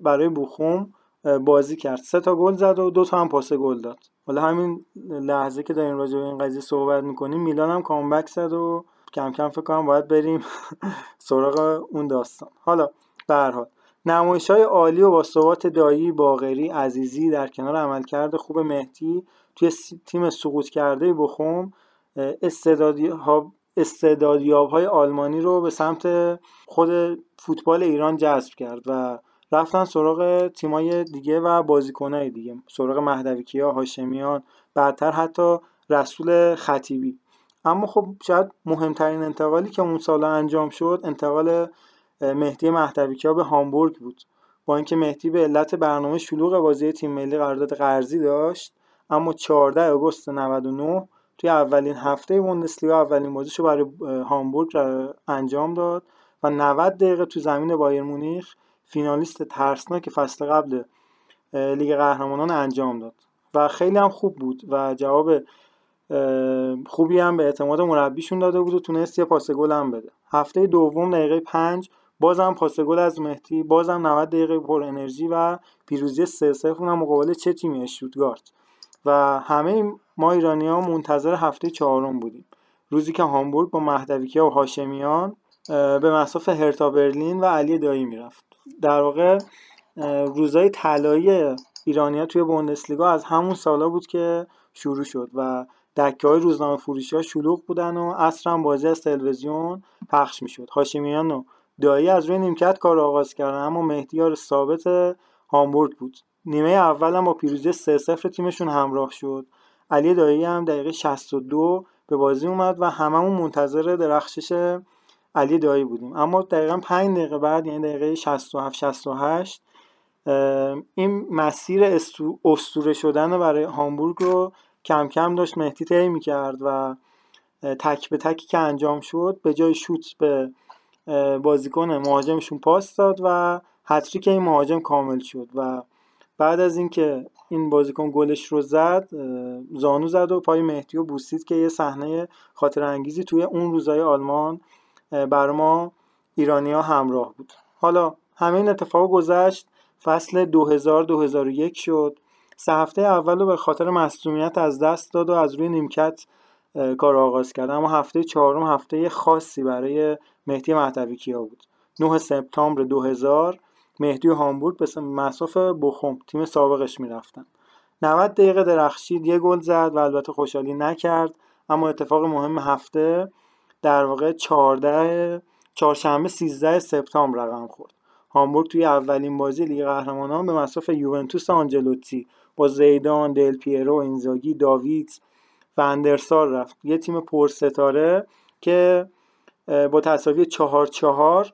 برای بوخوم بازی کرد. سه تا گل زد و دو تا هم پاس گل داد. حالا همین لحظه که داریم راجع به این قضیه صحبت می‌کنیم میلان هم کامبک زد و کم کم فکر کنم باید بریم سراغ اون داستان. حالا به حال نمایش های عالی و با ثبات دایی باغری عزیزی در کنار عملکرد خوب مهدی توی تیم سقوط کرده بخوم استعدادی استعدادیاب های آلمانی رو به سمت خود فوتبال ایران جذب کرد و رفتن سراغ تیمای دیگه و بازیکنهای دیگه سراغ مهدوی کیا هاشمیان بعدتر حتی رسول خطیبی. اما خب شاید مهمترین انتقالی که اون سال انجام شد انتقال مهدی مهدوی کیا به هامبورگ بود. با اینکه مهدی به علت برنامه شلوغ بازی تیم ملی قرارداد قرضی داشت اما 14 آگوست 99 توی اولین هفته بوندسلیگا اولین بازیشو برای هامبورگ انجام داد و 90 دقیقه تو زمین بایر مونیخ فینالیست ترسناک فصل قبل لیگ قهرمانان انجام داد. و خیلی هم خوب بود و جواب خوبی هم به اعتماد مربیشون داده بود و تونست یه پاس گل هم بده. هفته دوم دقیقه 5 بازم پاس گل از مهدی بازم 90 دقیقه پر انرژی و پیروزی 3 0 هم مقابل چه تیمی؟ اشتوتگارت و همه ما ایرانی ها منتظر هفته چهارم بودیم. روزی که هامبورگ با مهدویکیا و هاشمیان به مساف هرتا برلین و علی دایی می‌رفت. در واقع روزای طلایی ایرانیا توی بوندسلیگا از همون سالا بود که شروع شد و دکه های روزنامه فروشی ها شلوغ بودن و اصرا بازی از تلویزیون پخش می‌شد. هاشمیان و دایی از روی نیمکت کار آغاز کردن اما مهدیار ثابت هامبورگ بود. نیمه اول هم با پیروزی 3 0 تیمشون همراه شد. علی دایی هم دقیقه 62 به بازی اومد و هممون منتظر درخشش علی دایی بودیم. اما دقیقا 5 دقیقه بعد یعنی دقیقه 67 68 این مسیر استوره شدن برای هامبورگ رو کم کم داشت مهدی طی می‌کرد و تک به تکی که انجام شد به جای شوت به بازیکن مهاجمشون پاس داد و هتریک این مهاجم کامل شد و بعد از اینکه این بازیکن گلش رو زد زانو زد و پای مهدی و بوسید که یه صحنه خاطر انگیزی توی اون روزای آلمان بر ما ایرانیا همراه بود. حالا همه این اتفاق گذشت فصل 2000-2001 شد. سه هفته اول رو به خاطر مصومیت از دست داد و از روی نیمکت کار آغاز کرد. اما هفته چهارم هفته خاصی برای مهدی مهدوی کیا بود؟ 9 سپتامبر 2000 مهدی و هامبورگ به مساف بخوم تیم سابقش می‌رفتن. 90 دقیقه درخشید یه گل زد و البته خوشحالی نکرد. اما اتفاق مهم هفته در واقع 14 چهارشنبه 13 سپتامبر رقم خورد. هامبورگ توی اولین بازی لیگ قهرمانان به مساف یوونتوس آنجلوتی با زیدان، دل پیرو، اینزاگی، داویدز و اندرسار رفت. یه تیم پرستاره که با تساوی چهار چهار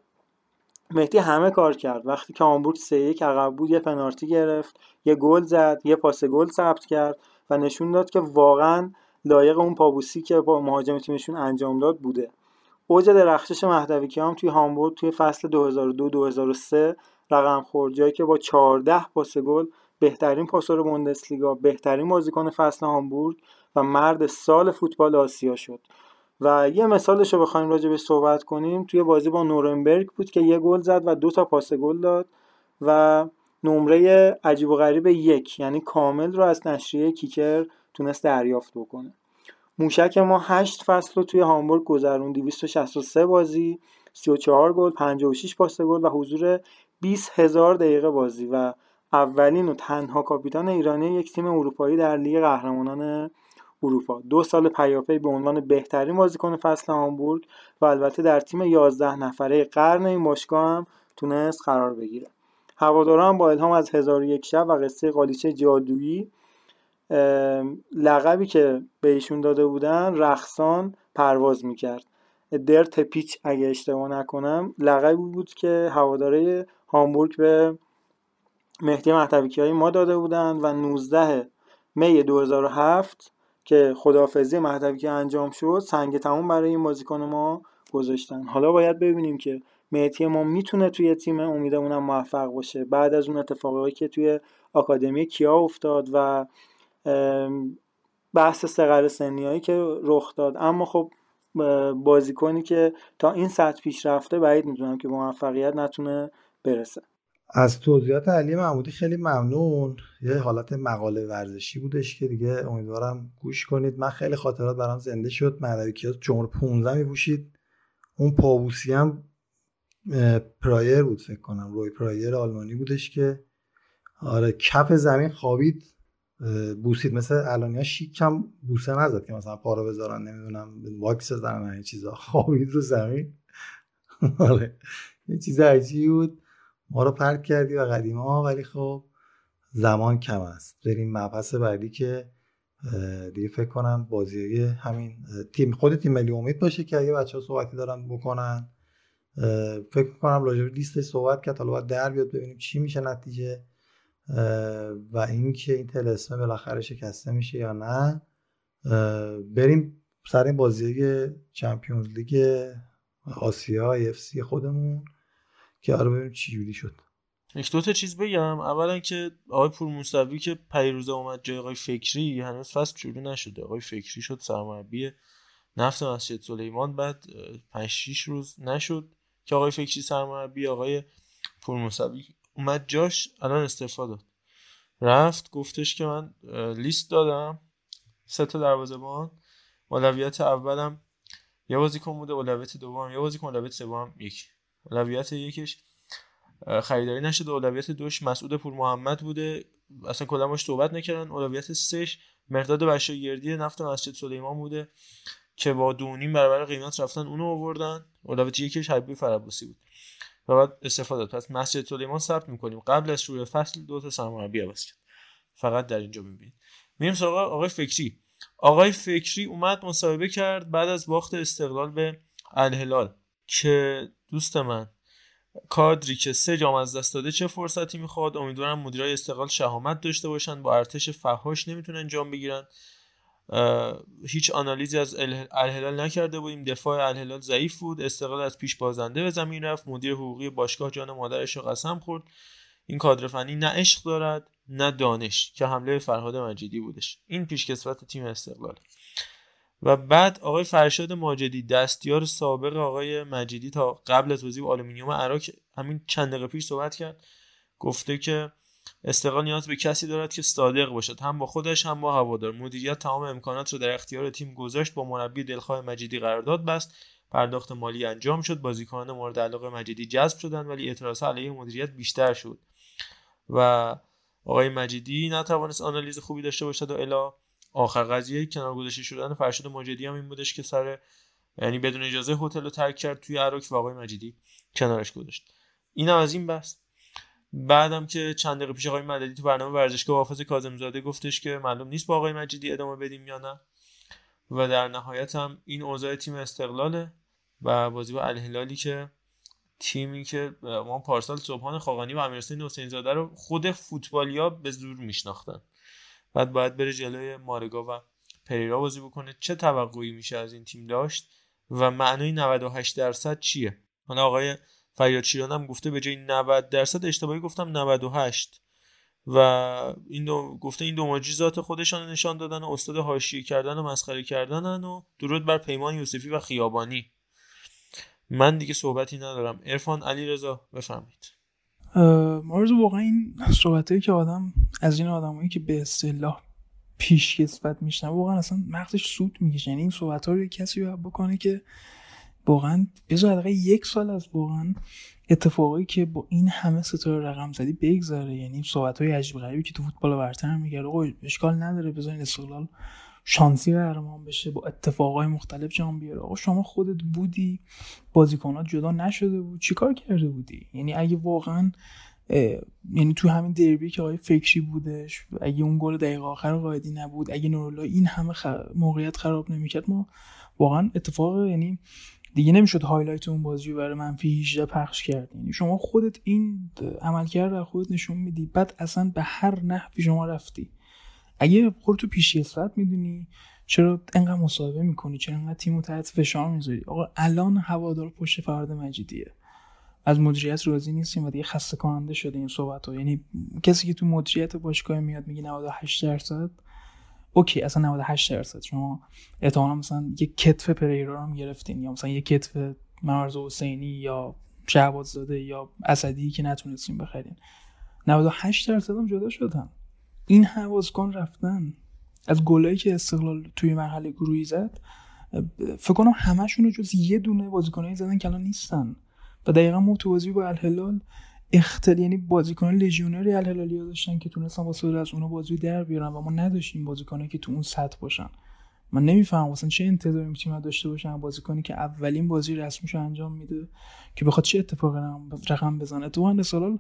مهدی همه کار کرد. وقتی که هامبورگ سه یک عقب بود یه پنالتی گرفت یه گل زد یه پاس گل ثبت کرد و نشون داد که واقعا لایق اون پابوسی که با مهاجم تیمشون انجام داد بوده. اوج درخشش مهدوی هم توی هامبورگ توی فصل 2002-2003 رقم خورد جایی که با 14 پاس گل بهترین پاسور بوندسلیگا بهترین بازیکن فصل هامبورگ و مرد سال فوتبال آسیا شد. و یه مثالش رو بخوایم راجع به صحبت کنیم توی بازی با نورنبرگ بود که یه گل زد و دو تا پاس گل داد و نمره عجیب و غریب یک یعنی کامل رو از نشریه کیکر تونست دریافت بکنه. موشک ما 8 فصل رو توی هامبورگ گذرون 263 بازی 34 گل 56 پاس گل و حضور 20 هزار دقیقه بازی و اولین و تنها کاپیتان ایرانی یک تیم اروپایی در لیگ قهرمانان اروپا. دو سال پیاپی به عنوان بهترین بازیکن فصل هامبورگ و البته در تیم 11 نفره قرن این باشگاه هم تونست قرار بگیره. هواداران با الهام از هزار یک شب و قصه قالیچه جادویی لقبی که به ایشون داده بودن رخصان پرواز می‌کرد. در تپیچ اگه اشتباه نکنم لقبی بود که هواداره هامبورگ به مهدی محتویکی ما داده بودن و 19 می 2007 که خداحافظی مهدوی انجام شد سنگ تموم برای این بازیکن ما گذاشتن. حالا باید ببینیم که مهدی ما می‌تونه توی تیم امیدمونم موفق باشه. بعد از اون اتفاقی که توی آکادمی کیا افتاد و بحث سقر سنیایی که رخ داد. اما خب بازیکنی که تا این سطح پیش رفته بعید می‌دونم که موفقیت نتونه برسه. از توضیحات علی محمودی خیلی ممنون. یه حالت مقاله ورزشی بودش که دیگه امیدوارم گوش کنید. من خیلی خاطرات برام زنده شد. مهدوی کیاس جمهور 15 میپوشید. اون پاووسی هم پرایر بود فکر کنم. روی پرایر آلمانی بودش که. آره کف زمین خوابید. بوسید مثل الانیا شیک هم بوسه نزد که مثلا پارو بذارن نمی‌دونم واکس بزنن این چیزا خوابید رو زمین. آره. یه چیز عجیبی بود. ما رو پرک کردی و قدیما ولی خب زمان کم است. بریم مبحث بعدی که دیگه فکر کنم بازی همین تیم خود تیم ملی امید باشه که اگه بچه ها صحبتی دارن بکنن. فکر کنم راجع لیست صحبت کرد. حالا باید در بیاد ببینیم چی میشه نتیجه. و اینکه این تلسمه بالاخره شکسته میشه یا نه بریم سر این بازی چمپیونز لیگ آسیا اف سی خودمون که آره ببینیم چی جوری شد. یک دو تا چیز بگم. اولا که آقای پور موسوی که پیروزه اومد جای آقای فکری هنوز فصل شروع نشده. آقای فکری شد سرمربی نفت مسجد سلیمان بعد 5 6 روز نشد که آقای فکری سرمربی آقای پور موسوی اومد جاش الان استعفا داد. رفت گفتش که من لیست دادم سه تا دروازه‌بان اولویت اولم یه بازیکن بوده اولویت دوم یه بازیکن اولویت سوم یک اولویت یکش خریداری نشده. اولویت دوش مسعود پور محمد بوده. اصلا کلا باش صحبت نکردن. اولویت سهش مرداد بشاگردی نفت مسجد سلیمان بوده که با دونیم برابر قیمت رفتن اونو آوردن. اولویت یکیش حبیب فرابوسی بود. و بعد استفاده پس مسجد سلیمان ثبت می‌کنیم. قبل از شروع فصل دو تا سرمربی عوض کرد. فقط در اینجا می‌بینید میریم سراغ آقای فکری. آقای فکری اومد مصاحبه کرد بعد از باخت استقلال به الهلال که دوست من کادری که سه جام از دست داده چه فرصتی می‌خواد؟ امیدوارم مدیرای استقلال شهامت داشته باشن. با ارتش فهاش نمی‌تونن جام بگیرن. هیچ آنالیزی از الهلال نکرده بودیم. دفاع الهلال ضعیف بود. استقلال از پیش بازنده به زمین رفت. مدیر حقوقی باشگاه جان مادرش رو قسم خورد. این کادر فنی نه عشق دارد نه دانش که حمله فرهاد مجیدی بودش. این پیشکسوت تیم استقلال. و بعد آقای فرشاد ماجدی دستیار سابق آقای مجیدی تا قبل از با آلومینیوم اراک همین چند دقیقه پیش صحبت کرد. گفته که استقلال نیاز به کسی دارد که صادق باشد. هم با خودش هم با هوادار. مدیریت تمام امکانات رو در اختیار تیم گذاشت. با مربی دلخواه مجیدی قرارداد بست. پرداخت مالی انجام شد. بازیکنان مورد علاقه مجیدی جذب شدند ولی اعتراض علیه مدیریت بیشتر شد. و آقای مجیدی نتوانست آنالیز خوبی داشته باشد و الا آخر قضیه کنار گذاشته شدن فرشاد ماجدی هم این بودش که سر یعنی بدون اجازه هتل رو ترک کرد توی عراق و آقای مجیدی کنارش گذاشت. اینم از این بس بعدم که چند دقیقه پیش آقای مددی تو برنامه ورزشگاه حافظ کاظمزاده گفتش که معلوم نیست با آقای مجیدی ادامه بدیم یا نه. و در نهایت هم این اوضاع تیم استقلاله و بازی با الهلالی که تیمی که ما پارسال صبحان خاقانی و امیرحسین حسین زاده رو خود فوتبالیا به زور میشناختن. بعد باید بره جلوی مارگا و پریرا بازی بکنه. چه توقعی میشه از این تیم داشت و معنای 98 درصد چیه؟ حالا آقای فریاد شیران هم گفته به جای 90 درصد اشتباهی گفتم 98 و این دو گفته این دو ماجی ذات خودشان نشان دادن و استاد حاشیه کردن و مسخره کردنن و درود بر پیمان یوسفی و خیابانی. من دیگه صحبتی ندارم. عرفان علی رضا بفهمید مارز واقعا این صحبت که آدم از این آدمایی که به اصطلاح پیش کسبت میشنه واقعا اصلا مغزش سود می‌کشه. یعنی این صحبت ها رو کسی باید بکنه که واقعا بذار یک سال از واقعا اتفاقایی که با این همه ستاره رقم زدی بگذره یعنی صحبت های عجیب غریبی که تو فوتبال برتر میگه آقا اشکال نداره بذارین استقلال شانسی قهرمان بشه با اتفاقای مختلف جام بیاره. آقا شما خودت بودی بازیکنات جدا نشده بود چیکار کرده بودی؟ یعنی اگه واقعا یعنی تو همین دربی که آقای فکری بودش اگه اون گل دقیقه آخر قایدی نبود اگه نورلا این همه موقعیت خراب نمی‌کرد ما واقعا اتفاق یعنی دیگه نمی‌شد highlight اون بازی رو برای منفی 18 پخش کرد. یعنی شما خودت این عملکرد رو خودت نشون میدی بعد اصلا به هر نحوی شما رفتی. اگه خودتو پیشکسوت می‌دونی چرا انقدر مصاحبه می‌کنی چرا انقدر تیمو تحت فشار می‌ذاری. آقا الان هوادار پشت فرهاد مجیدیه. از مدیریت راضی نیستیم و دیگه خسته کننده شده این صحبت ها یعنی کسی که تو مدیریت باشگاه میاد میگه 98 درصد اوکی اصلا 98 درصد. شما احتمالا مثلا یه کتف پریرا هم گرفتین یا مثلا یه کتف مرز حسینی یا شهباز زاده یا اسدی که نتونستین بخرین. 98 درصد هم جدا شدن. این حواسکن رفتن. از گلایی که استقلال توی مرحله گروهی زد فکر کنم همشون رو جز یه دونه بازیکنایی زدن که الان نیستن. و دقیقا ما تو بازی با الهلال اختل یعنی بازیکن لژیونر الهلالی داشتن که تونستن واسه از اونها بازی در بیارن و ما نداشتیم بازیکنایی که تو اون سطح باشن. من نمی‌فهمم واسه چه انتظاری می‌تونیم داشته باشن بازیکنی که اولین بازی رسمیشو انجام میده که بخواد چه اتفاقی رقم بزنه. تو هند سال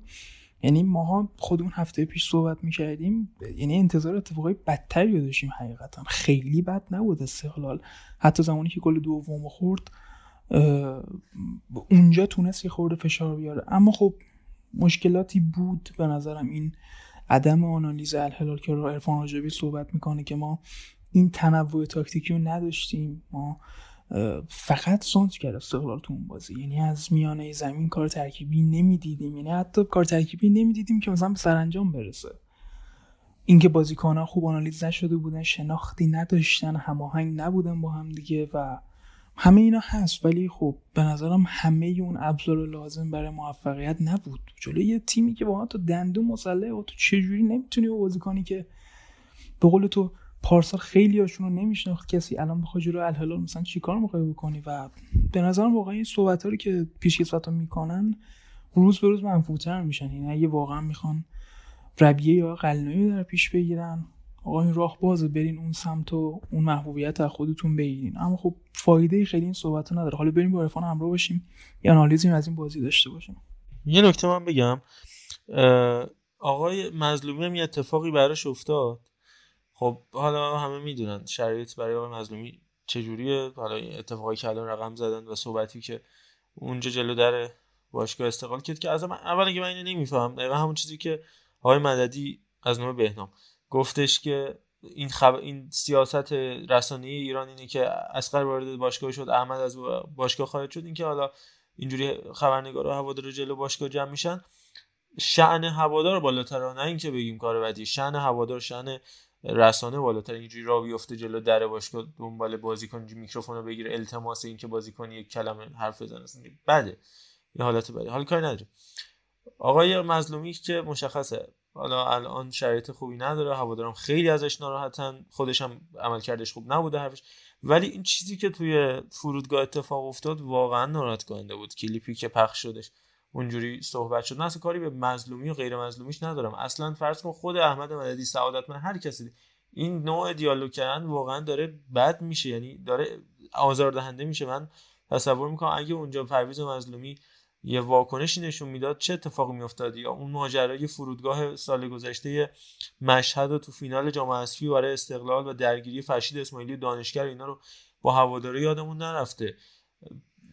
یعنی ماها خودمون هفته پیش صحبت می‌کردیم یعنی انتظار اتفاقای بدتری داشتیم حقیقتا. خیلی بد نبود استقلال. حتی زمانی که گل دوم خورد اونجا تونست یه خورده فشار بیاره. اما خب مشکلاتی بود. به نظرم این عدم آنالیز الهلال که رو عرفان راجبی صحبت می‌کنه که ما این تنوع تاکتیکی رو نداشتیم. ما فقط سانت کرد استقلال تو اون بازی. یعنی از میانه زمین کار ترکیبی نمی‌دیدیم. یعنی حتی کار ترکیبی نمی‌دیدیم که مثلا به سرانجام برسه. اینکه بازیکنان خوب آنالیز نشده بودن شناختی نداشتن هماهنگ نبودن با هم دیگه و همه اینا هست ولی خب به نظرم همه اون ابزار لازم برای موفقیت نبود. جلوی یه تیمی که واقعا تو دندون مسلح و تو چجوری نمی‌تونی با بازیکنی که به قول تو پارسال خیلی هاشون رو نمیشناخت کسی الان بخوای جلو الهلال مثلا چیکار می‌خوای بکنی؟ و به نظرم واقعا این صحبت رو که پیشکسوت می‌کنن روز به روز منفوتر میشن. یعنی اگه واقعا می‌خوان ربیه یا قلنایی در پیش بگیرن آقا این راه بازه برین اون سمت و اون محبوبیت از خودتون بگیرین. اما خب فایده خیلی این صحبت نداره. حالا بریم با عرفان همراه باشیم. یه آنالیزی از این بازی داشته باشیم. یه نکته من بگم. آقای مظلومی هم یه اتفاقی براش افتاد. خب حالا همه می‌دونن شرایط برای آقای مظلومی چجوریه. حالا اتفاقی که الان رقم زدن و صحبتی که اونجا جلو در باشگاه استقلال کرد که از اول که من اینو نمیفهم دقیقا همون چیزی که آقای مددی از نام بهنام. گفتش که این خب... این سیاست رسانه ایران اینه که اسقر وارد باشگاه شد احمد از باشگاه خارج شد اینکه حالا اینجوری خبرنگار و هوادار جلو باشگاه جمع میشن. شأن هوادار بالاتر نه اینکه بگیم کار بدی شأن هوادار شأن رسانه بالاتر. اینجوری را بیفته جلو در باشگاه دنبال بازیکن میکروفون رو بگیره التماس این که بازیکن یک کلمه حرف بزنه. بده. یه حالت بده. حال کاری نداره آقای مظلومی که مشخصه. حالا الان شرایط خوبی نداره هوادارم خیلی ازش ناراحتن خودش هم عملکردش خوب نبوده حرفش. ولی این چیزی که توی فرودگاه اتفاق افتاد واقعا ناراحت کننده بود. کلیپی که پخش شدش اونجوری صحبت شد. نه کاری به مظلومی و غیر مظلومیش ندارم. اصلا فرض کن خود احمد مددی سعادت من هر کسی این نوع دیالوگ کردن واقعا داره بد میشه. یعنی داره آزاردهنده میشه. من تصور می‌کنم اگه اونجا پرویز مظلومی یه واکنشی نشون می‌داد چه اتفاقی میافتاد یا اون ماجرای فرودگاه سال گذشته مشهد و تو فینال جام حذفی برای استقلال و درگیری فرشید اسماعیلی دانشگر اینا رو با هواداری یادمون نرفته.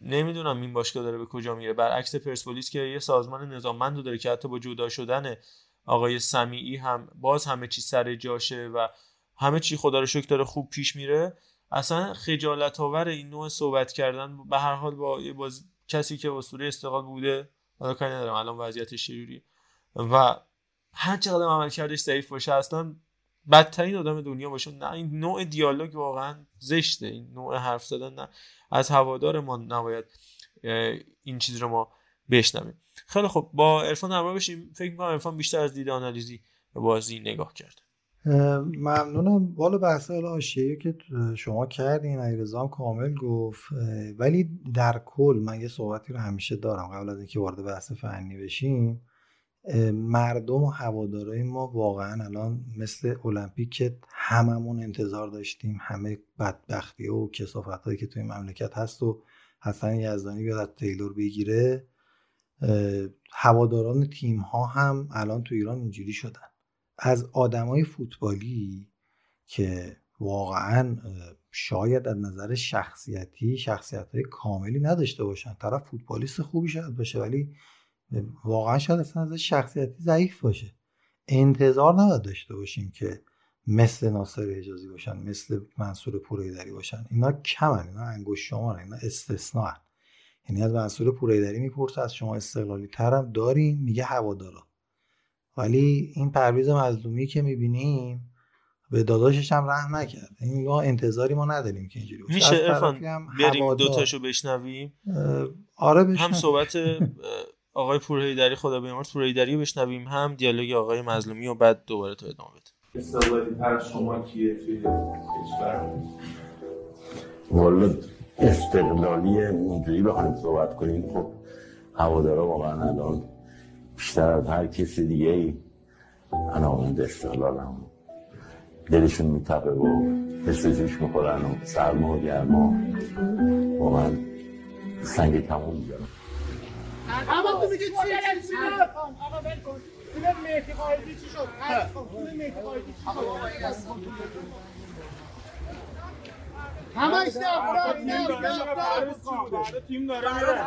نمی‌دونم این باشگاه داره به کجا میره. برعکس پرسپولیس که یه سازمان نظاممند داره که حتی با جدا شدن آقای سمیعی هم باز همه چی سر جاشه و همه چی خدا رو شکر داره خوب پیش میره اصلا خجالت آور این نوع صحبت کردن به هر حال با یه باز کسی که اسطوره استقلال بوده حالا کاری ندارم الان وضعیتش چجوریه و هر چقدر عمل کردش ضعیف باشه اصلا بدترین آدم دنیا باشه. نه این نوع دیالوگ واقعا زشته. این نوع حرف زدن نه. از هوادار ما نباید این چیز رو ما بشنویم. خیلی خب با عرفان همراه بشیم. فکر می‌کنم عرفان بیشتر از دید آنالیزی بازی نگاه کرده. ممنونم. بالا بحث حاشیه‌ای که شما کردین علیرضا کامل گفت. ولی در کل من یه صحبتی رو همیشه دارم قبل از اینکه وارد بحث فنی بشیم. مردم و هوادارای ما واقعا الان مثل المپیک که هممون انتظار داشتیم. همه بدبختی و کسافت هایی که توی مملکت هست و حسن یزدانی بیاد از تیلور بگیره. هواداران تیم ها هم الان تو ایران اینجوری شدن. از آدمای فوتبالی که واقعا شاید از نظر شخصیتی شخصیت های کاملی نداشته باشن. طرف فوتبالیست خوبی شاید باشه ولی واقعا شاید از شخصیتی ضعیف باشه. انتظار نباید داشته باشیم که مثل ناصر حجازی باشن مثل منصور پوریدری باشن. اینا کمن اینا انگوش شما اینا استثناء یعنی از منصور پوریدری می‌پرسه از شما استقلالی ترم داریم میگه هوادارا. ولی این پرویز مظلومی که می‌بینیم به داداشش هم رحم نکرد. این ما انتظاری ما نداریم که اینجوری باشه. میشه ارفان بریم دوتاشو بشنویم. آره بشنویم. هم صحبت آقای پورهیدری خدا بیامرز پورهیدری رو بشنویم. هم دیالوگ آقای مظلومی و بعد دوباره تو ادامه بده استقلالی تر شما کیه توی کشور؟ والا استقلالی اونجوری بخوایم صحبت کنیم. خب هوادارا واقعا الان بیشتر از هر کسی دیگه ای. علاقمند استقلالم. دلشون میتپه و حس جوش می‌خورن و سرما و گرما. با من سنگ تموم می‌ذارم اما تو میگی چی چی چی؟ آقا ول کن. مهدی قایدی چی شد؟ چی شد؟ همش دفتر دفتر تیم داره میره.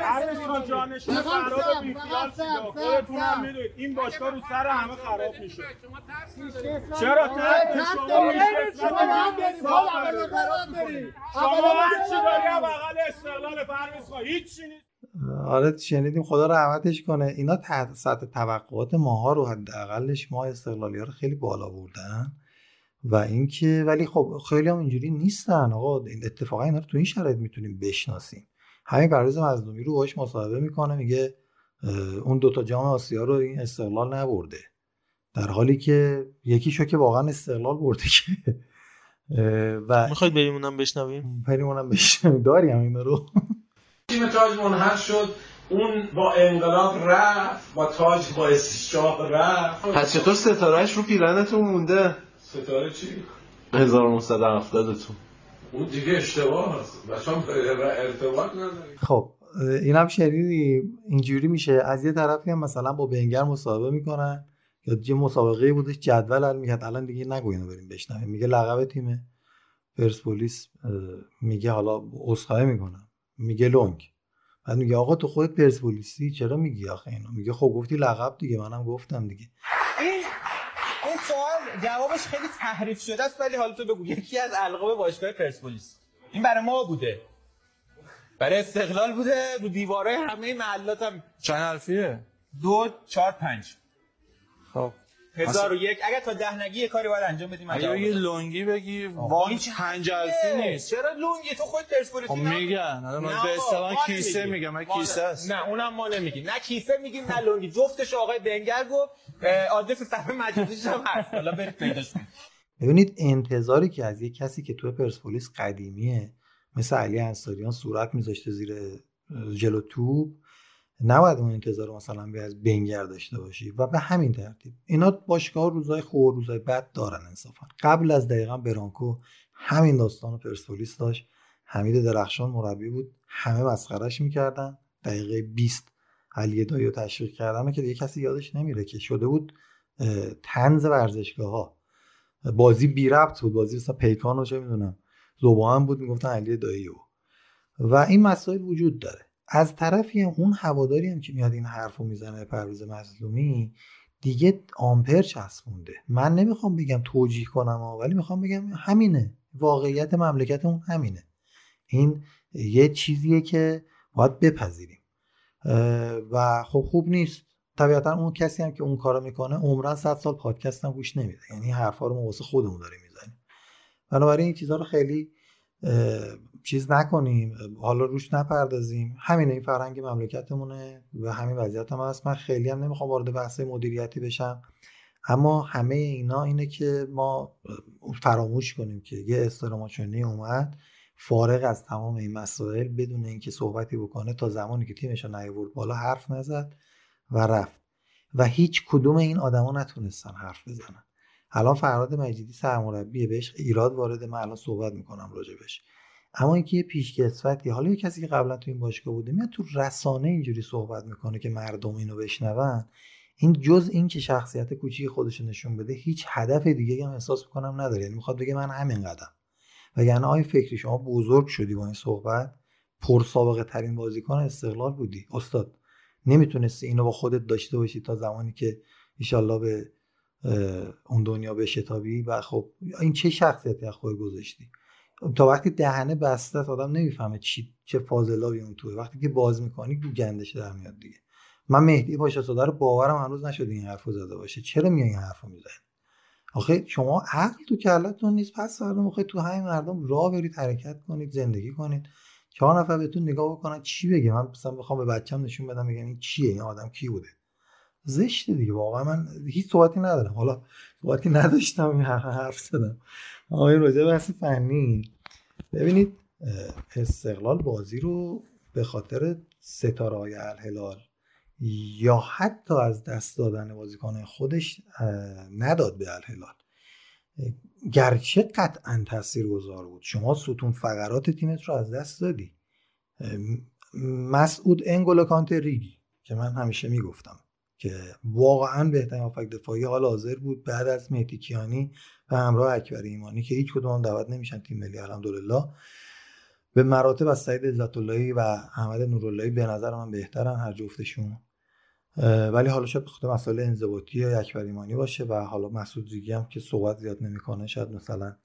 هر کان جانشین خراب بیخیال شید خودتون هم می‌دونید این باشگاه رو سر همه خراب میشه. چرا ترس؟ شما شما هر چی داری هم بغل استقلال پرویز خواه هیچ نیست. آره شنیدیم خدا رحمتش کنه. اینا تحت سطح توقعات ماها رو حداقلش ما استقلالی ها رو خیلی بالا بردن و اینکه ولی خب خیلی هم اینجوری نیستن. آقا این اتفاقا اینا رو تو این شرایط می‌تونیم بشناسیم. همین پرویز مظلومی رو باش مصاحبه می‌کنه میگه اون دوتا جام آسیا رو این استقلال نبرده. در حالی که یکیشو که واقعا استقلال برده که و می‌خواید بریم اونم بشنویم؟ بریم اونم بشنویم. داریم اینا رو. تیم تاج منحل شد. اون با انقلاب رفت با تاج با شاه رفت. پس چطور ستارهش رو پیرنتون مونده؟ ستاره چی؟ 1970 تون اون دیگه اشتباه هست. بچه هم ارتباط نداری خب این هم شنیدی؟ اینجوری میشه. از یه طرفی هم مثلا با بنگر مصاحبه می‌کنن. یا یه مسابقه بودش جدول حل می‌کرد. الان دیگه نگو اینو بریم بشنویم. میگه لقب تیم پرسپولیس میگه حالا عذرخواهی می‌کنم. میگه لونگ بعد میگه آقا تو خودت پرسپولیسی؟ چرا میگی آخه اینو؟ میگه خب گفتی لقب دیگه. منم گفتم دیگه. این این سوال جوابش خیلی تحریف شده است ولی حالا تو بگو. یکی از القاب باشگاه پرسپولیس. این برای ما بوده. برای استقلال بوده. رو دیواره همه محلات هم. چند حرفیه؟ دو چهار پنج. خب. هزار و یک. اگر تا ده نگی یه کاری باید انجام بدیم اگه بگی لونگی بگی واقعا پنج نیست. چرا لونگی؟ تو خود پرسپولیسی خب میگن. من به اصطلاح کیسه میگم. من کیسه است نه اونم ما نمیگیم. نه کیسه میگیم نه لونگی. جفتش آقای بنگر گفت آدرس صفحه مجازیش هم هست. حالا برید پیداش کنید. ببینید انتظاری که از یک کسی که تو پرسپولیس قدیمیه مثل علی انصاریان صورت میذاشته زیر جلو توپ نباید اون انتظار مثلا به از بنگر داشته باشی و به همین ترتیب. اینا باشگاه روزای خوب روزای بد دارن انصافا. قبل از دقیقا برانکو همین داستان پرسپولیس داشت. حمید درخشان مربی بود. همه مسخرش می‌کردن. دقیقه 20 علی دایی رو تشویق کردن که دیگه کسی یادش نمیره که شده بود تنز ورزشگاه ها بازی بی ربط بود. بازی مثلا پیکان رو چه می‌دونم زبان بود. می‌گفتن علی دایی و این مسائل وجود داره. از طرفی اون هواداری هم که میاد این حرف رو می‌زنه پرویز مظلومی دیگه آمپر چسبونده. من نمی‌خوام بگم توجیه کنم ولی می‌خوام بگم همینه. واقعیت مملکتمون همینه. این یه چیزیه که باید بپذیریم. و خب خوب نیست. طبیعتا اون کسی هم که اون کارو می‌کنه عمرن صد سال پادکست هم گوش نمیده. یعنی حرفا رو ما واسه خودمون داریم می‌زنیم. بنابراین این چیزها رو خیلی چیز نکنیم حالا روش نپردازیم. همین این فرهنگ مملکتمونه و همین وضعیت هم هست. من خیلی هم نمی‌خوام وارد بحث مدیریتی بشم. اما همه اینا اینه که ما فراموش کنیم که یه استراماچونی اومد فارغ از تمام این مسائل بدون اینکه صحبتی بکنه تا زمانی که تیمش نیورد بالا حرف نزد و رفت. و هیچ کدوم این آدما نتونستن حرف بزنن. الان فرهاد مجیدی سرمربیه بهش ایراد وارد من الان صحبت می‌کنم راجبش اما اینکه یه پیشکسوتی حالا یه کسی که قبلا تو این باشگاه بوده میاد تو رسانه اینجوری صحبت می‌کنه که مردم اینو بشنون. این جز این که شخصیت کوچیک خودش نشون بده هیچ هدف دیگه هم احساس می‌کنم نداره. یعنی می‌خواد بگه من همین قدم. و یعنی آی فکری شما بزرگ شدی با این صحبت. پر سابقه ترین بازیکن استقلال بودی. استاد نمی‌تونستی اینو با خودت داشته باشی تا زمانی که ایشالله به اون دنیا بشتابی و خب این چه شخصیتی از خود گذاشتی؟ تا وقتی دهنه بسته آدم نمی‌فهمه چی چه فاضلابی اون توه. وقتی که باز می‌کنی دو گندش در میاد دیگه. من مهدی باشه صدا رو باورم هنوز نشده این حرفو زده باشه. چرا میای این حرفو می‌زنی؟ آخه شما عقل تو کلتون نیست. پس فردا موقع تو همین مردم راه برید حرکت کنید زندگی کنید. چهار نفر بهتون نگاه بکنن. چی بگه؟ من مثلا بخوام به بچم نشون بدم بگم این چیه؟ این آدم کی بوده؟ زشته دیگه. واقعا من هیچ صحبتی ندارم. حالا صحبتی نداشتم این حرف زدم. آقای راجع بحث فنی. ببینید استقلال بازی رو به خاطر ستاره های الهلال یا حتی از دست دادن بازیکن خودش نداد به الهلال. گرچه قطعا تاثیر گذار بود. شما ستون فقرات تیمت رو از دست دادی. مسعود انگولو کانت ریگی که من همیشه می‌گفتم. که واقعا بهترین هافک دفاعی حال حاضر بود بعد از مهدی کیانی و همراه اکبر ایمانی که هیچ کدوم دعوت نمیشن تیم ملی الحمدلله. به مراتب از سعید عزت و احمد نوراللهی به نظر من بهترن هر جفتشون. ولی حالا شاید خود مسئله انضباطی اکبر ایمانی باشه و حالا مسعود ریگی هم که صحبت زیاد نمی‌کنه شاید مثلا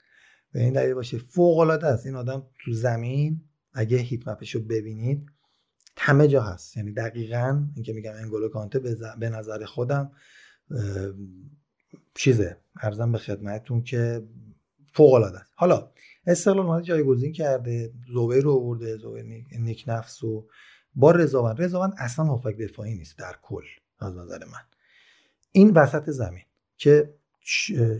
به این دلیل باشه. فوق العاده است. این آدم تو زمین اگه هیت مپش رو ببینید همه جا هست. یعنی دقیقا اینکه میگم انگولو کانته به نظر خودم چیزه. ارزم به خدمتتون که فوق العاده است. حالا استقلال اومده جایگزین کرده زوبیر رو آورده زوبیر نیک نفس و با رضاوند. رضاوند اصلا هافک دفاعی نیست در کل از نظر من. این وسط زمین که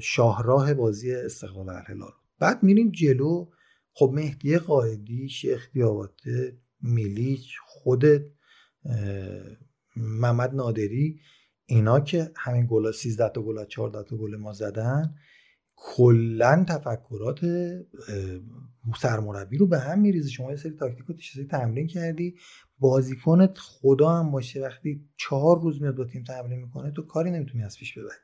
شاهراه بازی استقلال الهلال بعد میریم جلو. خب مهدی قائدی شیخ دیاباته میلیچ خود محمد نادری اینا که همین گلا 13 تا گل 14 تا گل ما زدن کلا تفکرات سرمربی رو به هم میریزه. شما یه سری تاکتیک و چیزی تمرین کردی بازیکنت خدا هم باشه وقتی چهار روز میاد با تیم تمرین می‌کنه تو کاری نمی‌تونی از پیش ببری.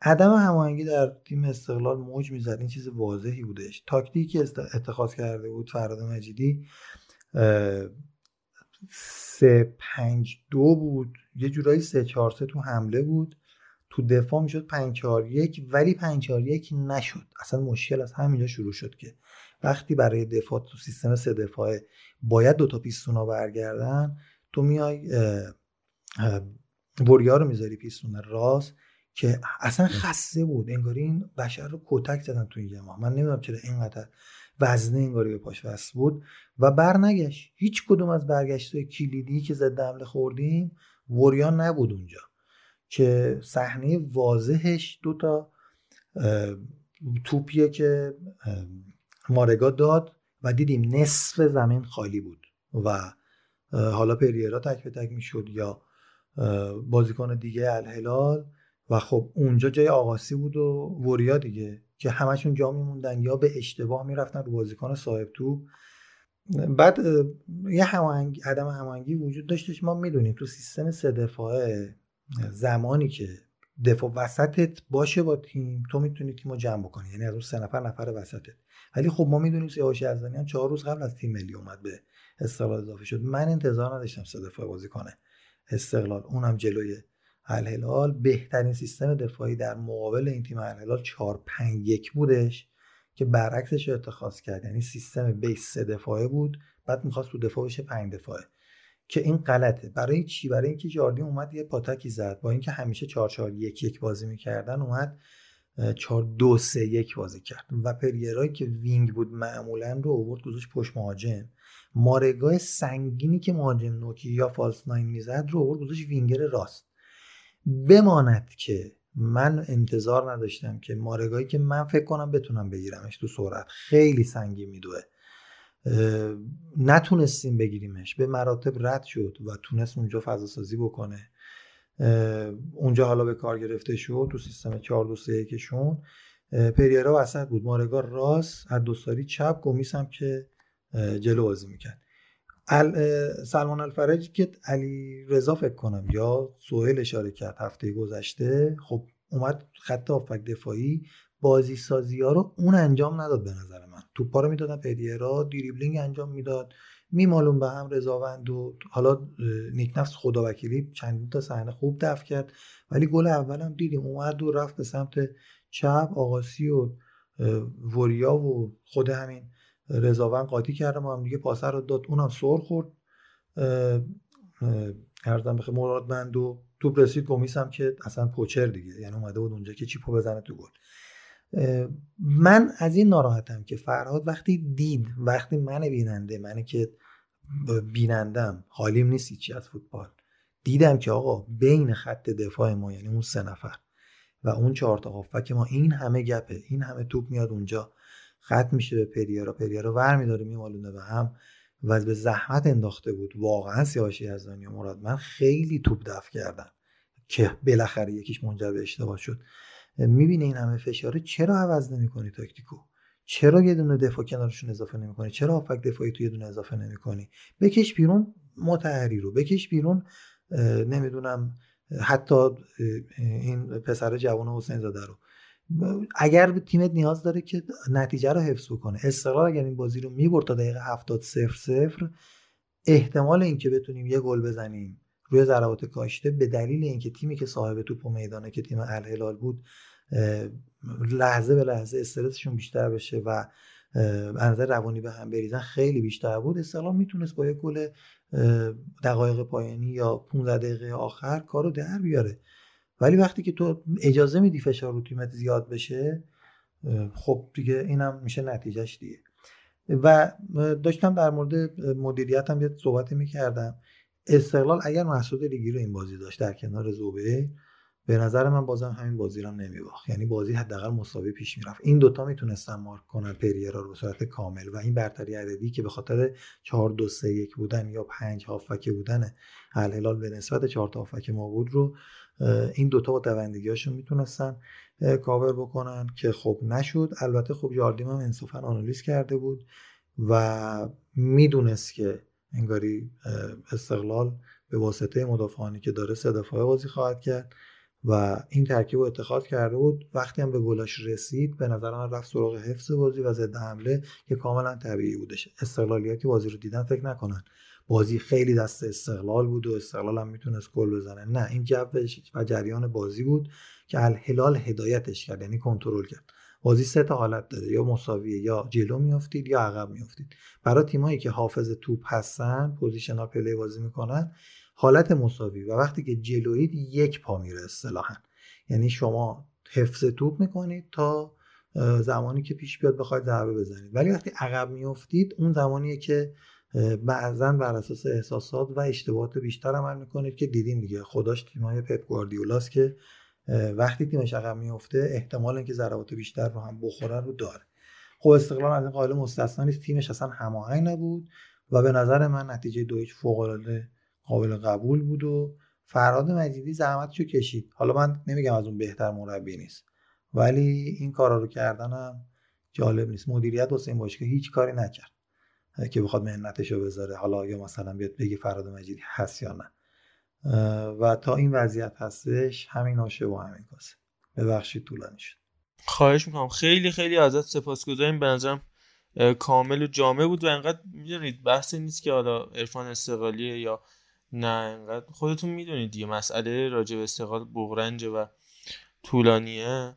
عدم هماهنگی در تیم استقلال موج می‌زد. این چیز واضحی بودش. تاکتیکی اتخاذ کرده بود فراد مجیدی سه پنج دو بود. یه جورایی سه چهار سه تو حمله بود. تو دفاع می‌شد 5 4 1 ولی 5 4 1 نشد. اصلا مشکل از همینجا شروع شد که وقتی برای دفاع تو سیستم سه دفاعه باید دو تا پیستونا برگردن تو میای وریا رو می‌ذاری پیستون راست که اصلا خسته بود. انگاری این بشر رو کتک زدن تو این ماه من نمی‌دونم چرا اینقدر وزنه انگاری به پاش وصل بود و برنگشت. هیچ کدوم از برگشت کلیدی که زد حمله خوردیم وریا نبود اونجا. که صحنه واضحش دو تا توپیه که مارگا داد و دیدیم نصف زمین خالی بود و حالا پریرا تک به تک می‌شد یا بازیکن دیگه الهلال و خب اونجا جای آقاسی بود و وریا دیگه. که همشون جا میموندن یا به اشتباه می‌رفتن رو بازیکن صاحب تو بعد یه هماهنگ عدم هماهنگی وجود داشتش. ما می‌دونیم تو سیستم سه دفاعه زمانی که دفاع وسطت باشه با تیم تو می‌تونی تیمو جمع بکنی. یعنی از اون سه نفر نفر وسطت. ولی خب ما می‌دونیم سیاوش یزدانی هم چهار روز قبل از تیم ملی اومد به استقلال اضافه شد. من انتظار نداشتم سه دفاع بازی کنه استقلال. اونم جلوی الهلال بهترین سیستم دفاعی در مقابل این تیم الهلال 4 5 1 بودش که برعکسش رو اتخاذ کرد. یعنی سیستم base سه دفاعه بود بعد می‌خواست تو دفاع بشه 5 دفاعه. که این غلطه. برای چی؟ برای اینکه جاردی اومد یه پاتکی زد. با اینکه همیشه 4 4 1 1 بازی می‌کردن اومد 4 2 3 1 بازی کرد. و پریرایی که wing بود معمولا رو اوورد گذاشت پشت مهاجم. مارگا سنگینی که مهاجم نوکی یا false nine می‌زد رو اوورد گذاشت وینگر راست. بماند که من انتظار نداشتم که مارگاهی که من فکر کنم بتونم بگیرمش تو سرعت. خیلی سنگین میدوه. نتونستیم بگیریمش. به مراتب رد شد و تونست اونجا فضا سازی بکنه اونجا حالا به کار گرفته شد تو سیستم 4 2 3 1 پریرا وسط بود. مارگا راست از دوستاری چپ گمیس هم که جلو بازی می‌کرد. سلمان الفرجی که علی رضا فکر کنم یا سوهل اشاره کرد هفته گذشته خب اومد خط آفک دفاعی بازی سازی ها رو اون انجام نداد به نظر من. توپا رو می‌دادن پدیرا دریبلینگ انجام می‌داد میمالون به هم رضاوند و حالا نیک نفس خدا وکیلی چندین تا صحنه خوب دفع کرد ولی گل اولم دیدیم اومد و رفت به سمت چپ آقاسی و وریا و خود همین رضاوند قاطی کرده ما هم دیگه پاسر رو داد اونم سر خورد. ارزم بخیر مراد و توپ رسید گمیس هم که اصلا پوچر دیگه یعنی اومده بود اونجا که چیپو بزنه تو گل. من از این ناراحتم که فرهاد وقتی دید وقتی من بیننده منی که بینندم حالیم نیست چی از فوتبال. دیدم که آقا بین خط دفاع ما یعنی اون سه نفر و اون چهار تا هافک ما این همه گپه این همه توپ میاد اونجا. خط میشه به پریرا پریرا ور میداره میمالونه به هم و به زحمت انداخته بود. واقعا سیاوش یزدانی و مراد. من خیلی توپ دفع کردن که بالاخره یکیش منجر به اشتباه شد. می‌بینه این همه فشاره چرا عوض نمی‌کنی تاکتیکو؟ چرا یه دونه دفاع کنارشون اضافه نمی‌کنی؟ چرا آفک دفاعی تو یه دونه اضافه نمی‌کنی؟ بکش بیرون متحری رو. بکش بیرون نمی‌دونم حتی این پسر جوان حسین زاده رو. اگر تیمت نیاز داره که نتیجه رو حفظ بکنه استقلال اگر این بازی رو می‌برد تا دقیقه 70 صفر صفر احتمال اینکه بتونیم یه گل بزنیم روی ضربات کاشته به دلیل اینکه تیمی که صاحب توپ و میدانه که تیم الهلال بود لحظه به لحظه استرسشون بیشتر بشه و نظر روانی به هم بریزن خیلی بیشتر بود. استقلال می‌تونست با یک گل دقایق پایانی یا 15 دقیقه آخر کارو در بیاره. ولی وقتی که تو اجازه میدی فشار رو تیمت زیاد بشه خب دیگه اینم میشه نتیجهش دیگه. و داشتم در مورد مدیریت هم یه صحبتی می‌کردم. استقلال اگر محسود لیگی رو این بازی داشت در کنار زوبه به نظر من بازم همین بازی رو نمیباخت. یعنی بازی حداقل مساوی پیش می‌رفت. این دوتا می‌تونستن مارک کنن پریرا رو به صورت کامل و این برتری عددی که به خاطر 4 2 3 1 بودن یا 5 هافک بودن الهلال به نسبت 4 تا هافک ما بود رو این دوتا با دوندگیاشون می‌تونستن کاور بکنن که خب نشد. البته خب جاردیم هم انصافا آنالیز کرده بود و می‌دونست که انگاری استقلال به واسطه مدافعانی که داره سه دفاعه بازی خواهد کرد و این ترکیب رو اتخاذ کرده بود. وقتی هم به گلاش رسید به نظر من رفت سراغ حفظ بازی و ضد حمله که کاملا طبیعی بودش. که بازی رو دیدن فکر نکنن. بازی خیلی دست استقلال بود و استقلال هم می‌تونست گل بزنه. نه این جو و جریان بازی بود که الهلال هدایتش کرد یعنی کنترل کرد. بازی سه تا حالت داره یا مساویه یا جلو میافتید یا عقب میافتید. برای تیمایی که حافظ توپ هستن positional play بازی می‌کنن حالت مساوی و وقتی که جلویید یک پا میره اصطلاحا. یعنی شما حفظ توپ می‌کنید تا زمانی که پیش بیاد بخواید ضربه بزنید. ولی وقتی عقب میافتید اون زمانیه که بعضا بر اساس احساسات و اشتباهات بیشتر عمل می‌کنید که دیدیم دیگه. خداش تیمای پپ گواردیولاست که وقتی تیمش عقب میفته احتمال اینکه ضربات بیشتر رو هم بخوره رو داره. خب استقلال از این قائل مستثنا نیست. تیمش اصلا هماهنگ نبود و به نظر من نتیجه دو هیچ فوق العاده قابل قبول بود و فرهاد مجیدی زحمتشو کشید. حالا من نمیگم از اون بهتر مربی نیست ولی این کارا رو کردنم جالب نیست. مدیریت حسین باشگاه هیچ کاری نکرد. که بخواد منتشو بذاره. حالا یا مثلا بیاد بگی فراد مجیدی هست یا نه. و تا این وضعیت هستش همین آشه و همین کاسه. ببخشید طولانی شد. خواهش می‌کنم. خیلی خیلی ازت سپاسگزاریم. به نظرم کامل و جامع بود و انقدر می‌دونید بحث نیست که حالا عرفان استقلالیه یا نه. انقدر خودتون می‌دونید دیگه. مسئله راجع به استقلال و طولانیه.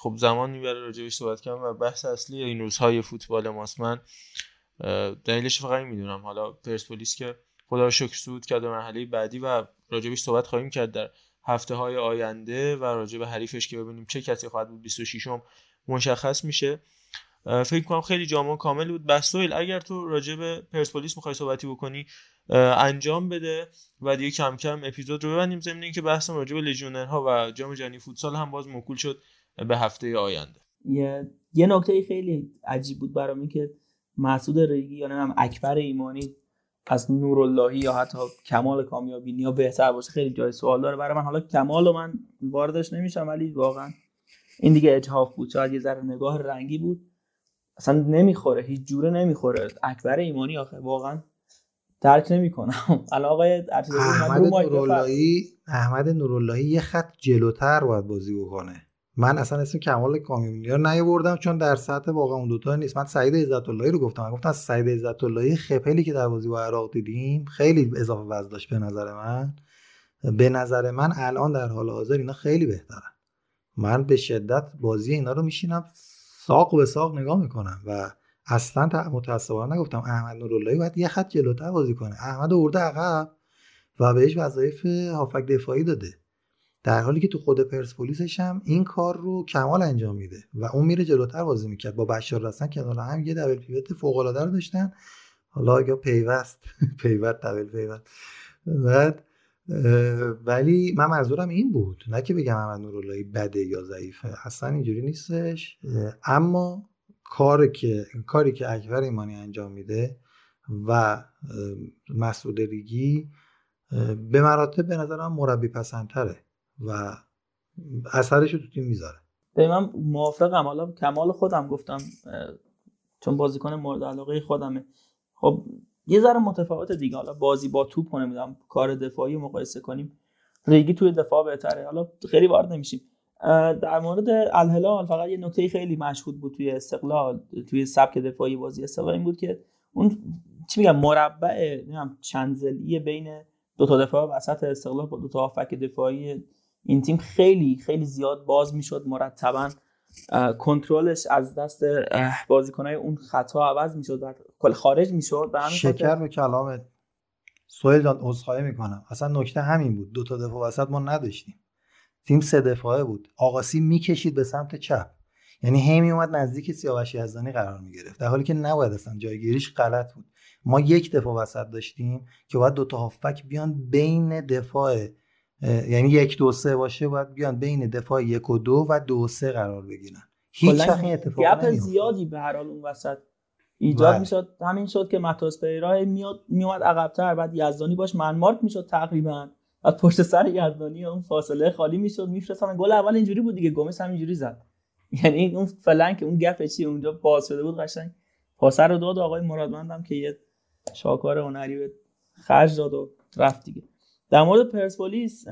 خب زمان می‌بره راجبش صحبت کنم و بحث اصلی این روزهای فوتبال ماست من دلیلش فقط می‌دونم. حالا پرسپولیس که خدا رو شکر سود کرد به مرحله بعدی و راجبش صحبت خواهیم کرد در هفته های آینده و راجب حریفش که ببینیم چه کسی خواهد بود 26 م مشخص میشه. فکر کنم خیلی جامع کامل بود. بسویل اگر تو راجب پرسپولیس می‌خوای صحبتی بکنی انجام بده و دیگه کم کم اپیزود رو ببندیم. ضمن اینکه بحثم راجب لژیونرها و جام جهانی فوتسال هم باز موکول شد. به هفته آینده. یه, یه نکته خیلی عجیب بود برام که مسعود ریگی یا نمی‌دونم اکبر ایمانی از نوراللهی یا حتی کمال کامیابی یا بهتر باشه خیلی جای سوال داره. برای من حالا کمال رو من واردش نمیشم ولی واقعا این دیگه اجهاف بود. شاید یه ذره نگاه رنگی بود. اصلا نمی‌خوره هیچ جوره نمی‌خوره. اکبر ایمانی آخه واقعا درک نمی‌کنم. الان آقای احمد نوراللهی احمد نوراللهی یه خط جلوتر باید بازی بکنه. من اصلا اسم کمال کامیونی رو نیاوردم چون در سطح واقعا اون دوتا نیست. من سعید عزت اللهی رو گفتم. من گفتم سعید عزت اللهی خپلی که در بازی با عراق دیدیم خیلی اضافه وزن داشت به نظر من. به نظر من الان در حال حاضر اینا خیلی بهترن. من به شدت بازی اینا رو میشینم ساق به ساق نگاه می‌کنم و اصلا متاسفانه نگفتم احمد نوراللهی باید یه خط جلوتر بازی کنه. احمد ورده عقب و بهش وظایف هافک دفاعی داده. در حالی که تو خود پرسپولیسش هم این کار رو کمال انجام میده و اون میره جلوتر بازی می‌کرد. با بشار رسن کنار هم یه دبل پیوت فوق العاده رو داشتن. حالا یا پیوست؟ پیوت دبل پیوت بعد ولی من منظورم این بود. نه که بگم احمد نوراللهی بده یا ضعیفه. اصلا اینجوری نیستش. اما کاری که کاری که اکبر ایمانی انجام میده و لیگی اه، به مراتب به نظرم مربی پسندتره و اثرش رو تو تیم می‌ذاره. به من موافقم. حالا کمال خودم گفتم چون بازیکن مورد علاقه خودمه. خب یه ذره متفاوت دیگه. حالا بازی با توپ نمی‌دونم کار دفاعی مقایسه کنیم. ریگی توی دفاع بهتره. حالا خیلی وارد نمیشیم. در مورد الهلال فقط یه نکته خیلی مشهود بود توی استقلال توی سبک دفاعی بازی استقلال این بود که اون چی میگم مربع نمی‌دونم چند ضلعی بین دو تا دفاع وسط استقلال با دو تا دفاعی این تیم خیلی خیلی زیاد باز می‌شد مرتبا. کنترلش از دست بازیکنای اون خطا عوض می‌شد و کل خارج می‌شد. شکر به کلامت سوهل جان عذرخواهی می‌کنم. اصلا نکته همین بود. دو تا دفاع وسط ما نداشتیم. تیم سه دفاعه بود. آقاسی می‌کشید به سمت چپ. یعنی هی میومد نزدیک سیاوش یزدانی قرار می‌گرفت. در حالی که نباید اصلا جایگیریش غلط بود. ما یک دفاع وسط داشتیم که باید دو تا هافبک بیان بین دفاع یعنی یک دو سه باشه باید بیان بین دفاع یک و دو و دو سه قرار بگیرن. هیچ وقت این اتفاق گپ زیادی به هر حال اون وسط ایجاد بله. می‌شد. همین شد که متاس پیرا میاد میومد عقبتر بعد یزدانی باش منمارک می‌شد تقریبا. بعد پشت سر یزدانی اون فاصله خالی می‌شد میفرستن گل اول اینجوری بود دیگه گومز هم اینجوری زد. یعنی اون فلنک اون گپ چی اونجا باز شده بود قشنگ. پاسه رو داد آقای مرادمندم که یه شاکار هنری به خرج داد و رفت دیگه. در مورد پرسپولیس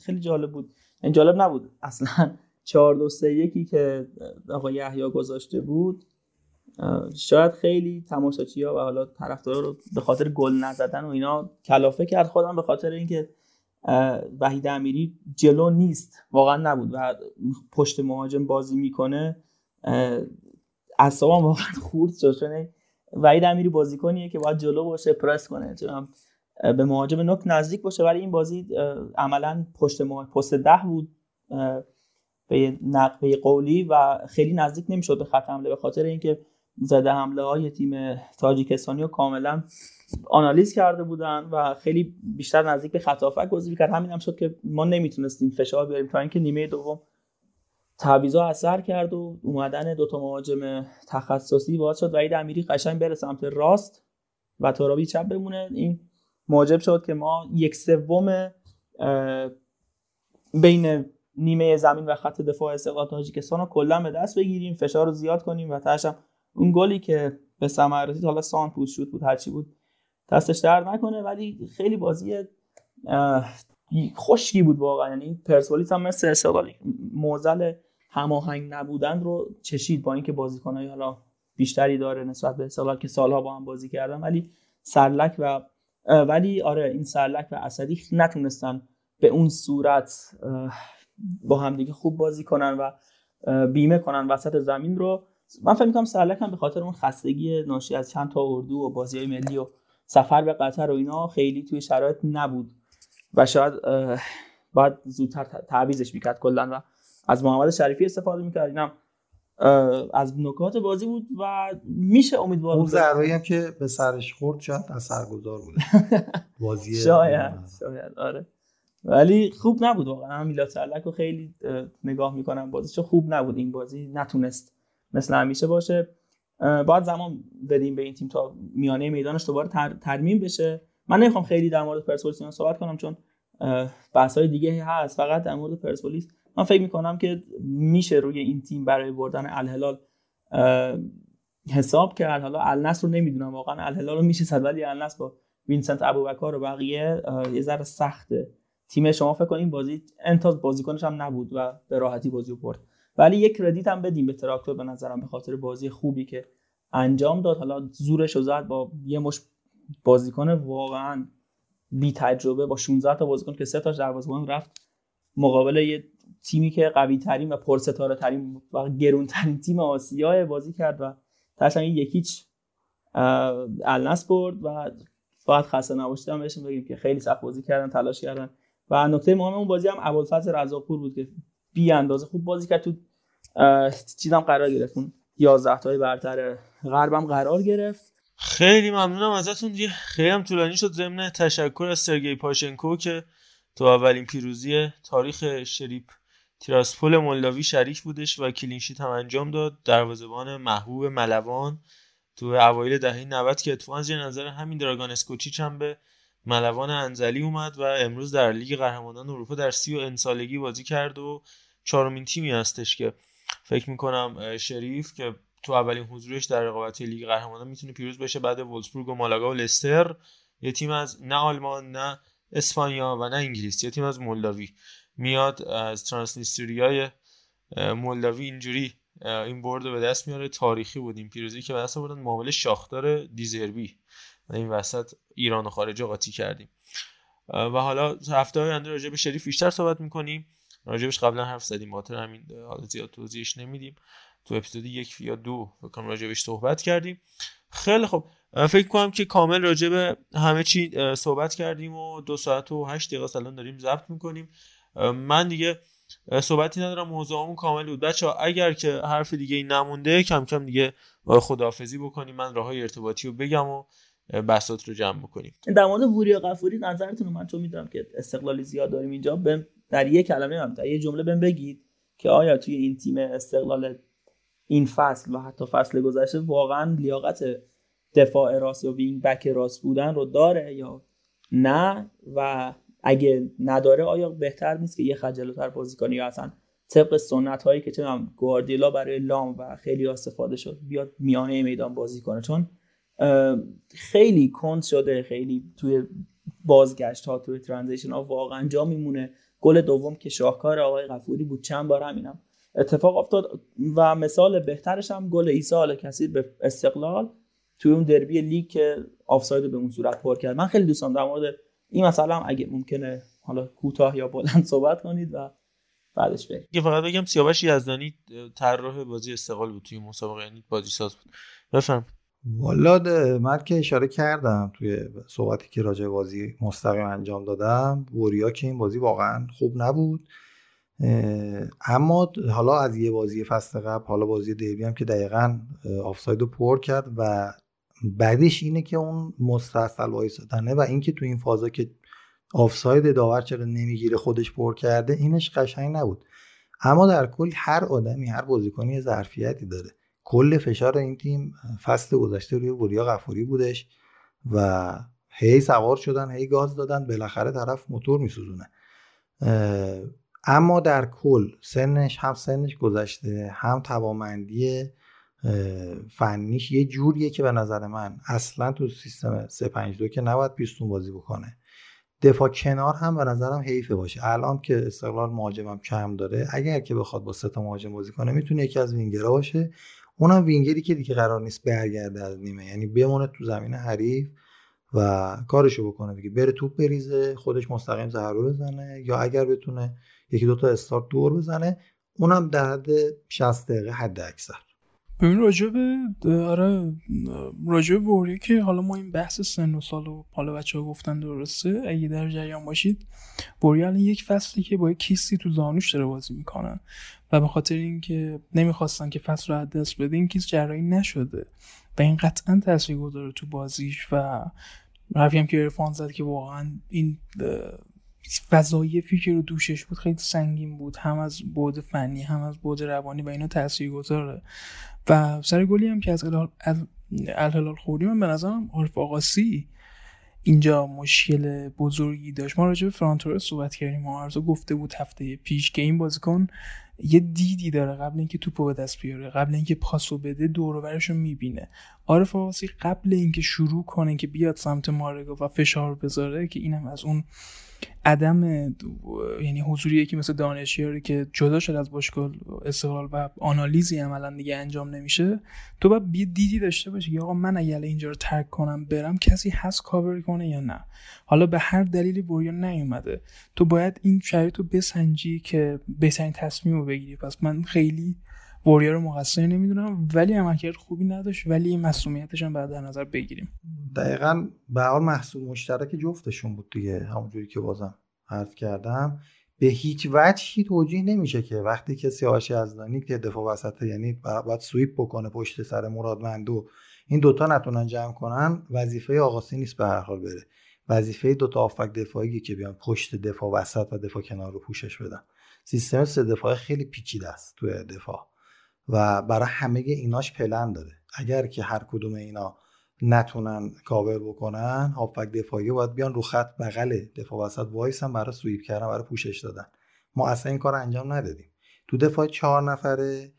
خیلی جالب بود. این جالب نبود. اصلا 4 2 3 1 که آقای یحیی گذاشته بود شاید خیلی تماشاچی‌ها و حالا طرفدارا رو به خاطر گل نزدن و اینا کلافه کرد. خودم به خاطر اینکه وحید امیری جلو نیست. واقعا نبود. و پشت مهاجم بازی می‌کنه اعصابم واقعا خورد شد. وحید امیری بازیکنیه که باید جلو باشه پرس کنه. چون به مهاجم نوک نزدیک باشه. ولی این بازی عملا پشت پست ده بود به نقبه قولی و خیلی نزدیک نمی‌شد به خط حمله. به خاطر اینکه زده حمله های تیم تاجیکستانی رو کاملا آنالیز کرده بودن و خیلی بیشتر نزدیک به خط هافک بازی می‌کرد همین هم شد که ما نمی‌تونستیم فشار بیاریم تا اینکه نیمه دوم تعویضا اثر کرد و اومدن دوتا مهاجم تخصصی باعث شد وحید امیری قشنگ بره سمت راست و ترابی چپ بمونه. این موجب شد که ما یک سوم بین نیمه زمین و خط دفاع استقلال تاجیکستان رو کلا به دست بگیریم فشار رو زیاد کنیم و تهش هم اون گلی که به ثمر رسید حالا سان پوست شد بود هرچی بود دستش درد نکنه. ولی خیلی بازی خشکی بود واقعا. یعنی پرسپولیس هم مثل استقلال موزل هماهنگ نبودن رو چشید با اینکه بازیکنای حالا بیشتری داره نسبت به استقلال که سالها با هم بازی کردن. ولی سرلک و ولی آره این سرلک و اسدی نتونستن به اون صورت با همدیگه خوب بازی کنن و بیمه کنن وسط زمین رو. من فکر می‌کنم سرلک هم به خاطر اون خستگی ناشی از چند تا اردو و بازی ملی و سفر به قطر و اینا خیلی توی شرایط نبود و شاید باید زودتر ت- تعویضش می‌کرد کلا و از محمد شریفی استفاده می‌کرد. اینم از نکات بازی بود و میشه امیدوار اون ضربه‌ای هم که به سرش خورد شاید اثرگذار بوده. بازی شاید شاید آره. ولی خوب نبود واقعا. هم میلاد سرلک رو خیلی اه، نگاه می‌کنم بازیشو. خوب نبود این بازی. نتونست مثل همیشه باشه. باید زمان بدیم به این تیم تا میانه میدانش دوباره تر، ترمیم بشه. من نمی‌خوام خیلی در مورد پرسپولیس صحبت کنم چون بحث های دیگه هست. فقط در مورد پرسپولیس من فکر می‌کنم که میشه روی این تیم برای بردن الهلال حساب کرد. حالا النصر رو نمی‌دونم واقعا الهلال رو میشه صد. ولی النصر با وینسنت ابوبکر و بقیه یه ذره سخته. تیم شما فکر کنین بازی انتاز بازیکنش هم نبود و به راحتی بازی رو برد. ولی یک credit هم بدیم به تراکتور به نظرم به خاطر بازی خوبی که انجام داد. حالا زورش رو زد با یه مشت بازیکن واقعا بی تجربه با 16 تا بازیکن که سه تاش دروازه‌بان رفت مقابل یه تیمی که قوی ترین و پرستاره ترین و گرون ترین تیم آسیا بازی کرد و تاش هم یکیچ الناس برد و فقط خسته هم بهشون بگیم که خیلی سخت بازی کردن تلاش کردن. و نکته مهم اون بازی هم ابوالفضل رزاقپور بود که بی اندازه خوب بازی کرد. تو چیزام قرار گرفت. اون 11 تای برتر غربم قرار گرفت. خیلی ممنونم ازتون دیگه. خیلی هم طولانی شد. ضمن تشکر از سرگئی پاشنکو که تو اولین پیروزی تاریخ شریپ تیراسپول مولداوی شریف بودش و clean sheet هم انجام داد. دروازه‌بان محبوب ملوان تو اوایل دهه 90 که اتفاقا زیر نظر همین دراگان اسکوچیچ هم به ملوان انزلی اومد و امروز در لیگ قهرمانان اروپا در سی و ان سالگی بازی کرد و چهارمین تیمی هستش که فکر می‌کنم شریف که تو اولین حضورش در رقابت لیگ قهرمانان می‌تونه پیروز بشه بعد وولسبورگ و مالاگا و لستر. یه تیم از نه آلمان نه اسپانیا و نه انگلیس. یه تیم از مولداوی. میاد از ترانسنیستریای مولداوی اینجوری این برد به دست میاره. تاریخی بود این پیروزی که به دست آوردن. معامله شاختار دیزربی و این وسط ایران و قاطی کردیم. و حالا هفته آینده راجع شریف بیشتر صحبت می‌کنیم. راجبش قبلا حرف زدیم. خاطر همین حالا زیاد توضیحش نمیدیم. تو اپیزود یک یا دو بکنم راجبش صحبت کردیم. خیلی خب فکر کنم که کامل راجع به همه چی صحبت کردیم و دو ساعت و هشت دقیقه سالان داریم ضبط می‌کنیم. من دیگه صحبتی ندارم موضوعمون کامل بود. بچه ها اگر که حرف دیگه این نمونده کم کم دیگه خداحافظی بکنیم. من راه های ارتباطی رو بگم و بساط رو جمع بکنیم. در مورد وریا قفوری نظرتون من چون می‌دونم که استقلالی زیاد داریم اینجا بهم در یک کلمه هم در یه جمله بهم بگید که آیا توی این تیم استقلال این فصل و حتی فصل گذشته واقعا لیاقت دفاع راست یا wing back راست بودن رو داره یا نه؟ و اگه نداره آیا بهتر نیست که یه خط جلوتر بازی کنه یا اصلا طبق سنت هایی که چه گواردیولا برای لام و خیلی استفاده شد بیاد میانه میدان بازی کنه؟ چون خیلی کند شده خیلی توی بازگشت ها توی transition ها واقعا جا میمونه. گل دوم که شاهکار آقای غفوری بود چند بار همینم اتفاق افتاد. و مثال بهترش هم گل عیسی آل کثیر به استقلال توی اون دربی لیگ که آفساید به اون صورت پر کرد. من خیلی دوستم در مورد این مسئله هم اگه ممکنه حالا کوتاه یا بلند صحبت کنید و بعدش بریم. یه فقط بگم سیاوش یزدانی طراح بازی استقلال بود توی مسابقه یعنی بازی ساز بود. بفهم والا من که اشاره کردم توی صحبتی که راجع بازی مستقیم انجام دادم وریا که این بازی واقعا خوب نبود. اما حالا از یه بازی فصل قبل حالا بازی دیوی هم که دقیقا آفساید رو پر کرد و بعدش اینه که اون مستحصل وایسادنه و اینکه تو این فازا که آفساید داور چرا نمی‌گیره خودش پر کرده اینش قشنگ نبود. اما در کل هر آدمی هر بازیکنی ظرفیتی داره. کل فشار این تیم فصل گذشته روی وریا غفوری بودش و هی سوار شدن هی گاز دادن بالاخره طرف موتور میسوزونه. اما در کل سنش هم سنش گذشته هم توامندی فنیش یه جوریه که به نظر من اصلا تو سیستم 352 که نباید پیستون بازی بکنه. دفاع کنار هم به نظرم حیفه باشه. الان که استقلال مهاجمم کم داره اگر که بخواد با سه تا مهاجم بازی کنه می‌تونه یکی از وینگرها باشه. اونم وینگری که دیگه قرار نیست برگرده از نیمه. یعنی بمونه تو زمین حریف و کارشو بکنه دیگه. بره توپ بریزه خودش مستقیم ضربه بزنه یا اگر بتونه یکی دو تا استارت دور بزنه اونم در حد 60 دقیقه حد اکثر ببین راجع به آره راجع به که حالا ما این بحث سن و سال و حالا بچه ها گفتن درسته. اگه در جریان باشید بوری الان یک فصلی که با یک کیستی تو زانوش داره بازی می‌کنن و به خاطر اینکه نمی‌خواستن که فصل رو دست بده این کیس جراحی نشده و این قطعا تاثیر گذاره تو بازیش و حرفی هم که ارفان زد که واقعا این وظایفی که رو دوشش بود خیلی سنگین بود. هم از بعد فنی هم از بعد روانی و اینا تاثیر گذاره و سر گلی هم که از الهلال خوردیم من به نظرم عارف آقاسی اینجا مشکل بزرگی داشت. ما راجع به فرانتورس صحبت کردیم و گفته بود هفته پیش که این بازیکن یه دیدی داره قبل اینکه توپو به دست بیاره قبل اینکه پاسو بده دور رو می‌بینه. عارف آقاسی قبل اینکه شروع کنه که بیاد سمت مارگو و فشار بذاره که اینم از اون عدم یعنی حضوری که مثل دانشیاری که جدا شد از باشگاه استقلال و آنالیزی عملا دیگه انجام نمیشه تو باید دیدی داشته باشی که آقا من اگر اینجا رو ترک کنم برم کسی هست کاور کنه یا نه؟ حالا به هر دلیلی بوریا نیومده. تو باید این شرایط رو بسنجی که بهترین تصمیم رو بگیری. پس من خیلی وریا رو مقصر نمی‌دونم ولی عملکرد خوبی نداشت ولی مسئولیتش هم بعد در نظر بگیریم. دقیقا به حال محصول مشترک جفتشون بود دیگه همونجوری که بازم عرض کردم. به هیچ وجهی توجیه نمیشه که وقتی که سیاوش یزدانی که دفاع وسط یعنی باید سویپ بکنه پشت سر مرادمندو این دوتا نتونن جمع کنن وظیفه آقاسی نیست به هر حال بره. وظیفه دوتا آفک دفاعی که بیان پشت دفاع وسط و دفاع کنار رو پوشش بدن. سیستم سه دفاعی خیلی پیچیده است توی دفاع. و برای همه ایناش پلن داره. اگر که هر کدوم اینا نتونن کاور بکنن هافبک دفاعی باید بیان رو خط بغل دفاع وسط وایسن برای sweep کردن برای پوشش دادن. ما اصلا این کار انجام ندادیم. تو دفاع چهار نفره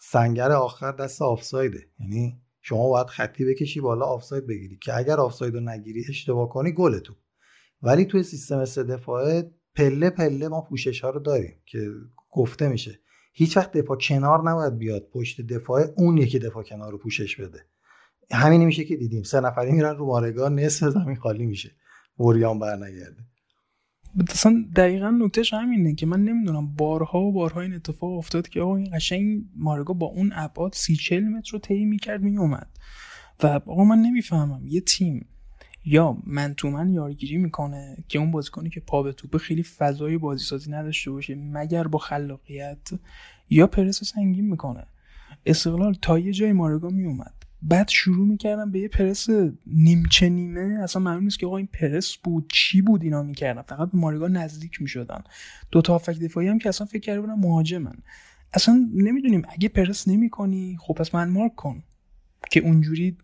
سنگر آخر دست آفسایده. یعنی شما باید خطی بکشی بالا آفساید بگیری. که اگر آفساید رو نگیری اشتباه کنی گل تو ولی توی سیستم سه دفاعه پله پله ما پوشش ها رو داریم که گفته میشه. هیچ وقت دفاع کنار نباید بیاد پشت دفاع اون یکی دفاع کنار رو پوشش بده. همین میشه که دیدیم. سه نفری میرن رو مارگار نصف زمین خالی میشه. اوریان برنگرده. اصلا دقیقا نکتهش همینه که من نمی‌دونم بارها و بارها این اتفاق افتاد که آقا این قشنگ مارگا با اون ابعاد سی چل متر رو طی می‌کرد میومد و آقا من نمی‌فهمم یه تیم یا من تو من یارگیری می‌کنه که اون بازیکنی که پا به توپه خیلی فضای بازی سازی نداشته باشه مگر با خلاقیت یا پرس سنگین می‌کنه. استقلال تا یه جای مارگا میومد بعد شروع می‌کردم به یه پرس نیمچه نیمه. اصلا معلوم نیست که آقا این پرس بود چی بود اینا می‌کردن. فقط به مارگا نزدیک می‌شدن. دو تا هافک دفاعی هم که اصلا فکر کرده بودن مهاجمن. اصلا نمی‌دونیم اگه پرس نمی‌کنی خب پس من مارک کن. که اونجوری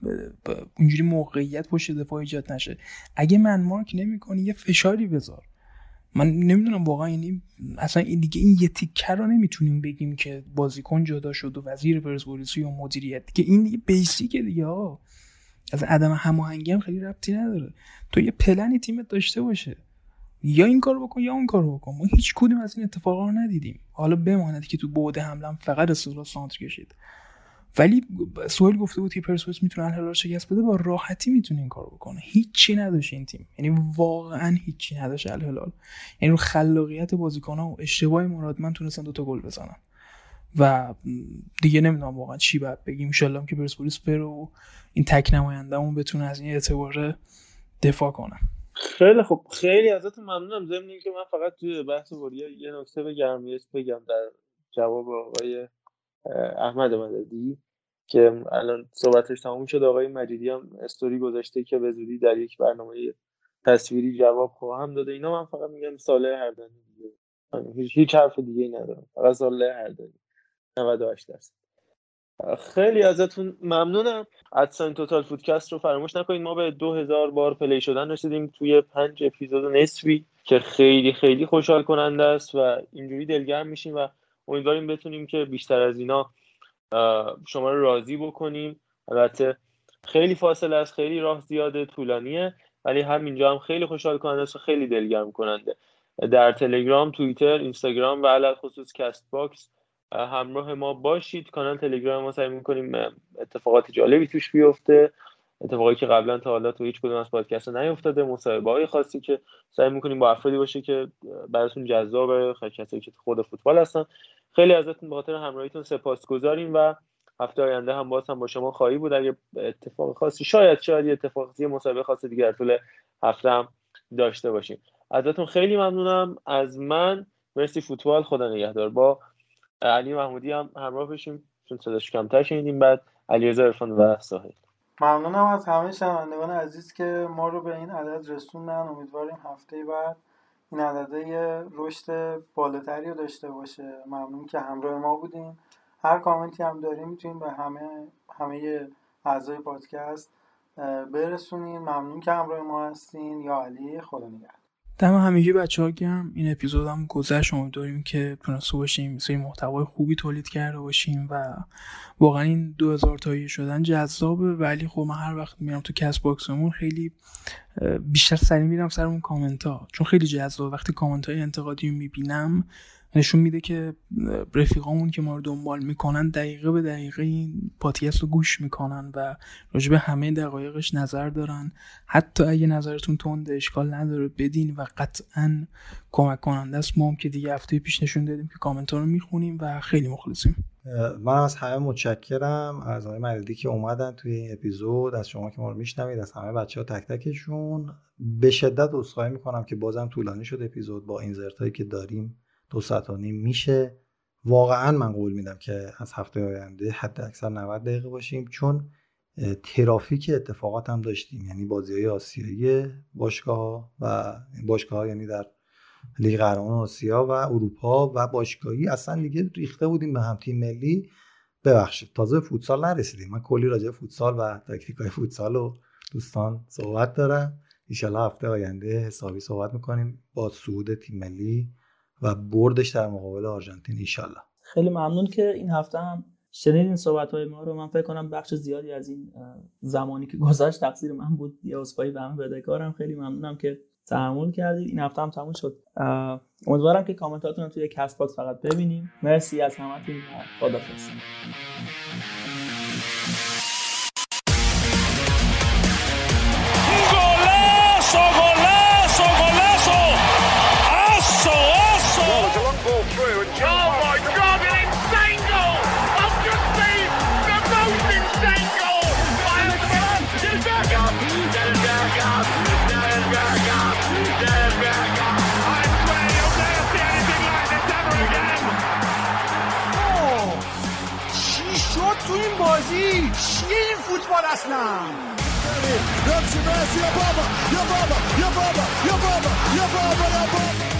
اونجوری موقعیت پشت دفاع ایجاد نشه. اگه من مارک نمی‌کنی یه فشاری بذار. من نمی‌دونم واقعا یعنی اصلا این دیگه این یه تیکه رو نمی‌تونیم بگیم که بازیکن جدا شد و وزیر پرسپولیس یا مدیریت. که این دیگه بیسیکه دیگه ها از عدم هماهنگی هم خیلی ربطی نداره. تو یه پلنی تیمت داشته باشه. یا این کارو بکن یا اون کارو بکن. ما هیچ کدوم از این اتفاقا رو ندیدیم. حالا بماند که تو بعد حمله فقط استقلال سانتر کشید. ولی سوئیل گفته بود که پرسپولیس می‌تونه الهلال شکست بده با راحتی می‌تونه این کارو بکنه. هیچی نداشت این تیم. یعنی واقعا هیچی نداشت الهلال. یعنی رو خلاقیت بازیکن‌ها و اشتباه مرادمن تونستن دوتا گل بزنن و دیگه نمی‌دونم واقعا چی باید بگیم. ان که پرسپولیس بره و این تک نمایندهمون بتونه از این اعتبار دفاع کنه. خیلی خوب. خیلی ازتون ممنونم. ضمن که من فقط توی بحث وریا یه نکته بگم بگم در جواب آقای احمد مددی که الان صحبتش تموم شد. آقای مجیدی هم استوری گذاشته که به زودی در یک برنامه تصویری جواب خواهم داده اینا من فقط میگم ساله هردانی دیگه. هیچ, هیچ حرف دیگه ندارم. فقط ساله هردانی 98 درصد. خیلی ازتون ممنونم. ادساین توتال فودکست رو فراموش نکنید. ما به 2000 بار پلی شدن رسیدیم توی پنج اپیزود نصفی که خیلی خیلی خوشحال کننده است و اینجوری دلگرم میشیم و امیدواریم بتونیم که بیشتر از اینا شما رو راضی بکنیم. البته خیلی فاصله است خیلی راه زیاده طولانیه ولی همینجا هم خیلی خوشحال کننده است و خیلی دلگرم کننده. در تلگرام توییتر اینستاگرام و علی‌الخصوص Castbox همراه ما باشید. کانال تلگرام ما سعی می‌کنیم اتفاقات جالبی توش بیفته. اتفاقی که قبلا تا حالا تو هیچ کدوم از پادکست نیفتاده مصاحبه های خاصی که سعی می‌کنیم با افرادی باشه که براتون جذاب کسایی که خود فوتبال هستن خیلی ازتون به خاطر همراهیتون سپاسگزاریم و هفته آینده هم باز هم با شما خواهی بود. اگه اتفاق خاصی شاید شاید یه اتفاق یه مصاحبه خاص دیگه در طول هفته هم داشته باشیم. ازتون خیلی ممنونم. از من مرسی فوتبال خدا نگهدار. با علی محمودی هم همراه بشیم چون صداش کمتر شنیدیم. بعد علیرضا عرفان و ساحل. ممنونم از همه شنوندگان عزیز که ما رو به این عدد رسوندن. امیدواریم هفته بعد این عدده رشد بالاتری رو داشته باشه. ممنون که همراه ما بودین. هر کامنتی هم داریم می‌تونیم به همه همه اعضای پادکست برسونین. ممنون که همراه ما هستین. یا علی خدا نگهدار. دم همگی بچه ها این اپیزود هم گذشت. داریم که تونسته باشیم سری محتوای خوبی تولید کرده باشیم و واقعا این 2000 تایی شدن جذابه. ولی خب من هر وقت میرم تو کس باکسمون خیلی بیشتر سری میرم سر اون کامنت ها چون خیلی جذاب وقتی کامنت های انتقادی می‌بینم نشون میده که رفیقامون که ما رو دنبال می‌کنن دقیقه به دقیقه این پادکست رو گوش می‌کنن و راجب همه دقایقش نظر دارن. حتی اگه نظرتون تند اشکال نداره بدین و قطعا کمک کننده است. ما هم که دیگه هفته پیش نشون دادیم که کامنت رو می‌خونیم و خیلی مخلصیم. من از همه متشکرم. از آقای مردی که اومدن توی این اپیزود از شما که ما رو میشنوید از همه بچه ها تک تکشون. به شدت عذرخواهی می‌کنم که بازم طولانی شد اپیزود با این که داریم. دو ساعت و نیم میشه. واقعا من قول میدم که از هفته آینده حد اکثر 90 دقیقه باشیم چون ترافیک اتفاقات هم داشتیم. یعنی بازی های آسیایی باشگاه و باشگاه ها یعنی در لیگ قهرمان آسیا و اروپا و باشگاهی اصلا دیگه ریخته بودیم به هم. تیم ملی ببخشید تازه فوتسال نرسیدیم. من کلی راجع فوتسال و تاکتیک های فوتسال و دوستان صحبت دارم. ایشالا هفته آینده حسابی صحبت می‌کنیم با صعود تیم ملی. و بردش در مقابل آرژانتین ایشالا خیلی ممنون که این هفته هم شنیدین صحبت های ما رو. من فکر کنم بخش زیادی از این زمانی که گذشت تقصیر من بود. یه عذرخواهی به همه بدهکارم خیلی ممنونم که تحمل کردید. این هفته هم تموم شد. امیدوارم که کامنتاتون رو توی Castbox فقط ببینیم. مرسی از همتون. خدافظ فوتبال اصلا رمزي ماشي يا بابا يا بابا يا بابا يا